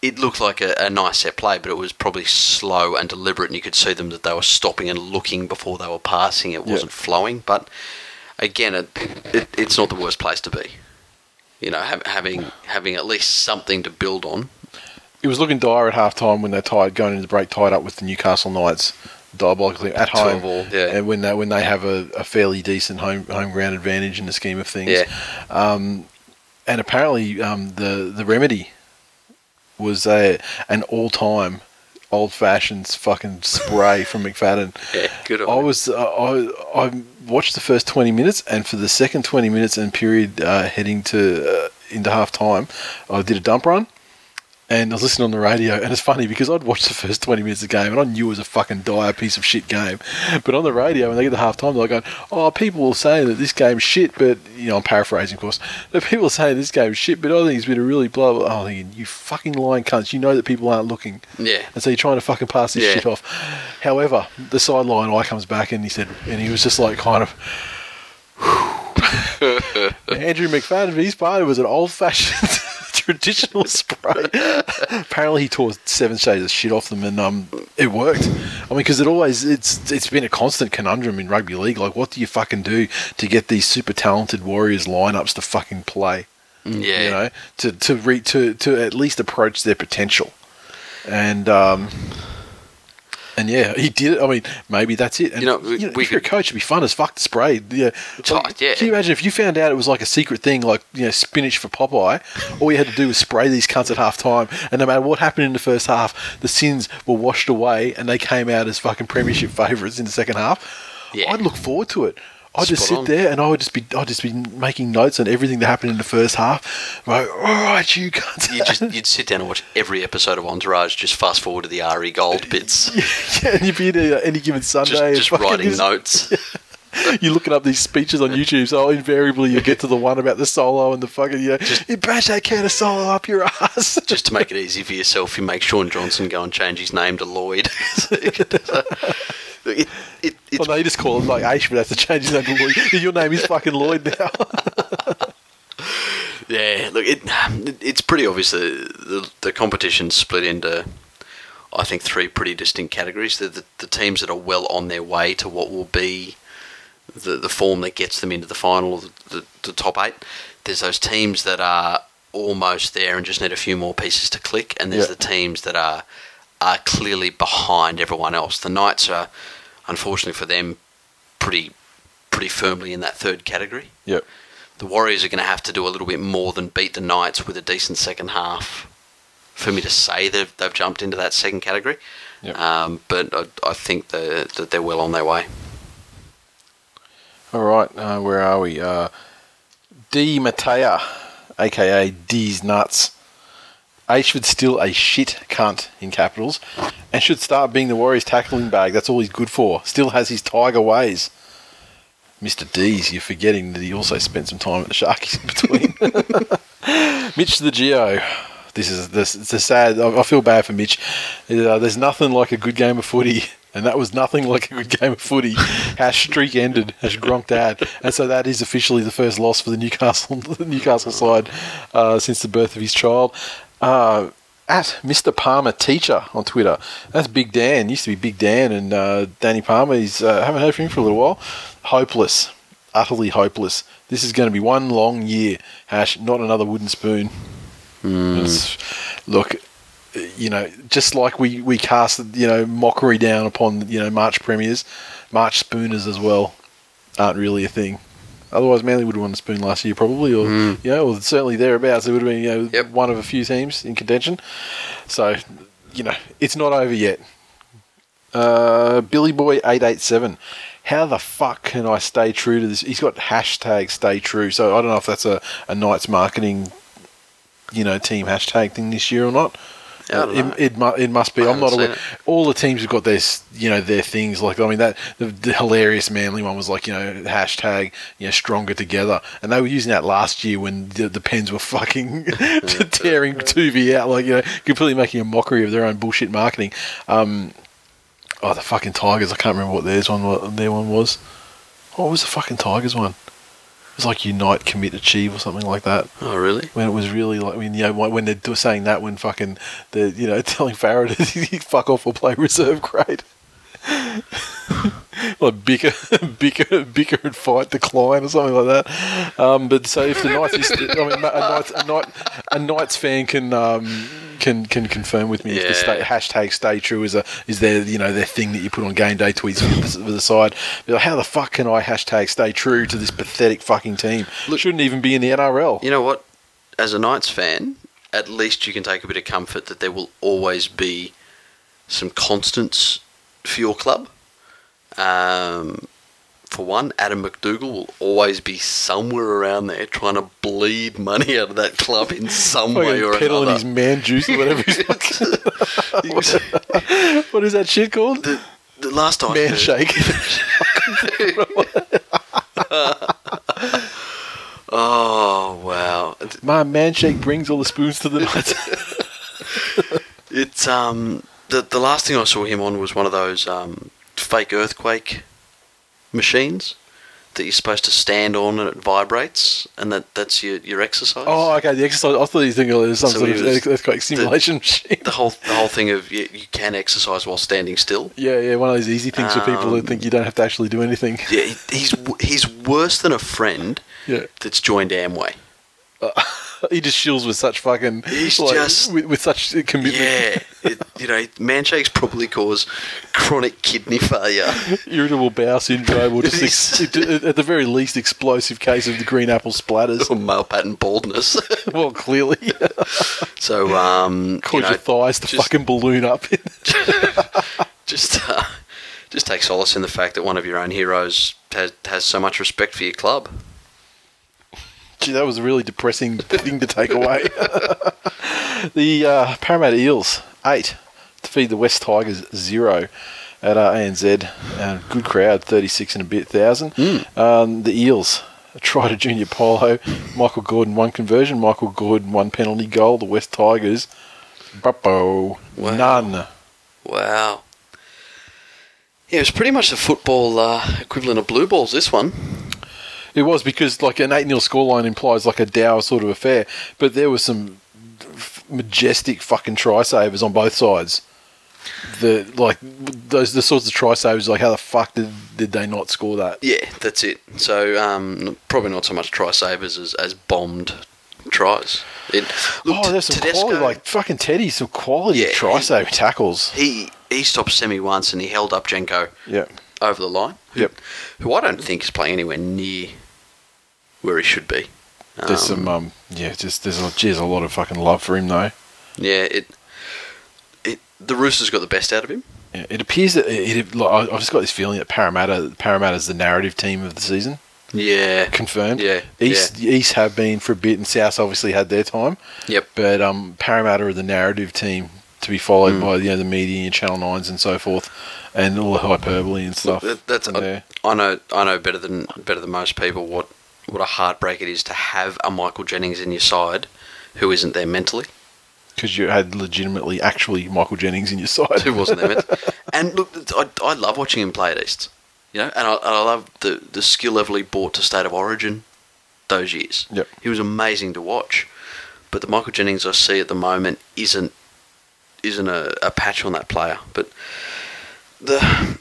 it looked like a, a nice set play, but it was probably slow and deliberate, and you could see them that they were stopping and looking before they were passing. It wasn't flowing, but again, it, it it's not the worst place to be. You know, have, having having at least something to build on. It was looking dire at half time when they tied going into the break tied up with the Newcastle Knights diabolically at home. All, yeah. And when they when they have a, a fairly decent home home ground advantage in the scheme of things. Yeah, and apparently um, the the remedy was a an all time old fashioned fucking spray from McFadden. yeah, good I him. was uh, I I watched the first twenty minutes, and for the second twenty minutes and period uh, heading to uh, into half time, I did a dump run. And I was listening on the radio, and it's funny because I'd watched the first 20 minutes of the game, and I knew it was a fucking dire piece of shit game. But on the radio, when they get to half time, they're going, Oh, people are saying that this game's shit, but, you know, I'm paraphrasing, of course. But people are saying this game's shit, but I think it's been a really blah, blah. Oh, I'm thinking, You fucking lying cunts. You know that people aren't looking. Yeah. And so you're trying to fucking pass this Yeah. shit off. However, the sideline eye comes back, and he said, and he was just like, kind of. Andrew McFadden, for his part, was an old fashioned traditional spray. Apparently, he tore seven shades of shit off them, and um, it worked. I mean, because it always it's it's been a constant conundrum in rugby league. Like, what do you fucking do to get these super talented Warriors lineups to fucking play? yeah. You know, to to re, to to at least approach their potential, and um. And yeah, he did it. I mean, maybe that's it. And, You know, we- we if you're a coach, it'd be fun as fuck to spray. Yeah, Like, yeah. Can you imagine if you found out it was like a secret thing, like you know, spinach for Popeye? All you had to do was spray these cunts at half time, and no matter what happened in the first half, the sins were washed away, and they came out as fucking premiership favourites in the second half. Yeah. I'd look forward to it. I'd just sit on. there and I would just be, I'd just be making notes on everything that happened in the first half. Right, all right, you cunts. You just you'd sit down and watch every episode of Entourage. Just fast forward to the Ari Gold bits. yeah, and you'd be there any given Sunday, Just, just writing just- notes. You're looking up these speeches on YouTube, so invariably you get to the one about the solo and the fucking, you know, you bash that can of solo up your ass. Just to make it easy for yourself, you make Shaun Johnson go and change his name to Lloyd. You it, it, it's, well, they just call him like Aish, but that's to change his name to Lloyd. Your name is fucking Lloyd now. yeah, look, it, it's pretty obvious that the, the competition's split into, I think, three pretty distinct categories. The, the, the teams that are well on their way to what will be the, the form that gets them into the final, the, the, the top eight. There's those teams that are almost there and just need a few more pieces to click, and there's Yeah. the teams that are are clearly behind everyone else. The Knights are, unfortunately for them, pretty pretty firmly in that third category. yep. The Warriors are going to have to do a little bit more than beat the Knights with a decent second half for me to say they've, they've jumped into that second category. Yep. Um, but I, I think the, that they're well on their way. All right, uh, where are we? Uh, D. Matea, aka D's Nuts. Ayshford's still a shit cunt in capitals and should start being the Warriors' tackling bag. That's all he's good for. Still has his tiger ways. Mr. D's, you're forgetting that he also spent some time at the Sharkies in between. Mitch the Geo. This is this. It's a sad. I I feel bad for Mitch. Uh, there's nothing like a good game of footy, and that was nothing like a good game of footy. Hash streak ended as Gronk dad, and so that is officially the first loss for the Newcastle the Newcastle side uh, since the birth of his child. Uh, at Mr. Palmer Teacher on Twitter. That's Big Dan. Used to be Big Dan and uh, Danny Palmer. He's uh, haven't heard from him for a little while. Hopeless, utterly hopeless. This is going to be one long year. Hash, not another wooden spoon. It's- look, you know, just like we we cast you know mockery down upon you know March premiers, March spooners as well aren't really a thing. Otherwise, Manly would have won the spoon last year, probably, or you know, or certainly thereabouts. It would have been you know Yep. one of a few teams in contention. So, you know, it's not over yet. Uh, Billy Boy eight eight seven. How the fuck can I stay true to this? He's got hashtag stay true. So I don't know if that's a, a Knights marketing, you know, team hashtag thing this year or not. Yeah, I don't know. It, it, mu- it must be. I I'm not aware. All the teams have got their, you know, their things. Like I mean, that the, the hilarious Manly one was like, you know, hashtag, you know, stronger together, and they were using that last year when the, the Pens were fucking tearing Tuvi out, like you know, completely making a mockery of their own bullshit marketing. Um, oh, the fucking Tigers! I can't remember what theirs one, what their one was. What was the fucking Tigers one? It was like Unite, Commit, Achieve, or something like that Oh, really? when it was really like, I mean, you know, when they're saying that when fucking they're, you know, telling Farah to fuck off or play reserve grade. Like bicker, bicker, bicker and fight decline or something like that. Um, but so if the Knights, is, I mean, a Knights, a, Knight, a Knights fan can um, can can confirm with me if the Yeah. stay, hashtag stay true is a is their you know their thing that you put on game day tweets for the, for the side. Like, how the fuck can I hashtag stay true to this pathetic fucking team? Shouldn't even be in the NRL. You know what? As a Knights fan, at least you can take a bit of comfort that there will always be some constants for your club. Um, for one, Adam MacDougall will always be somewhere around there trying to bleed money out of that club in some way or peddling another. his man juice or whatever. He's fucking, what is that shit called? the, the last time man shake. Oh wow! My man shake brings all the spoons to the night. It's um the the last thing I saw him on was one of those um fake earthquake machines that you're supposed to stand on and it vibrates and that that's your your exercise. oh, okay. The exercise. I thought you were thinking it was some So sort of earthquake simulation machine. The whole the whole thing of you, you can exercise while standing still. Yeah, yeah. One of those easy things for people who Um, think you don't have to actually do anything. Yeah, he's he's worse than a friend Yeah. that's joined Amway. He just shills with such fucking. He's like, just- with, with such commitment. Yeah, it, you know, manshakes probably cause chronic kidney failure. Irritable bowel syndrome, or just ex- at the very least, explosive case of the green apple splatters. or male pattern baldness. well, clearly, so, um, you know, your thighs to just- fucking balloon up. just uh, just take solace in the fact that one of your own heroes has, has so much respect for your club. Gee, that was a really depressing thing to take away. the uh, Parramatta Eels, eight, to feed the West Tigers, zero at uh, ANZ. Uh, good crowd, 36 and a bit thousand. Um, the Eels, a try to Junior Paulo. Michael Gordon, one conversion. Michael Gordon, one penalty goal. The West Tigers, buppo, Wow. none. Wow. Yeah, it was pretty much the football uh, equivalent of blue balls. This one. It was because like an 8 0 scoreline implies like a dour sort of affair, but there was some f- majestic fucking try savers on both sides. The like those the sorts of try savers like how the fuck did did they not score that? Yeah, that's it. So um, probably not so much try savers as, as bombed tries. It, look, oh, there's some Tedesco- quality like fucking Teddy, some quality Yeah, try he- tackles. he he stopped Semi once and he held up Jenko Yeah, over the line. Who, Yep. Who I don't think is playing anywhere near where he should be. there's some um yeah, just there's a geez, a lot of fucking love for him though. Yeah, it it the Roosters got the best out of him. Yeah, it appears that it, it, I've just got this feeling that Parramatta Parramatta's the narrative team of the season. Yeah. confirmed. Yeah, East East have been for a bit, and South obviously had their time. Yep. But um, Parramatta are the narrative team to be followed by you know the media and Channel Nines and so forth, and all the hyperbole and stuff. That- That's I. I know. I know better than better than most people what what a heartbreak it is to have a Michael Jennings in your side who isn't there mentally, because you had legitimately actually Michael Jennings in your side. who wasn't there mentally. And look, I, I love watching him play at East, you know, and I, and I love the the skill level he brought to State of Origin those years. Yep. he was amazing to watch. But the Michael Jennings I see at the moment isn't isn't a, a patch on that player. But the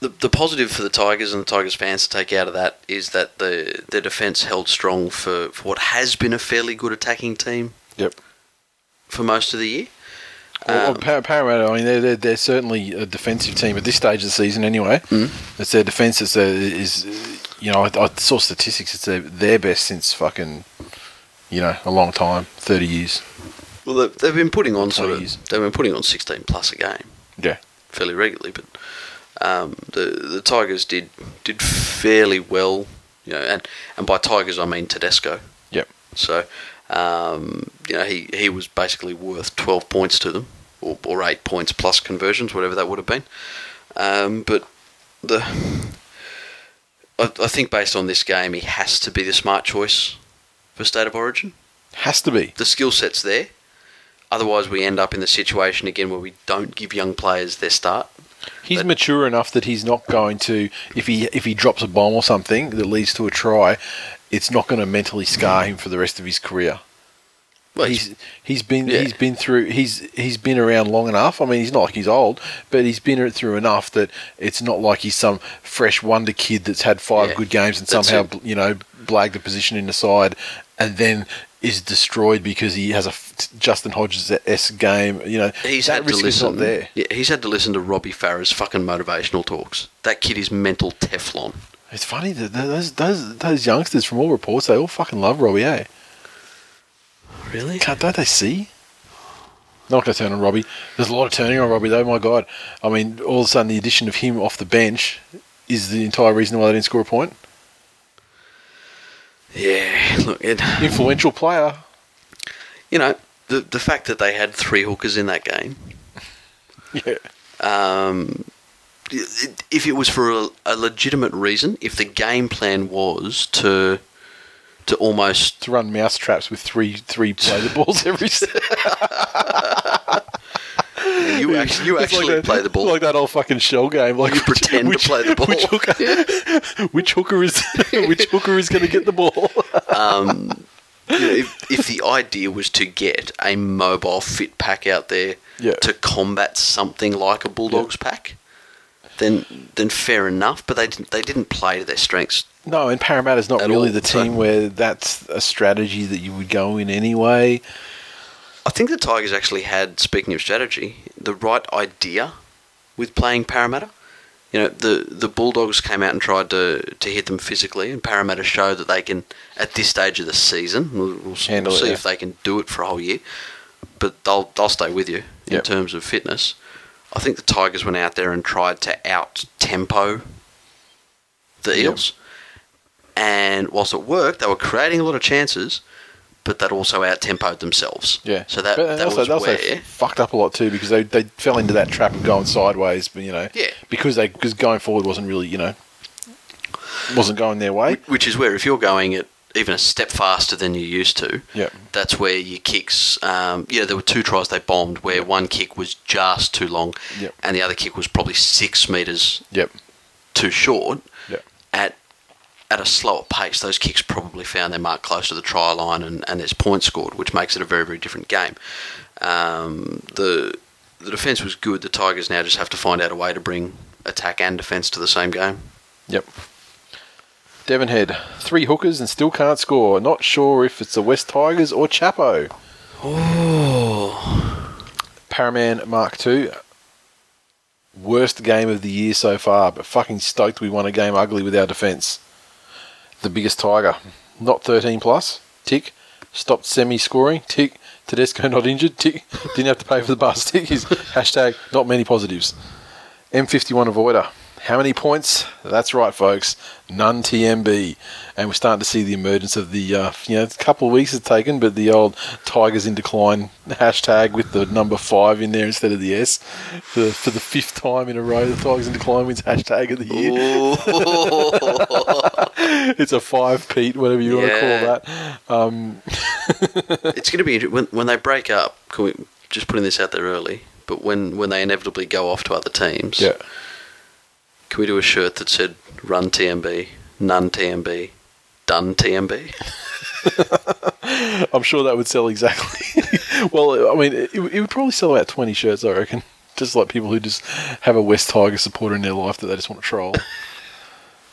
the, the positive for the Tigers and the Tigers fans to take out of that is that the their defence held strong for, for what has been a fairly good attacking team Yep. for most of the year. Well, Um, Par- Parramatta, I mean, they're, they're, they're certainly a defensive team at this stage of the season anyway. Mm. It's their defence that's, is, uh, you know, I, I saw statistics, it's their, their best since fucking, you know, a long time, 30 years. Well, they've, they've been putting on sort of Twenties. they've been putting on sixteen plus a game Yeah. fairly regularly, but um, the the Tigers did did fairly well, you know, and and by Tigers I mean Tedesco. Yep. So, um, you know, he, he was basically worth 12 points to them, or, or 8 points plus conversions, whatever that would have been. Um, but the I, I think based on this game, he has to be the smart choice for State of Origin. Has to be. The skill set's there. Otherwise, we end up in the situation again where we don't give young players their start. He's But- mature enough that he's not going to if he if he drops a bomb or something that leads to a try, it's not going to mentally scar him for the rest of his career. Well, he's he's been Yeah. he's been through he's he's been around long enough. I mean, he's not like he's old, but he's been through enough that it's not like he's some fresh wonder kid that's had five Yeah, good games and that's somehow it. you know blagged the position in the side and then is destroyed because he has a Justin Hodges s game. You know He's that had to risk is listen. not there. Yeah, he's had to listen to Robbie Farah's fucking motivational talks. That kid is mental Teflon. It's funny that those those those youngsters from all reports they all fucking love Robbie. Eh? Really? Can't don't they see? Not going to turn on Robbie. There's a lot of turning on Robbie though. My God, I mean, all of a sudden the addition of him off the bench is the entire reason why they didn't score a point. Yeah. Look, it, Influential player. you know the the fact that they had three hookers in that game. Yeah. Um, if it was for a, a legitimate reason, if the game plan was to to almost To run mouse traps with three three play the balls every. s- you actually you It's actually like that- play the ball. like that old fucking shell game. Like You pretend to play the ball. Which hooker, which hooker is which hooker is going to get the ball? Um, you know, if, if the idea was to get a mobile fit pack out there Yeah. to combat something like a Bulldogs pack, then then fair enough. But they didn't, they didn't play to their strengths. No, and Parramatta is not At really all, the so- team where that's a strategy that you would go in anyway. I think the Tigers actually had, speaking of strategy, the right idea with playing Parramatta. You know, the the Bulldogs came out and tried to, to hit them physically, and Parramatta showed that they can, at this stage of the season, we'll, we'll, Handle we'll it, see yeah. if they can do it for a whole year. But they'll they'll stay with you in Yep. terms of fitness. I think the Tigers went out there and tried to out tempo the Yep. And whilst it worked, they were creating a lot of chances, but that also out tempoed themselves. Yeah. So that But that also, was also where. fucked up a lot too because they, they fell into that trap of going sideways. But you know, Yeah. because they because going forward wasn't really you know wasn't going their way. Which is where if you're going at even a step faster than you used to, yeah, that's where your kicks. Um, yeah, there were two tries they bombed where one kick was just too long, Yep. and the other kick was probably six meters Yep. too short. Yep. At at a slower pace, those kicks probably found their mark close to the try line, and, and there's points scored, which makes it a very very different game. Um, the the defense was good. The Tigers now just have to find out a way to bring attack and defense to the same game. Yep. Devon Devonhead, three hookers and still can't score. Not sure if it's the West Tigers or Chapo. Oh. Paraman Mark II. Worst game of the year so far, but fucking stoked we won a game ugly with our defence. The biggest Tiger. Not 13 plus. Tick. Stopped semi scoring. Tick. Tedesco not injured. Tick. Didn't have to pay for the bus. Tick is hashtag not many positives. M51 avoider. How many points? That's right, folks. None TMB. And we're starting to see the emergence of the, uh, you know, a couple of weeks it's taken, but the old Tigers in decline hashtag with the number five in there instead of the S. For, for the fifth time in a row, the Tigers in decline wins hashtag of the year. it's a five, Pete, whatever you Yeah. want to call that. it's going to be when when they break up. Can we just putting this out there early? But when when they inevitably go off to other teams, Yeah. Can we do a shirt that said "Run TMB, None TMB, Done TMB"? I'm sure that would sell exactly. well, I mean, it, it would probably sell about 20 shirts, I reckon. Just like people who just have a West Tiger supporter in their life that they just want to troll.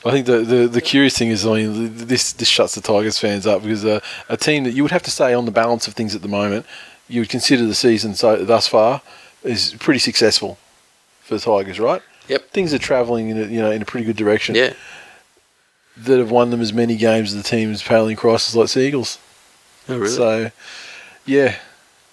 I think the, the, the curious thing is, I mean, this this shuts the Tigers fans up because uh, a team that you would have to say on the balance of things at the moment, you would consider the season so thus far is pretty successful for the Tigers, right? Yep. Things are travelling in a, you know in a pretty good direction. Yeah. That have won them as many games as the team teams paling crosses like Seagulls. Oh, really? So, yeah.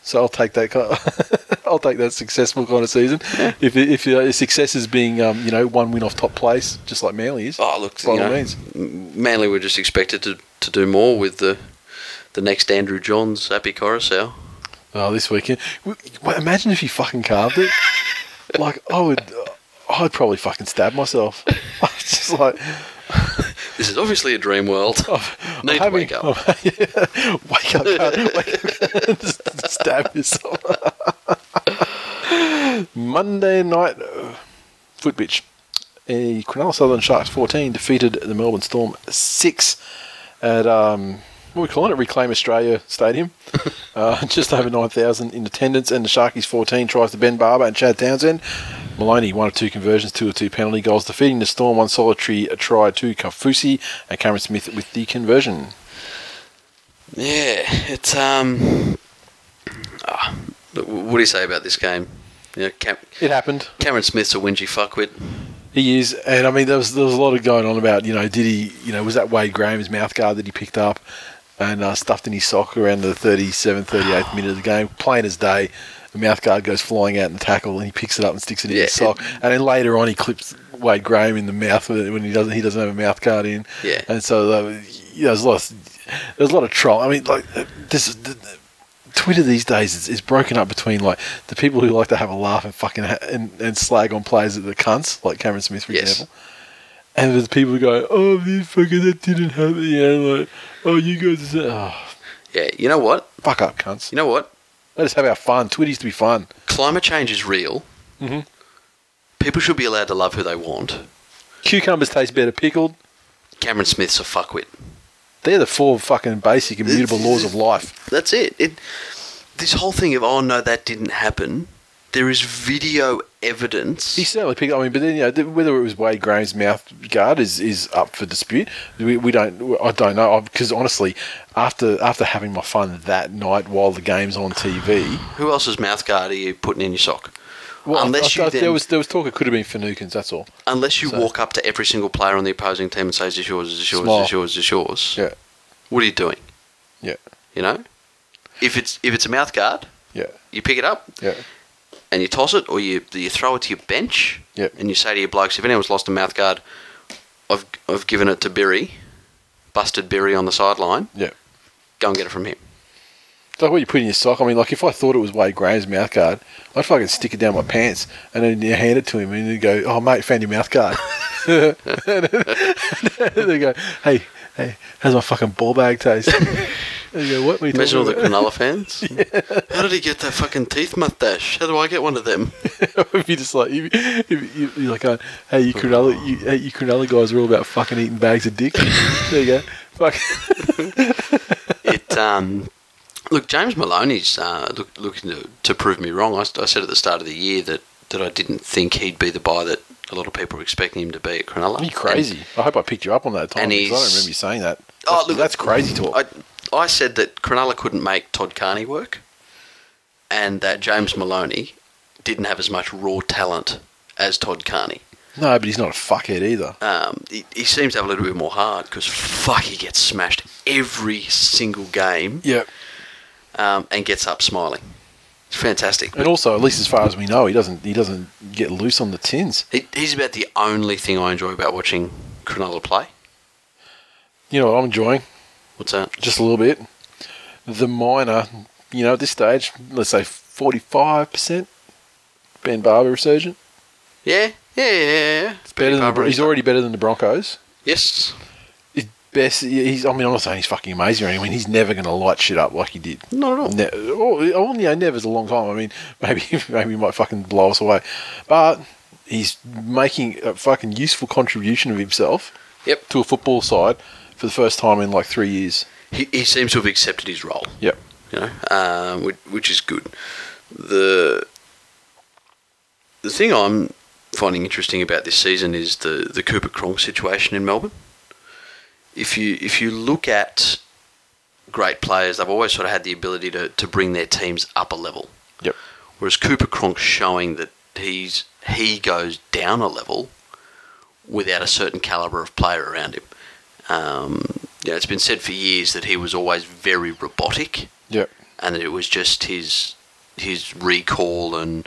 So I'll take that. Kind I'll take that successful kind of season. If if uh, success is being um, you know one win off top place, just like Manly is. oh, look, by all know, means. Manly were just expected to, to do more with the the next Andrew Johns, Happy Koroisau. Oh, this weekend. Imagine if he fucking carved it. like I would. I'd probably fucking stab myself. It's just like This is obviously a dream world. I'm Need to having- wake up. yeah, wake up, wake up, Just stab yourself. Monday night uh, foot pitch. A Cronulla Sutherland Sharks 14 defeated the Melbourne Storm 6 at um, what we calling it? Reclaim Australia Stadium. uh, just over 9,000 in attendance, and the Sharkies 14 tries to Ben Barba and Chad Townsend. Maloney, one of two conversions, two or two penalty goals, defeating the Storm, one solitary try to Kaufusi, and Cameron Smith with the conversion. Yeah, it's um. ah, look, what do you say about this game? You know, Cam- It happened. Cameron Smith's a whingy fuckwit. He is, and I mean, there was there was a lot of going on about you know, did he, you know, was that Wade Graham's mouth guard that he picked up and uh, stuffed in his sock around the 37th, 38th minute of the game, plain as day. The mouth guard goes flying out in the tackle, and he picks it up and sticks it in Yeah, his sock. and then later on, he clips Wade Graham in the mouth when he doesn't he doesn't have a mouth guard in. Yeah. and so uh, yeah, there's a lot of, there's a lot of troll. I mean, like this. The, the, Twitter these days is, is broken up between like the people who like to have a laugh and fucking ha- and, and slag on players that are cunts, like Cameron Smith, for Yes. example. And there's people who go, "Oh, this fucking that didn't happen," you know, like, "Oh, you guys, are, oh, Yeah, you know what? fuck up, cunts." You know what? Let us have our fun. Twitter used to be fun. Climate change is real. Mhm. People should be allowed to love who they want. Cucumbers taste better pickled. Cameron Smith's a fuckwit. They're the four fucking basic immutable laws of life. That's it. It. This whole thing of oh no, that didn't happen. There is video evidence. He certainly picked. I mean, but then you know whether it was Wade Graham's mouth guard is, is up for dispute. We, we don't. I don't know because honestly, after after having my fun that night while the game's on TV, Who else's mouth guard are you putting in your sock? well, unless I, I, you there was there was talk it could have been Finucane's. That's all. Unless you So- walk up to every single player on the opposing team and say, "Is yours? Is yours? Smile. Is yours? Is yours?" Yeah, What are you doing? yeah, You know, if it's if it's a mouth guard, yeah, you pick it up yeah. And you toss it, or you you throw it to your bench, Yep. and you say to your blokes, if anyone's lost a mouth guard, I've I've given it to Berry, busted Berry on the sideline. Yeah. Go and get it from him. It's like what you put in your sock. I mean, like if I thought it was Wade Graham's mouth guard, I'd fucking stick it down my pants and then you hand it to him and you go, "Oh mate, found your mouth guard." and then they go, "Hey, hey, how's my fucking ball bag taste?" and you go, "What?" You Imagine all the talking about?" Cronulla fans. How did he get that fucking teeth mustache? How do I get one of them? if you just like, if, if you, you're like, going, "Hey, you Cronulla, you, hey, you Cronulla guys are all about fucking eating bags of dick." there you go. Fuck. It um, look, James Maloney's uh, look, looking to, to prove me wrong. I, I said at the start of the year that, that I didn't think he'd be the buy that a lot of people were expecting him to be at Cronulla. Are you crazy? I hope I picked you up on that time And because I don't remember you saying that. That's, Oh, look, that's crazy talk. I, I said that Cronulla couldn't make Todd Carney work, and that James Maloney didn't have as much raw talent as Todd Carney. no, but he's not a fuckhead either. Um, he, he seems to have a little bit more heart because fuck, he gets smashed every single game Yeah. um, and gets up smiling. It's fantastic. And also, at least as far as we know, he doesn't he doesn't get loose on the tins. He, he's about the only thing I enjoy about watching Cronulla play. You know what I'm enjoying What's that? just a little bit. The minor, you know, at this stage, let's say 45 percent. Ben Barba resurgent. Yeah, yeah, yeah. yeah. It's better than the, he's already better than the Broncos. Yes. He's best. He's. I mean, I'm not saying he's fucking amazing or anything. I mean, he's never going to light shit up like he did. Not at all. Ne- oh, oh, yeah, never's a long time. I mean, maybe maybe he might fucking blow us away, but he's making a fucking useful contribution of himself Yep. to a football side for the first time in like three years. He, he seems to have accepted his role. Yep. you know, um, which, which is good. The the thing I'm finding interesting about this season is the the Cooper Cronk situation in Melbourne. If you if you look at great players, they've always sort of had the ability to, to bring their teams up a level. Yep. Whereas Cooper Cronk's showing that he's he goes down a level without a certain caliber of player around him. Um, know, it's been said for years that he was always very robotic Yep. and that it was just his his recall and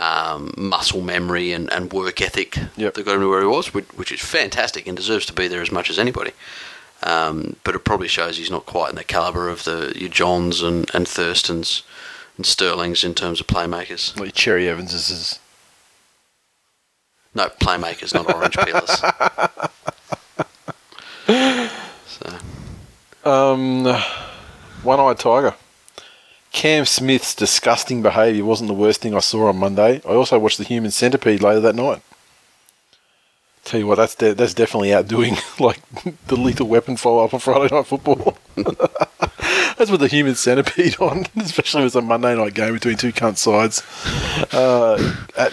um, muscle memory and, and work ethic Yep. that got him to where he was, which, which is fantastic and deserves to be there as much as anybody. Um, but it probably shows he's not quite in the caliber of the your Johns and, and Thurstons and Sterlings in terms of playmakers. Like Cherry Evans is. is No, playmakers, not orange peelers. so, um, one-eyed tiger. Cam Smith's disgusting behaviour wasn't the worst thing I saw on Monday. I also watched the Human Centipede later that night. Tell you what, that's de- that's definitely outdoing like the Lethal Weapon follow-up on Friday Night Football. that's with the Human Centipede on, especially if it's a Monday night game between two cunt sides uh, at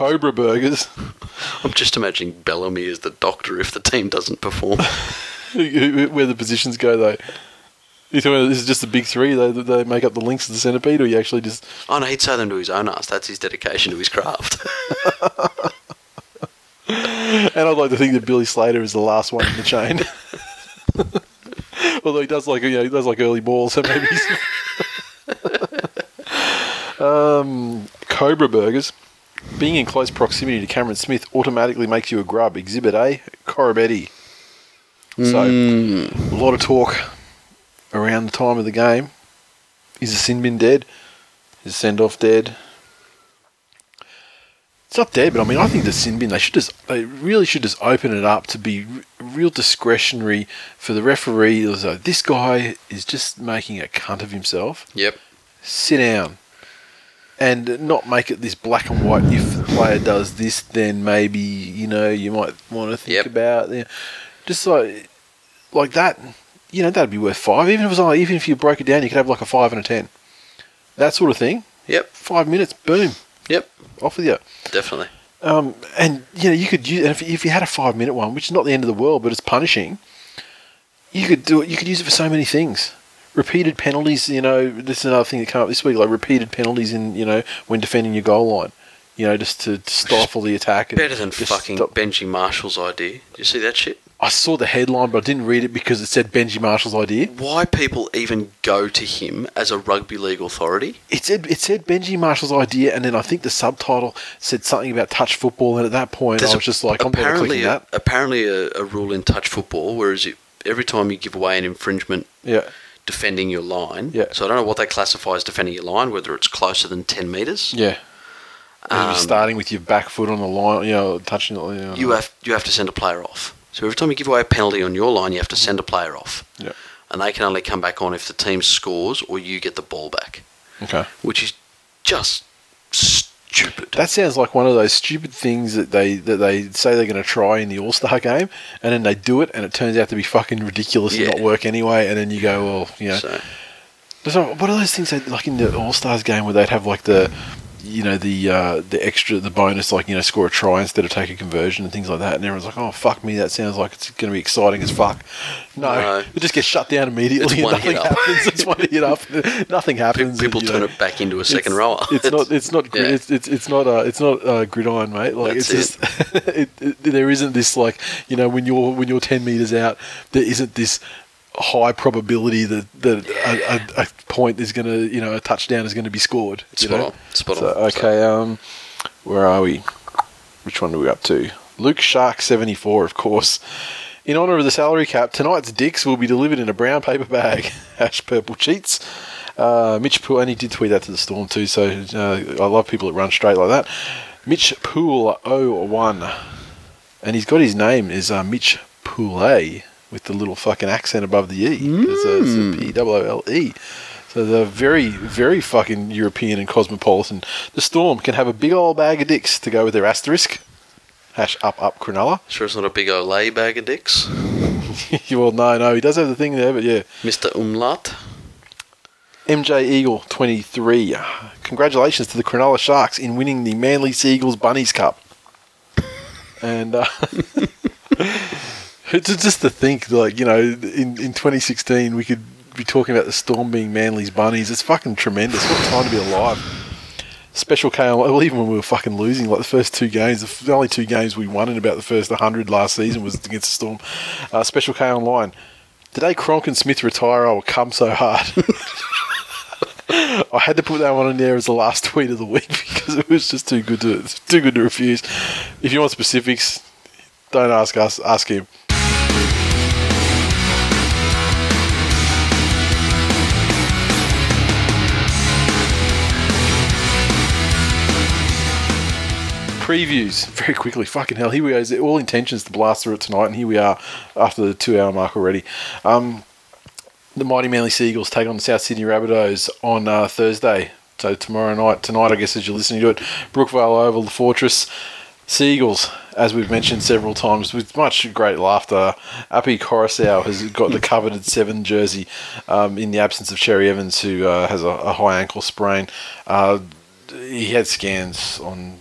Cobra Burgers. I'm just imagining Bellamy as the doctor if the team doesn't perform. Where the positions go, though. You think this is just the big three? They, they make up the links of the centipede, or you actually just oh no, he'd say them to his own ass. That's his dedication to his craft. And I'd like to think that Billy Slater is the last one in the chain. Although he does like you know, he does like early balls, so maybe. He's um, Cobra Burgers. Being in close proximity to Cameron Smith automatically makes you a grub. Exhibit A, Corabetti. So, hmm. a lot of talk around the time of the game. Is the sin bin dead? Is send off dead? It's not dead, but I mean, I think the sin bin they should just they really should just open it up to be real discretionary for the referee. It was like, this guy is just making a cunt of himself. yep. Sit down, and not make it this black and white. If the player does this, then maybe you know you might want to think Yep. about you know, just like like that. You know that'd be worth five. Even if it was like, even if you broke it down, you could have like a five and a ten. That sort of thing. Yep. Five minutes, boom, Yep. off with you. Definitely. Um, and you know, you could use, and if, if you had a five minute one, which is not the end of the world, but it's punishing, you could do it. You could use it for so many things. Repeated penalties, you know, this is another thing that came up this week, like repeated penalties in, you know, when defending your goal line, you know, just to, to stifle the attack. Better than fucking stop- Benji Marshall's idea. Did you see that shit? I saw the headline, but I didn't read it because it said Benji Marshall's idea. Why people even go to him as a rugby league authority? It said it said Benji Marshall's idea, and then I think the subtitle said something about touch football, and at that point, There's I a- was just like, I'm apparently a, that. apparently a, a rule in touch football, whereas it, every time you give away an infringement Yeah. Defending your line, Yeah. so I don't know what they classify as defending your line, whether it's closer than 10 metres. Yeah. You're Um, starting with your back foot on the line, you know, touching it. You. You have you have to send a player off. So every time you give away a penalty on your line, you have to send a player off. Yeah. And they can only come back on if the team scores or you get the ball back, Okay. which is just stupid. That sounds like one of those stupid things that they that they say they're going to try in the All Star game, and then they do it, and it turns out to be fucking ridiculous Yeah. and not work anyway. And then you go, well, you know, So, So what are those things that, like in the All Stars game where they'd have like the, you know, the uh, the extra, the bonus, like you know, score a try instead of take a conversion and things like that, and everyone's like, oh fuck me, that sounds like it's going to be exciting as fuck. No, No. it just gets shut down immediately. It's and one nothing hit up. happens. It's one hit up. nothing happens. people and, turn know, it back into a second it's, rower. It's not. It's not. Yeah. It's, it's it's not. Uh, it's not uh, gridiron, mate. Like That's it's just. it, it, there isn't this like you know when you're when you're ten meters out, there isn't this high probability that that a, a, a point is going to you know a touchdown is going to be scored. You Spot know? on, spot So, on. okay, um, where are we? Which one are we up to? Luke Shark seventy four, of course. In honour of the salary cap, tonight's dicks will be delivered in a brown paper bag. Ash purple cheats. Uh, Mitch Poole, and he did tweet that to the Storm too, so uh, I love people that run straight like that. Mitch Poole 01, and he's got his name is uh, Mitch Poole with the little fucking accent above the E. It's a, it's a P O O L E. So they're very, very fucking European and cosmopolitan. The Storm can have a big old bag of dicks to go with their asterisk. Hash up up Cronulla. Sure, it's not a big Olay bag of dicks, You well, no, no, he does have the thing there, but yeah. Mister Umlaut. MJ Eagle 23. Congratulations to the Cronulla Sharks in winning the Manly Seagulls Bunnies Cup. And uh, it's just to think, like, you know, in, in 2016 we could be talking about the Storm being Manly's Bunnies. It's fucking tremendous. What time to be alive. Special K, well, even when we were fucking losing, like the first two games, the only two games we won in about the first 100 last season was against the Storm. Uh, Special K online. Today, Cronk and Smith retire. I will come so hard. I had to put that one in there as the last tweet of the week because it was just too good to too good to refuse. If you want specifics, don't ask us. Ask him. Previews very quickly. Fucking hell, here we are. All intentions to blast through it tonight, and here we are after the two-hour mark already. Um, the mighty Manly Seagulls take on the South Sydney Rabbitohs on uh, Thursday. So tomorrow night, tonight, I guess, as you're listening to it, Brookvale Oval, the Fortress. Seagulls, as we've mentioned several times, with much great laughter. Appy Koroisau has got the coveted seven jersey um, in the absence of Cherry Evans, who uh, has a, a high ankle sprain. Uh, he had scans on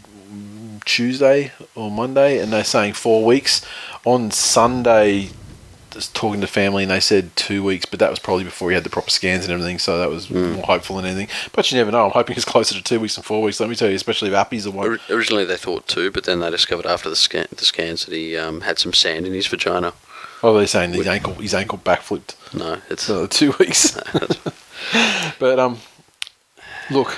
Tuesday or Monday, and they're saying four weeks. On Sunday, just talking to family, and they said two weeks, but that was probably before he had the proper scans and everything, so that was more hopeful than anything. But you never know. I'm hoping it's closer to two weeks than four weeks. Let me tell you, especially if Appy's the one. Originally, they thought two, but then they discovered after the scan, the scans that he um, had some sand in his vagina. Oh, they're saying his ankle, his ankle backflipped. No, it's So two weeks. but um, look,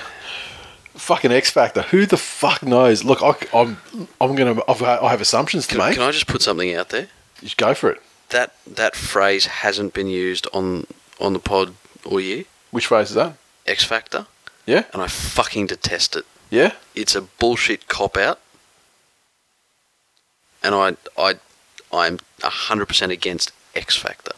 fucking X Factor. Who the fuck knows? Look, I, I'm, I'm gonna, I've, I have assumptions to Can, make. can I just put something out there? Just go for it. That that phrase hasn't been used on on the pod all year. Which phrase is that? X Factor, Yeah, and I fucking detest it. yeah. It's a bullshit cop out, and I I I'm hundred percent against X Factor.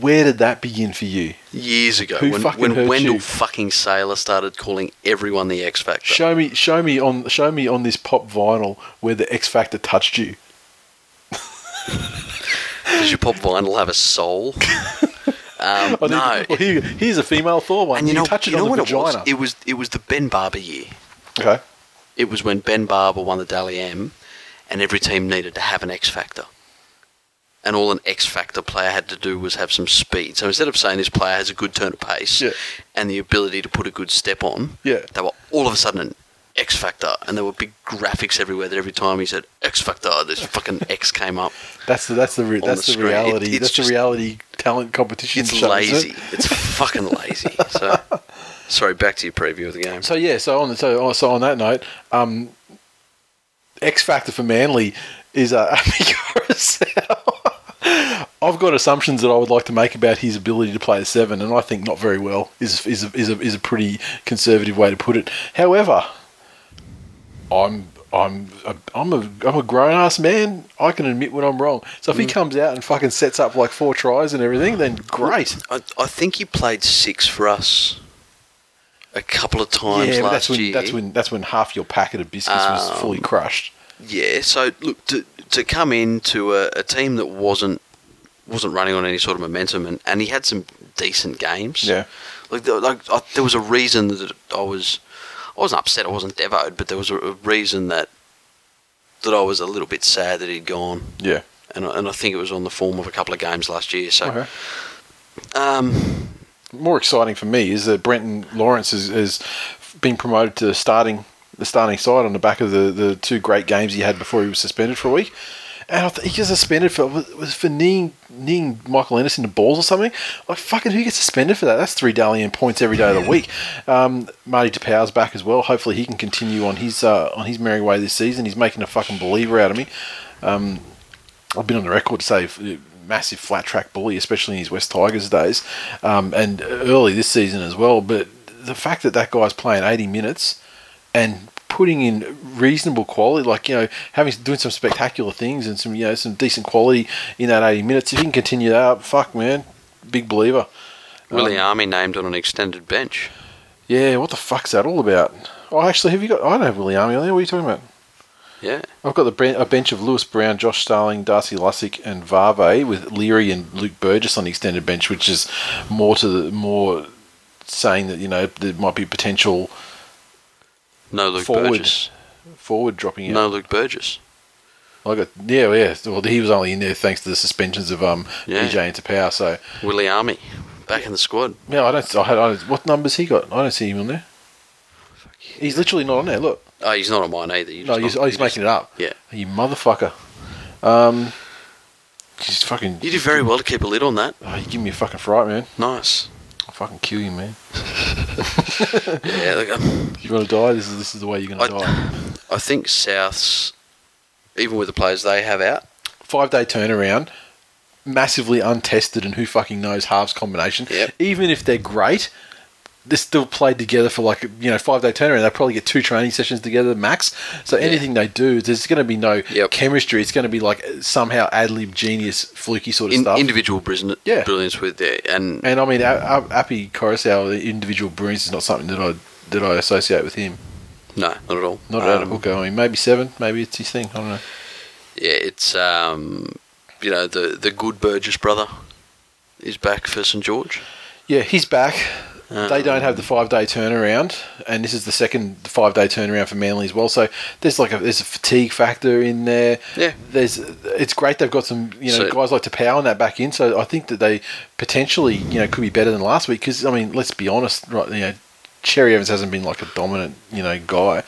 Where did that begin for you? Years ago, Who when, fucking when Wendell you? fucking Sailor started calling everyone the X Factor. Show me, show me on, show me on this pop vinyl where the X Factor touched you. Does your pop vinyl have a soul? um, need- no. well, here, here's a female Thor one. and you know, touch it you know on the it was? It was it was the Ben Barba year. okay. It was when Ben Barba won the Dally M, and every team needed to have an X factor. And all an X factor player had to do was have some speed. So instead of saying this player has a good turn of pace Yeah. and the ability to put a good step on, Yeah. they were all of a sudden an X factor, and there were big graphics everywhere. That every time he said X factor, this fucking X came up. That's the that's the re- that's the the. It- reality. it's that's just- the reality talent competition. It's show, isn't it? lazy. It's fucking lazy. So, sorry. Back to your preview of the game. So yeah, so on the, so, so on that note, um, X factor for Manly is uh, Koroisau. Got assumptions that I would like to make about his ability to play the seven, and I think not very well is is a, is a, is a pretty conservative way to put it. However, I'm I'm a, I'm a I'm a grown ass man. I can admit when I'm wrong. So if he comes out and fucking sets up like four tries and everything, then great. I, I think he played six for us a couple of times Yeah, last that's when year. that's when that's when half your packet of biscuits was Um, fully crushed. Yeah, so look to to come into a, a team that wasn't wasn't running on any sort of momentum, and, and he had some decent games. Yeah. like there, like I, there was a reason that I was I wasn't upset, I wasn't devoted, but there was a, a reason that that I was a little bit sad that he'd gone, Yeah. and I, and I think it was on the form of a couple of games last year. So, Okay. um, More exciting for me is that Brenton Lawrence has, has been promoted to starting the starting side on the back of the, the two great games he had before he was suspended for a week. And I he gets suspended for was for kneeing kneeing Michael Anderson to balls or something. Like fucking who gets suspended for that? That's three Dalian points every day of the week. Um, Marty Taupau's back as well. Hopefully he can continue on his uh, on his merry way this season. He's making a fucking believer out of me. Um, I've been on the record to say massive flat track bully, especially in his West Tigers days, um, and early this season as well. But the fact that that guy's playing 80 minutes and putting in reasonable quality, like you know, having doing some spectacular things and some you know some decent quality in that 80 minutes. If he can continue that, up, fuck man, big believer. Willie um, Army named on an extended bench. Yeah, what the fuck's that all about? Oh, actually, have you got? I don't have Willie Army on there. What are you talking about? Yeah. I've got the a bench of Lewis Brown, Josh Starling, Darcy Lussick, and Varve with Leary and Luke Burgess on the extended bench, which is more to the more saying that you know there might be potential No Luke forward Burgess. forward dropping out. No Luke Burgess. I got yeah, yeah. Well, he was only in there thanks to the suspensions of um Yeah. EJ into power. So Willie Army. Back in the squad. yeah, I don't. I had, I don't- what numbers he got? I don't see him on there. He's literally not on there. Look, Oh, he's not on mine either. You no, he's, not- oh, he's making it up. Yeah. You motherfucker. Um, he's fucking. You did very well to keep a lid on that. Oh, you give me a fucking fright, man. Nice. I'll fucking kill you, man. Yeah, look, um, you want to die, this is this is the way you're going to die. I, I think Souths, even with the players they have out, Five day turnaround, massively untested, and who fucking knows halves combination. Yep. Even if they're great, they're still played together for like you know five day turnaround. They probably get two training sessions together max. So anything they do, there's going to be no Yep. chemistry. It's going to be like somehow ad lib, genius, fluky sort of in, stuff. individual brilliance, Yeah. brilliance with their and and I mean, Appy Koroisau, the individual brilliance is not something that I that I associate with him. no, not at all. Not Um, hooker. I mean, maybe seven. Maybe it's his thing. I don't know. Yeah, it's um, you know the the good Burgess brother is back for St George. Yeah, he's back. They Um, don't have the five day turnaround, and this is the second five day turnaround for Manly as well. So there's like a there's a fatigue factor in there. Yeah. there's it's great they've got some you know So- guys like to power on that back in. So I think that they potentially you know could be better than last week because I mean let's be honest, right? You know, Cherry Evans hasn't been like a dominant you know guy.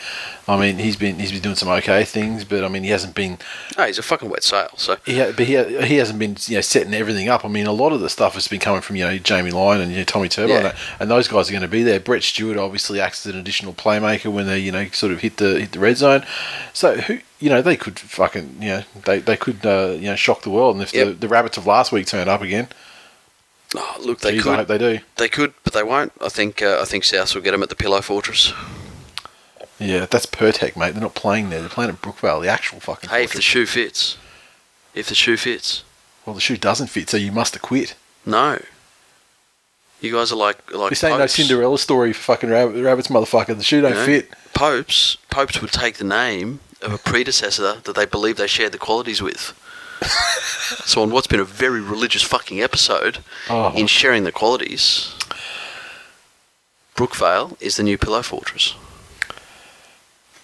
I mean he's been he's been doing some okay things, but I mean he hasn't been Oh, he's a fucking wet sail. So yeah, but he, he hasn't been you know setting everything up. I mean, a lot of the stuff has been coming from you know Jamie Lyon and you know, Tommy Turbo, Yeah. and, and those guys are going to be there. Brett Stewart obviously acts as an additional playmaker when they you know sort of hit the hit the red zone. So who you know they could fucking you know they they could uh, you know shock the world. And if the, Yep. the rabbits of last week turned up again, oh, look, they geez, could, I hope they do. they could, but they won't. I think uh, I think South will get them at the Pillow Fortress. Yeah, that's Pertec, mate. They're not playing there. They're playing at Brookvale, the actual fucking. Hey, if the shoe fits, if the shoe fits, well, the shoe doesn't fit, so you must have quit. no. You guys are like like This ain't no. Cinderella story for fucking rabbit, rabbits, motherfucker. The shoe don't You know? fit. Popes popes would take the name of a predecessor that they believe they shared the qualities with. so on what's been a very religious fucking episode, Oh. in sharing the qualities, Brookvale is the new pillow fortress.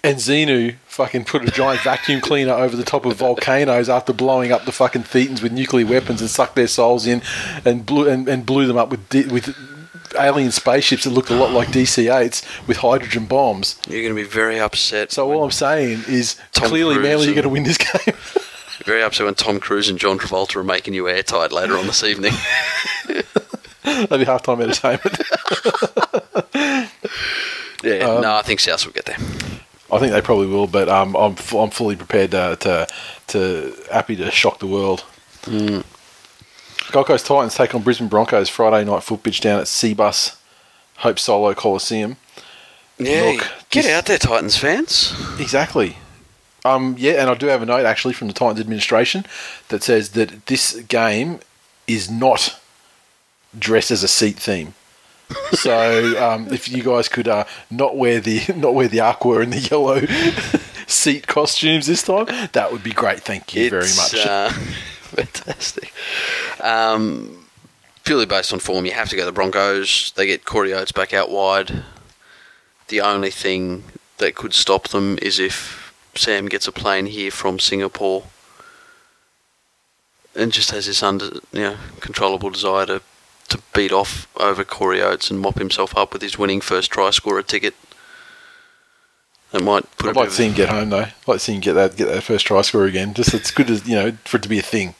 And Xenu fucking put a giant vacuum cleaner over the top of volcanoes after blowing up the fucking Thetans with nuclear weapons and sucked their souls in and blew and, and blew them up with di- with alien spaceships that looked a lot like DC-8s with hydrogen bombs. You're going to be very upset. So all I'm saying is Tom clearly Cruise Manly are going to win this game. very upset when Tom Cruise and John Travolta are making you airtight later on this evening. That'd be halftime entertainment. yeah, Um, no, I think South will get there. I think they probably will, but um, I'm f- I'm fully prepared to to, to happy to shock the world. Gold Coast Titans take on Brisbane Broncos Friday night foot pitch down at Cbus Hope Solo Coliseum. Yeah, Look, get out there, Titans fans. Exactly. Um, yeah, and I do have a note actually from the Titans administration that says that this game is not dressed as a seat theme. So um, if you guys could uh, not wear the not wear the aqua and the yellow seat costumes this time, that would be great. Thank you very much. Uh, fantastic. Um, purely based on form, you have to go the Broncos. They get Corey Oates back out wide. The only thing that could stop them is if Sam gets a plane here from Singapore and just has this under, you know, controllable desire to, to beat off over Corey Oates and mop himself up with his winning first try scorer ticket. It might put I'd a like of- to see him get home though. I'd like to see him get that get that first try score again. Just it's good as you know for it to be a thing.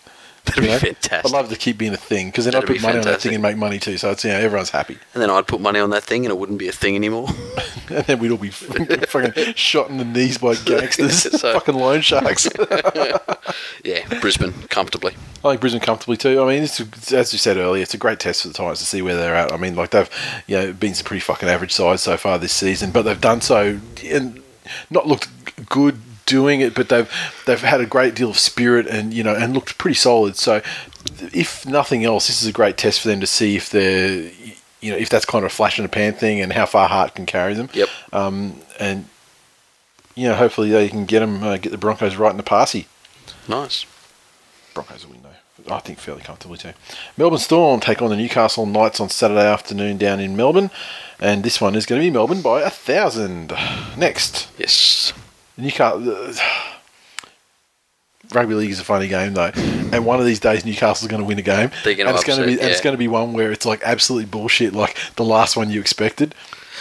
That'd you be know? fantastic. I'd love to keep being a thing because then I'd That'd put be money on that thing and make money too. So it's you know everyone's happy, And then I'd put money on that thing, and it wouldn't be a thing anymore. and then we'd all be fucking shot in the knees by gangsters, So- fucking loan sharks. yeah, Brisbane comfortably. I think Brisbane comfortably too. I mean, it's, as you said earlier, it's a great test for the Titans to see where they're at. I mean, like they've you know been some pretty fucking average sides so far this season, but they've done so and not looked good doing it, but they've they've had a great deal of spirit and you know and looked pretty solid. So, if nothing else, this is a great test for them to see if they're you know if that's kind of a flash in the pan thing and how far Hart can carry them. Yep. Um, and you know, hopefully they can get them uh, get the Broncos right in the passy. Nice. Broncos will win though. I think fairly comfortably too. Melbourne Storm take on the Newcastle Knights on Saturday afternoon down in Melbourne, and this one is going to be Melbourne by a thousand. Next, Yes. Newcastle. Rugby league is a funny game though, and one of these days Newcastle's going to win a game, and it's going to be upset, and it's going to be one where it's like absolutely bullshit, like the last one you expected.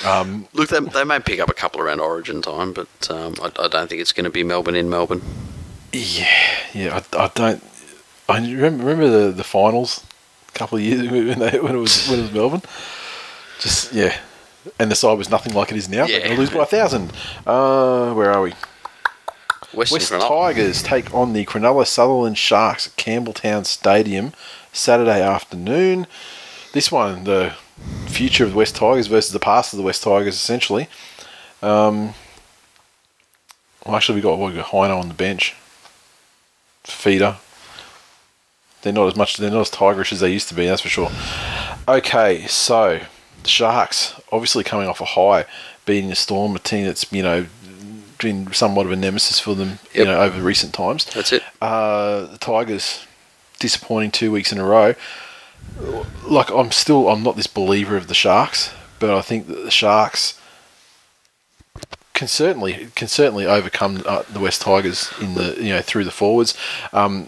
Um, Look, they, they may pick up a couple around Origin time, but um, I, I don't think it's going to be Melbourne in Melbourne. Yeah, yeah. I, I don't. I remember, remember the, the finals a couple of years ago when they when it was when it was Melbourne. Just yeah, and the side was nothing like it is now. They're Yeah. going to lose by a thousand. Uh, where are we? Western West Cronulla. Tigers take on the Cronulla Sutherland Sharks at Campbelltown Stadium Saturday afternoon. This one, the future of the West Tigers versus the past of the West Tigers, essentially. Um, well, actually, we got we got Hino on the bench. Feeder. They're not as much. They're not as tigerish as they used to be. That's for sure. Okay, so the Sharks obviously coming off a high, beating the Storm, a team that's you know been somewhat of a nemesis for them, you know, over recent times. That's it. Uh, the Tigers disappointing two weeks in a row. Like I'm still I'm not this believer of the Sharks, but I think that the Sharks can certainly can certainly overcome uh, the West Tigers in the you know through the forwards. Um,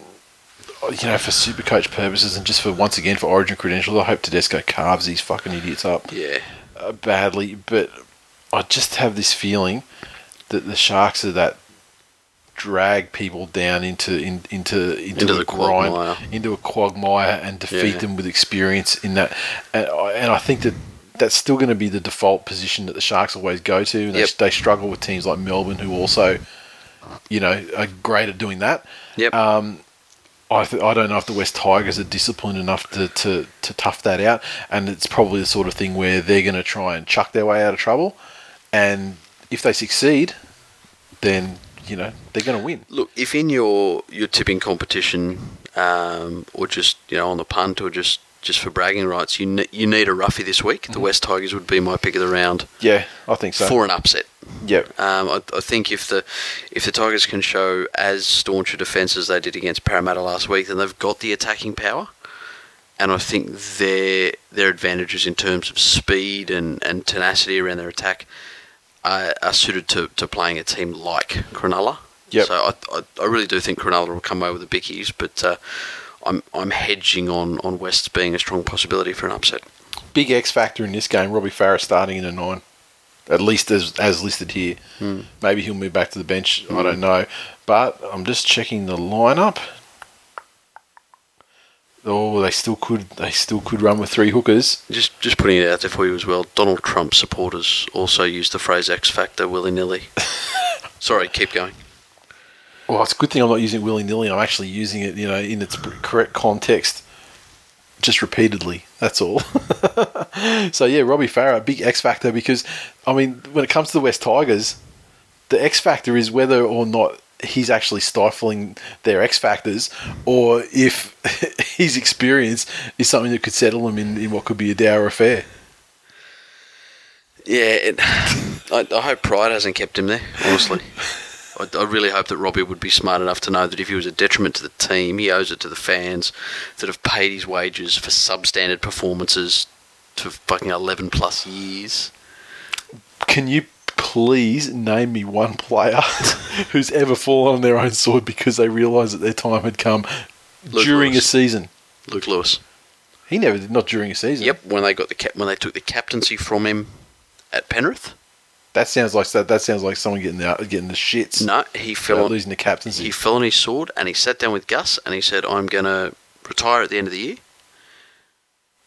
you know, for super coach purposes and just for once again for Origin credentials, I hope Tedesco carves these fucking idiots up Yeah. uh, badly. But I just have this feeling that the Sharks are that drag people down into in, into into, Into a the grind, quagmire. into a quagmire, and defeat Yeah. them with experience in that. And I, and I think that that's still going to be the default position that the Sharks always go to. And Yep. they, they struggle with teams like Melbourne, who also, you know, are great at doing that. Yep. Um, I, th- I don't know if the West Tigers are disciplined enough to, to, to tough that out, and it's probably the sort of thing where they're going to try and chuck their way out of trouble, and if they succeed, then you know they're going to win. Look, if in your your tipping competition, um, or just you know on the punt, or just just for bragging rights, you ne- you need a roughie this week. The West Tigers would be my pick of the round Yeah, I think so. for an upset. yeah, Um, I, I think if the if the Tigers can show as staunch a defence as they did against Parramatta last week, then they've got the attacking power. And I think their their advantages in terms of speed and, and tenacity around their attack are, are suited to, to playing a team like Cronulla. Yep. So I, I, I really do think Cronulla will come away with the bickies, but uh, I'm I'm hedging on, on West being a strong possibility for an upset. big X factor in this game. Robbie Farah starting in a nine, at least as as listed here. Maybe he'll move back to the bench. I don't know, but I'm just checking the lineup. Oh, they still could. They still could run with three hookers. Just just putting it out there for you as well. Donald Trump supporters also use the phrase X factor willy nilly. Sorry, keep going. Well, it's a good thing I'm not using it willy nilly. I'm actually using it, you know, in its correct context, just repeatedly. That's all. so yeah, Robbie Farah, big X factor because, I mean, when it comes to the West Tigers, the X factor is whether or not he's actually stifling their X factors, or if his experience is something that could settle them in, in what could be a dour affair. Yeah, it, I, I hope pride hasn't kept him there. Honestly, I, I really hope that Robbie would be smart enough to know that if he was a detriment to the team, he owes it to the fans that have paid his wages for substandard performances for fucking eleven plus years. Can you please name me one player who's ever fallen on their own sword because they realised that their time had come Luke during Lewis. a season? Luke Lewis. He never did, not during a season. Yep, when they got the cap, when they took the captaincy from him at Penrith, That sounds like that. That sounds like someone getting the getting the shits. No, he fell on, losing the captaincy. he fell on his sword and he sat down with Gus and he said, I'm going to retire at the end of the year.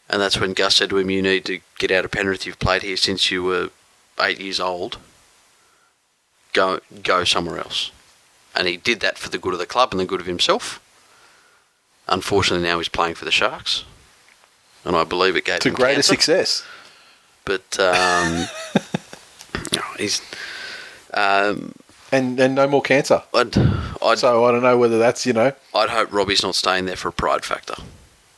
And that's when Gus said to him, You need to get out of Penrith. You've played here since you were eight years old. Go, go somewhere else. And he did that for the good of the club and the good of himself. Unfortunately, now he's playing for the Sharks. And I believe it gave to him greater cancer. success. But um, no, he's. Um, And and no more cancer. I'd, I'd, So I don't know whether that's you know I'd hope Robbie's not staying there for a pride factor.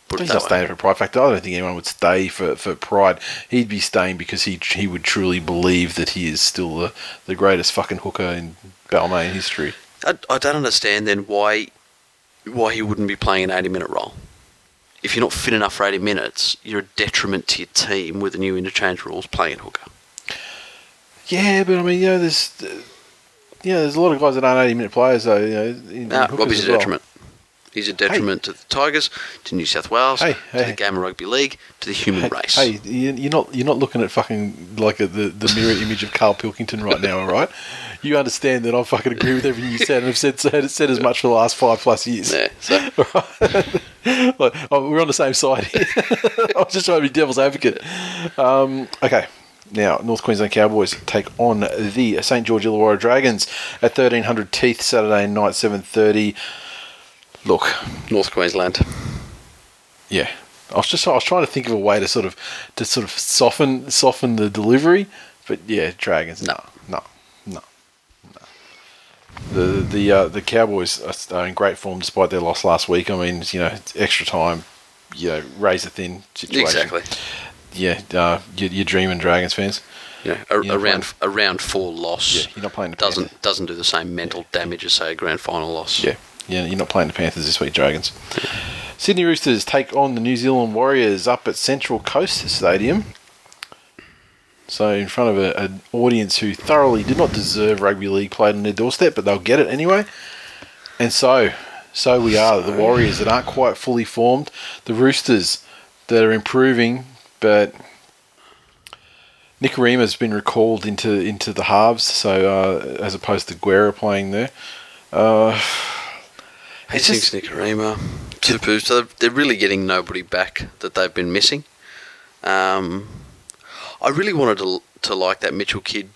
Put he's not way. staying for pride factor. I don't think anyone would stay for, for pride. He'd be staying because he he would truly believe that he is still the, the greatest fucking hooker in Balmain history. I, I don't understand then why why he wouldn't be playing an 80 minute role. If you're not fit enough for 80 minutes, you're a detriment to your team with the new interchange rules playing hooker. Yeah, but I mean, you know, there's uh, yeah, there's a lot of guys that aren't eighty minute players though. You know, in, in Nah, hookers Robbie's as a well. detriment. He's a detriment to the Tigers, to New South Wales, Hey, to the game of rugby league, to the human Hey, race. hey, you- you're not you're not looking at fucking like a, the the mirror image of Carl Pilkington right now, all right? You understand that I fucking agree with everything you said, and have said said, said as much for the last five plus years. Yeah, so like, oh, we're on the same side here. I was just trying to be devil's advocate. Um, okay. Now, North Queensland Cowboys take on the St George Illawarra Dragons at 1300 Teeth Saturday night, 7:30. Look, North Queensland. yeah, I was just I was trying to think of a way to sort of to sort of soften soften the delivery, but yeah, Dragons. No, no, no, no. The the uh, the Cowboys are- in great form despite their loss last week. I mean, you know, extra time, you know, razor thin situation. Exactly. Yeah, uh, you, you're dreaming, Dragons fans. Yeah, a, round a round four loss. Yeah, you're not playing doesn't doesn't do the same mental damage as say a grand final loss. Yeah, yeah, you're not playing the Panthers this week, Dragons. Sydney Roosters take on the New Zealand Warriors up at Central Coast Stadium. So in front of a, an audience who thoroughly did not deserve rugby league played on their doorstep, but they'll get it anyway. And so, so we are the Warriors that aren't quite fully formed, the Roosters that are improving, but Nikorima's been recalled into into the halves, so uh, as opposed to Guerra playing there. Uh, just- Nikorima, Tupu. So they're- really getting nobody back that they've been missing. Um, I really wanted to to like that Mitchell kid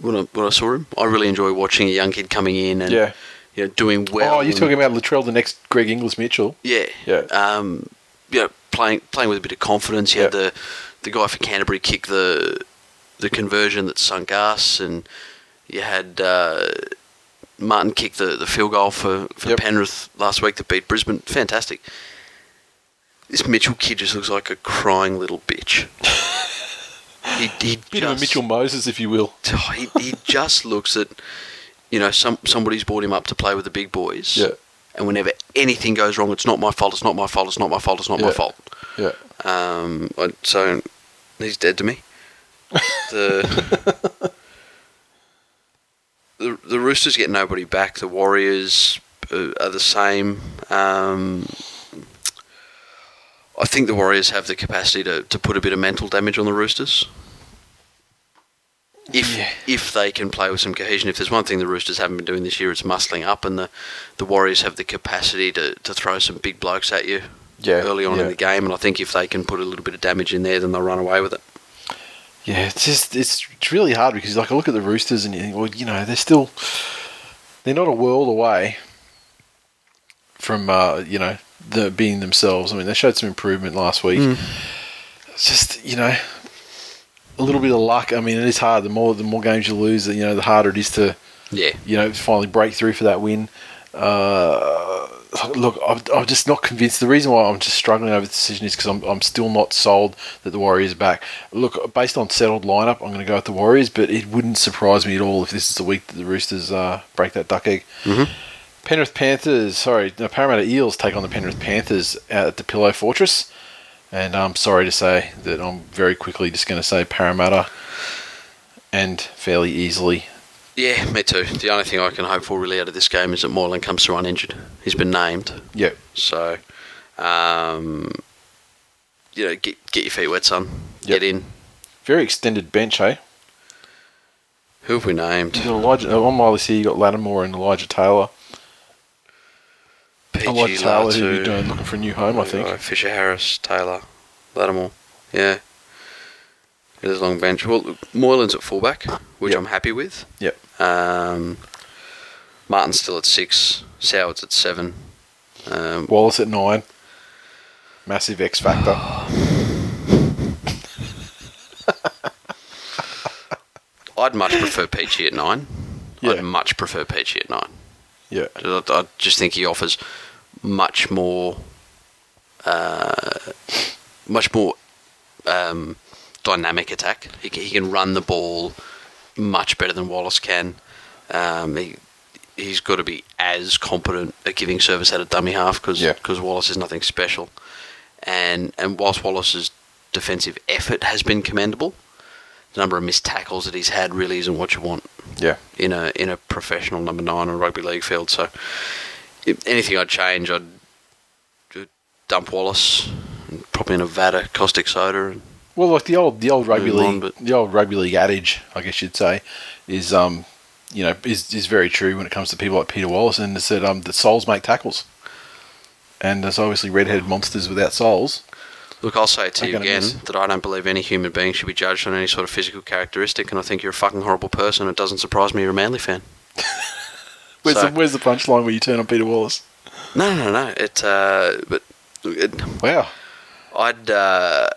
when I, when I saw him. I really enjoy watching a young kid coming in and Yeah. you know doing well. oh, you're talking about Latrell, the next Greg Inglis Mitchell. Yeah. Yeah. Um, you know, playing playing with a bit of confidence. You had Yeah. the the guy for Canterbury kick the the conversion that sunk us, and you had uh, Martin kicked the, the field goal for, for Yep. Penrith last week that beat Brisbane. Fantastic. This Mitchell kid just looks like a crying little bitch. he, he Bit of a Mitchell Moses, if you will. Oh, he, he just looks at, you know, some somebody's brought him up to play with the big boys. Yeah. And whenever anything goes wrong, it's not my fault. It's not my fault. It's not my fault. It's not my fault. Yeah. Um, so he's dead to me. The the the Roosters get nobody back. The Warriors uh, are the same. Um, I think the Warriors have the capacity to, to put a bit of mental damage on the Roosters. If Yeah. if they can play with some cohesion, if there's one thing the Roosters haven't been doing this year, it's muscling up, and the, the Warriors have the capacity to, to throw some big blokes at you Yeah, early on in the game. And I think if they can put a little bit of damage in there, then they'll run away with it. Yeah, it's just it's, it's really hard because like I look at the Roosters and you think, well, you know, they're still they're not a world away from uh, you know the being themselves. I mean, they showed some improvement last week. It's just you know a little bit of luck. I mean, it is hard. The more the more games you lose, you know, the harder it is to Yeah. you know finally break through for that win. Uh, look, I'm, I'm just not convinced. The reason why I'm just struggling over the decision is because I'm, I'm still not sold that the Warriors are back. Look, based on settled lineup, I'm going to go with the Warriors, but it wouldn't surprise me at all if this is the week that the Roosters uh, break that duck egg. Mm-hmm. Penrith Panthers, sorry, no, Parramatta Eels take on the Penrith Panthers out at the Pillow Fortress. And I'm sorry to say that I'm very quickly just going to say Parramatta and fairly easily. Yeah, me too. The only thing I can hope for really out of this game is that Moylan comes through uninjured. He's been named. Yeah, So, um, you know, get get your feet wet, son. Get in. very extended bench, hey? Who have we named? Elijah, on my list here, you got Lattimore and Elijah Taylor. PG Elijah Taylor, who you're doing, looking for a new home, I think. uh, Fisher Harris, Taylor, Lattimore. Yeah. It is a long bench. Well, Moylan's at fullback, which Yep. I'm happy with. Yep. Um, Martin's still at six. Soward's at seven. Um, Wallace at nine. Massive X factor. I'd much prefer Peachy at nine. Yeah. I'd much prefer Peachy at nine. Yeah. I, I just think he offers much more, uh, much more um, dynamic attack. He he can run the ball much better than Wallace can. Um, he he's got to be as competent at giving service at a dummy half because Yeah. Wallace is nothing special. And and whilst Wallace's defensive effort has been commendable, the number of missed tackles that he's had really isn't what you want Yeah. in a in a professional number nine or rugby league field. So, if anything I'd change, I'd dump Wallace, and probably in a vat of caustic soda. And, Well, like the old the old rugby Move on, league but- the old rugby league adage, I guess you'd say, is um, you know, is is very true when it comes to people like Peter Wallace, and it's that um, that souls make tackles, and there's obviously red-headed monsters without souls. look, I'll say it to you again miss. that I don't believe any human being should be judged on any sort of physical characteristic, and I think you're a fucking horrible person. It doesn't surprise me you're a Manly fan. Where's So- the where's the punchline where you turn on Peter Wallace? No, no, no. It, uh, but it, Wow. I'd. Uh,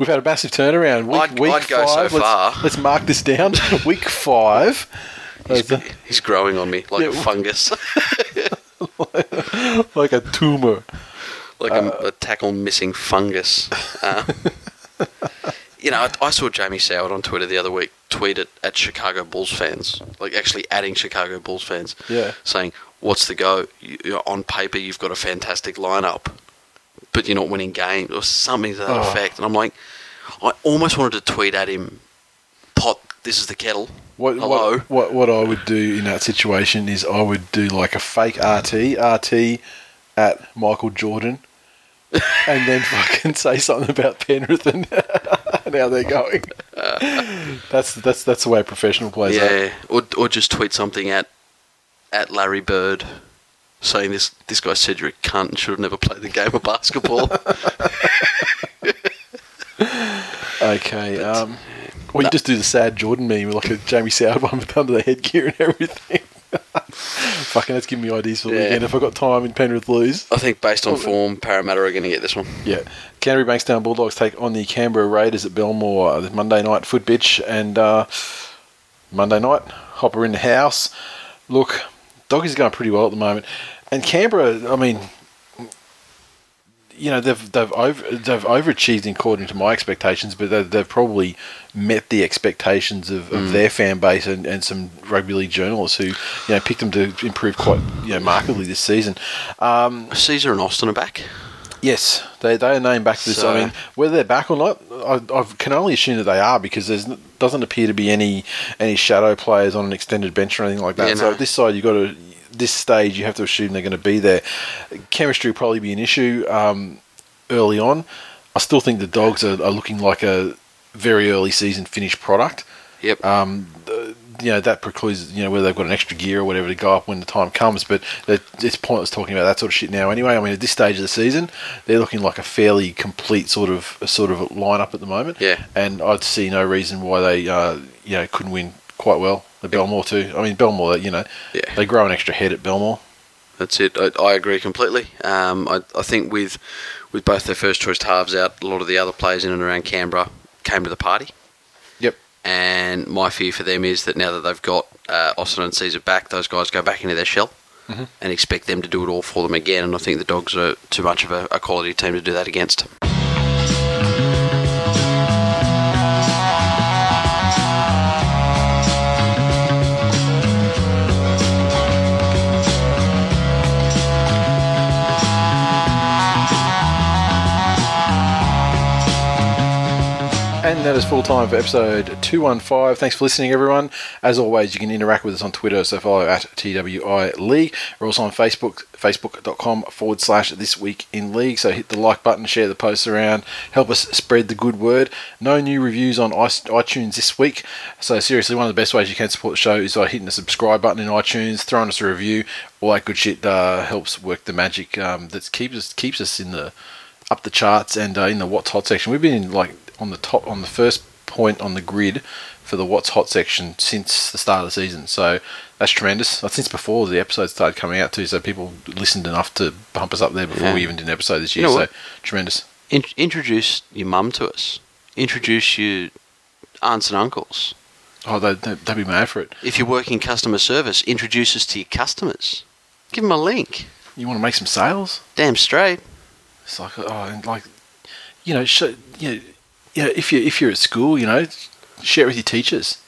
We've had a massive turnaround. Week, I'd- week I'd go so five. let's, far. let's mark this down. week five. he's, he's growing on me like Yeah, a fungus, like a tumor. like Uh, a, a tackle missing fungus. Um, you know, I, I saw Jamie Soward on Twitter the other week tweet it at Chicago Bulls fans, like actually adding Chicago Bulls fans, Yeah. saying, "What's the go? You, you know, on paper, you've got a fantastic lineup, but you're not winning games, or something to that Oh. effect." And I'm like, I almost wanted to tweet at him, "Pot, this is the kettle." What, Hello. what what what I would do in that situation is I would do like a fake RT RT at Michael Jordan, and then fucking say something about Penrith and, and how they're going. that's that's that's the way a professional plays. Yeah, or or just tweet something at at Larry Bird, saying this this guy said you're a cunt and should have never played the game of basketball. Okay. Um, or you just do the sad Jordan meme with like a Jamie Soward one with under the headgear and everything. Fucking, that's giving me ideas for the Yeah. weekend. If I've got time in Penrith lose. I think based on form, Parramatta are going to get this one. Yeah. Canterbury Bankstown Bulldogs take on the Canberra Raiders at Belmore this Monday night foot bitch and uh, Monday night Hopper in the house. Look, Doggies going pretty well at the moment, and Canberra. I mean, you know they've they've over they've overachieved according to my expectations, but they've, they've probably met the expectations of, of mm. their fan base and, and some rugby league journalists who you know picked them to improve quite you know markedly this season. Um, Sezer and Austin are back. Yes, they they are named back to this. So- I mean, whether they're back or not, I, I can only assume that they are because there doesn't appear to be any any shadow players on an extended bench or anything like that. Yeah, so no. at this side, you got to this stage, you have to assume they're going to be there. Chemistry will probably be an issue um, early on. I still think the dogs are, are looking like a very early season finished product Yep. um, the- you know that precludes you know whether they've got an extra gear or whatever to go up when the time comes. But it's pointless talking about that sort of shit now. Anyway, I mean at this stage of the season, they're looking like a fairly complete sort of a sort of lineup at the moment. Yeah. and I'd see no reason why they uh, you know couldn't win quite well. The Belmore too. I mean Belmore, you know, Yeah. they grow an extra head at Belmore. That's it. I, I agree completely. Um, I, I think with with both their first choice halves out, a lot of the other players in and around Canberra came to the party. Yep. And my fear for them is that now that they've got uh, Austin and Sezer back, those guys go back into their shell and expect them to do it all for them again. And I think the Dogs are too much of a, a quality team to do that against. And that is full time for episode 215. Thanks for listening, everyone. As always, you can interact with us on Twitter, so follow at TWI League. We're also on Facebook, facebook.com forward slash This Week in League. So hit the like button, share the posts around, help us spread the good word. No new reviews on iTunes this week. So, seriously, one of the best ways you can support the show is by hitting the subscribe button in iTunes, throwing us a review. All that good shit uh, helps work the magic um, that keeps us, keeps us in the up the charts and uh, in the what's hot section. We've been in like on the top on the first point on the grid for the what's hot section since the start of the season. So that's tremendous. Since before the episodes started coming out too, so people listened enough to bump us up there before Yeah. we even did an episode this year. You know so tremendous. In- introduce your mum to us. Introduce your aunts and uncles. Oh, they'd, they'd be mad for it. If you work in customer service, introduce us to your customers. Give them a link. You want to make some sales? Damn straight. It's like oh, and like you know, sh- you know, you know, if you if you're at school, you know, share it with your teachers.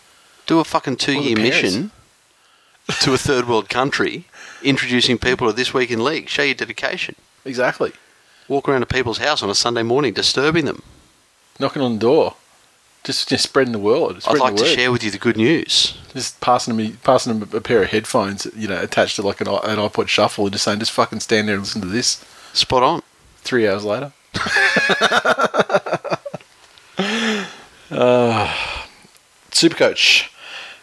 Do a fucking two year mission to a third world country, introducing people to this week in league. Show your dedication. Exactly. Walk around to people's house on a Sunday morning, disturbing them. Knocking on the door. Just, just spreading the word. I'd like to share with you the good news. Just passing me passing them a pair of headphones, you know, attached to like an, an iPod Shuffle, and just saying, just fucking stand there and listen to this. Spot on. Three hours later. uh, Supercoach.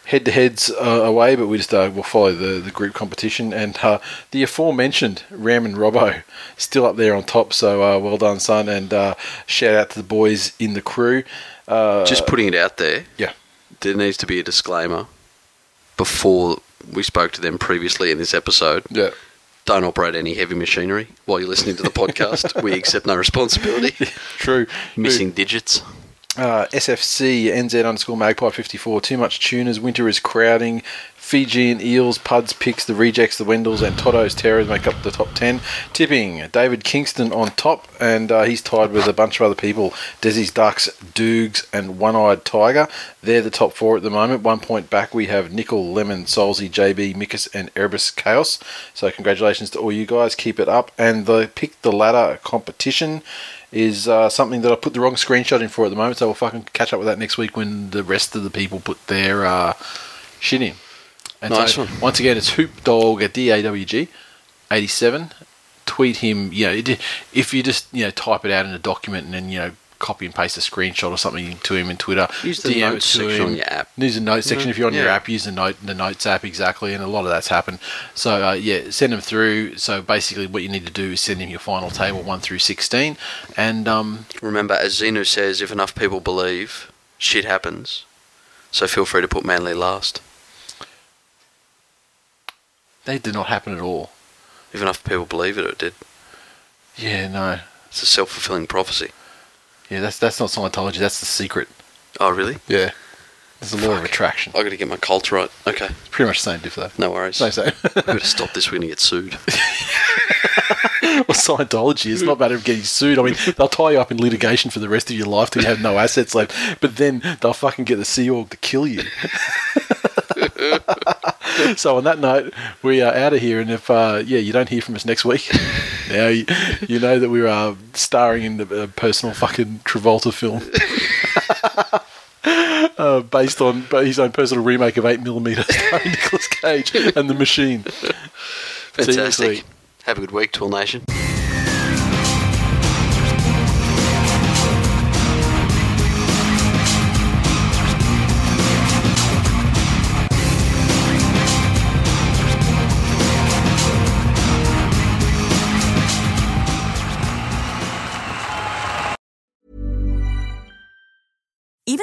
Head to heads uh, away, but we just uh, will follow the, the group competition. And uh, the aforementioned Ram and Robbo still up there on top. So uh, well done, son. And uh, shout out to the boys in the crew. Uh, Just putting it out there. yeah. There needs to be a disclaimer before we spoke to them previously in this episode. Yeah. Don't operate any heavy machinery while you're listening to the podcast. we accept no responsibility. True. Missing digits. Uh, SFC NZ underscore Magpie 54. Too much tuners. Winter is crowding. Fijian Eels, Puds, Picks, the Rejects, the Wendells, and Toto's Terrors make up the top 10. Tipping David Kingston on top, and uh, he's tied with a bunch of other people Desi's Ducks, Doogs, and One Eyed Tiger. They're the top four at the moment. One point back, we have Nickel, Lemon, Solzy, JB, Mikus, and Erebus Chaos. So, congratulations to all you guys. Keep it up. And the Pick the Ladder competition is uh, something that I put the wrong screenshot in for at the moment, so we'll fucking catch up with that next week when the rest of the people put their uh, shit in. And Nice so, one. once again, it's Hoop Dog at DAWG 87. Tweet him, you know, if you just, you know, type it out in a document and then, you know, copy and paste a screenshot or something to him in Twitter. Use the DM notes section on your app. Use the notes section if you're on your app. Use the note the notes app exactly, and a lot of that's happened. So uh, yeah, send them through. So basically, what you need to do is send him your final table one through sixteen, and um, Remember, as Zeno says, if enough people believe, shit happens. So feel free to put Manly last. they did not happen at all. If enough people believe it, it did. Yeah, no, It's a self fulfilling prophecy. Yeah, that's that's not Scientology. That's the secret. Oh, really? Yeah, There's a law of attraction. i got to get my cult right. Okay, It's pretty much the same diff though. no worries. Same same. We're to stop this. We're going to get sued. well, Scientology is not a matter of getting sued. I mean, they'll tie you up in litigation for the rest of your life till you have no assets left. But then they'll fucking get the Sea Org to kill you. so on that note, we are out of here. And if uh, yeah, you don't hear from us next week, now you, you know that we are starring in the uh, personal fucking Travolta film. Uh, based on his own personal remake of 8mm starring Nicolas Cage and The Machine. See you next Fantastic. Have a good week, Tool Nation.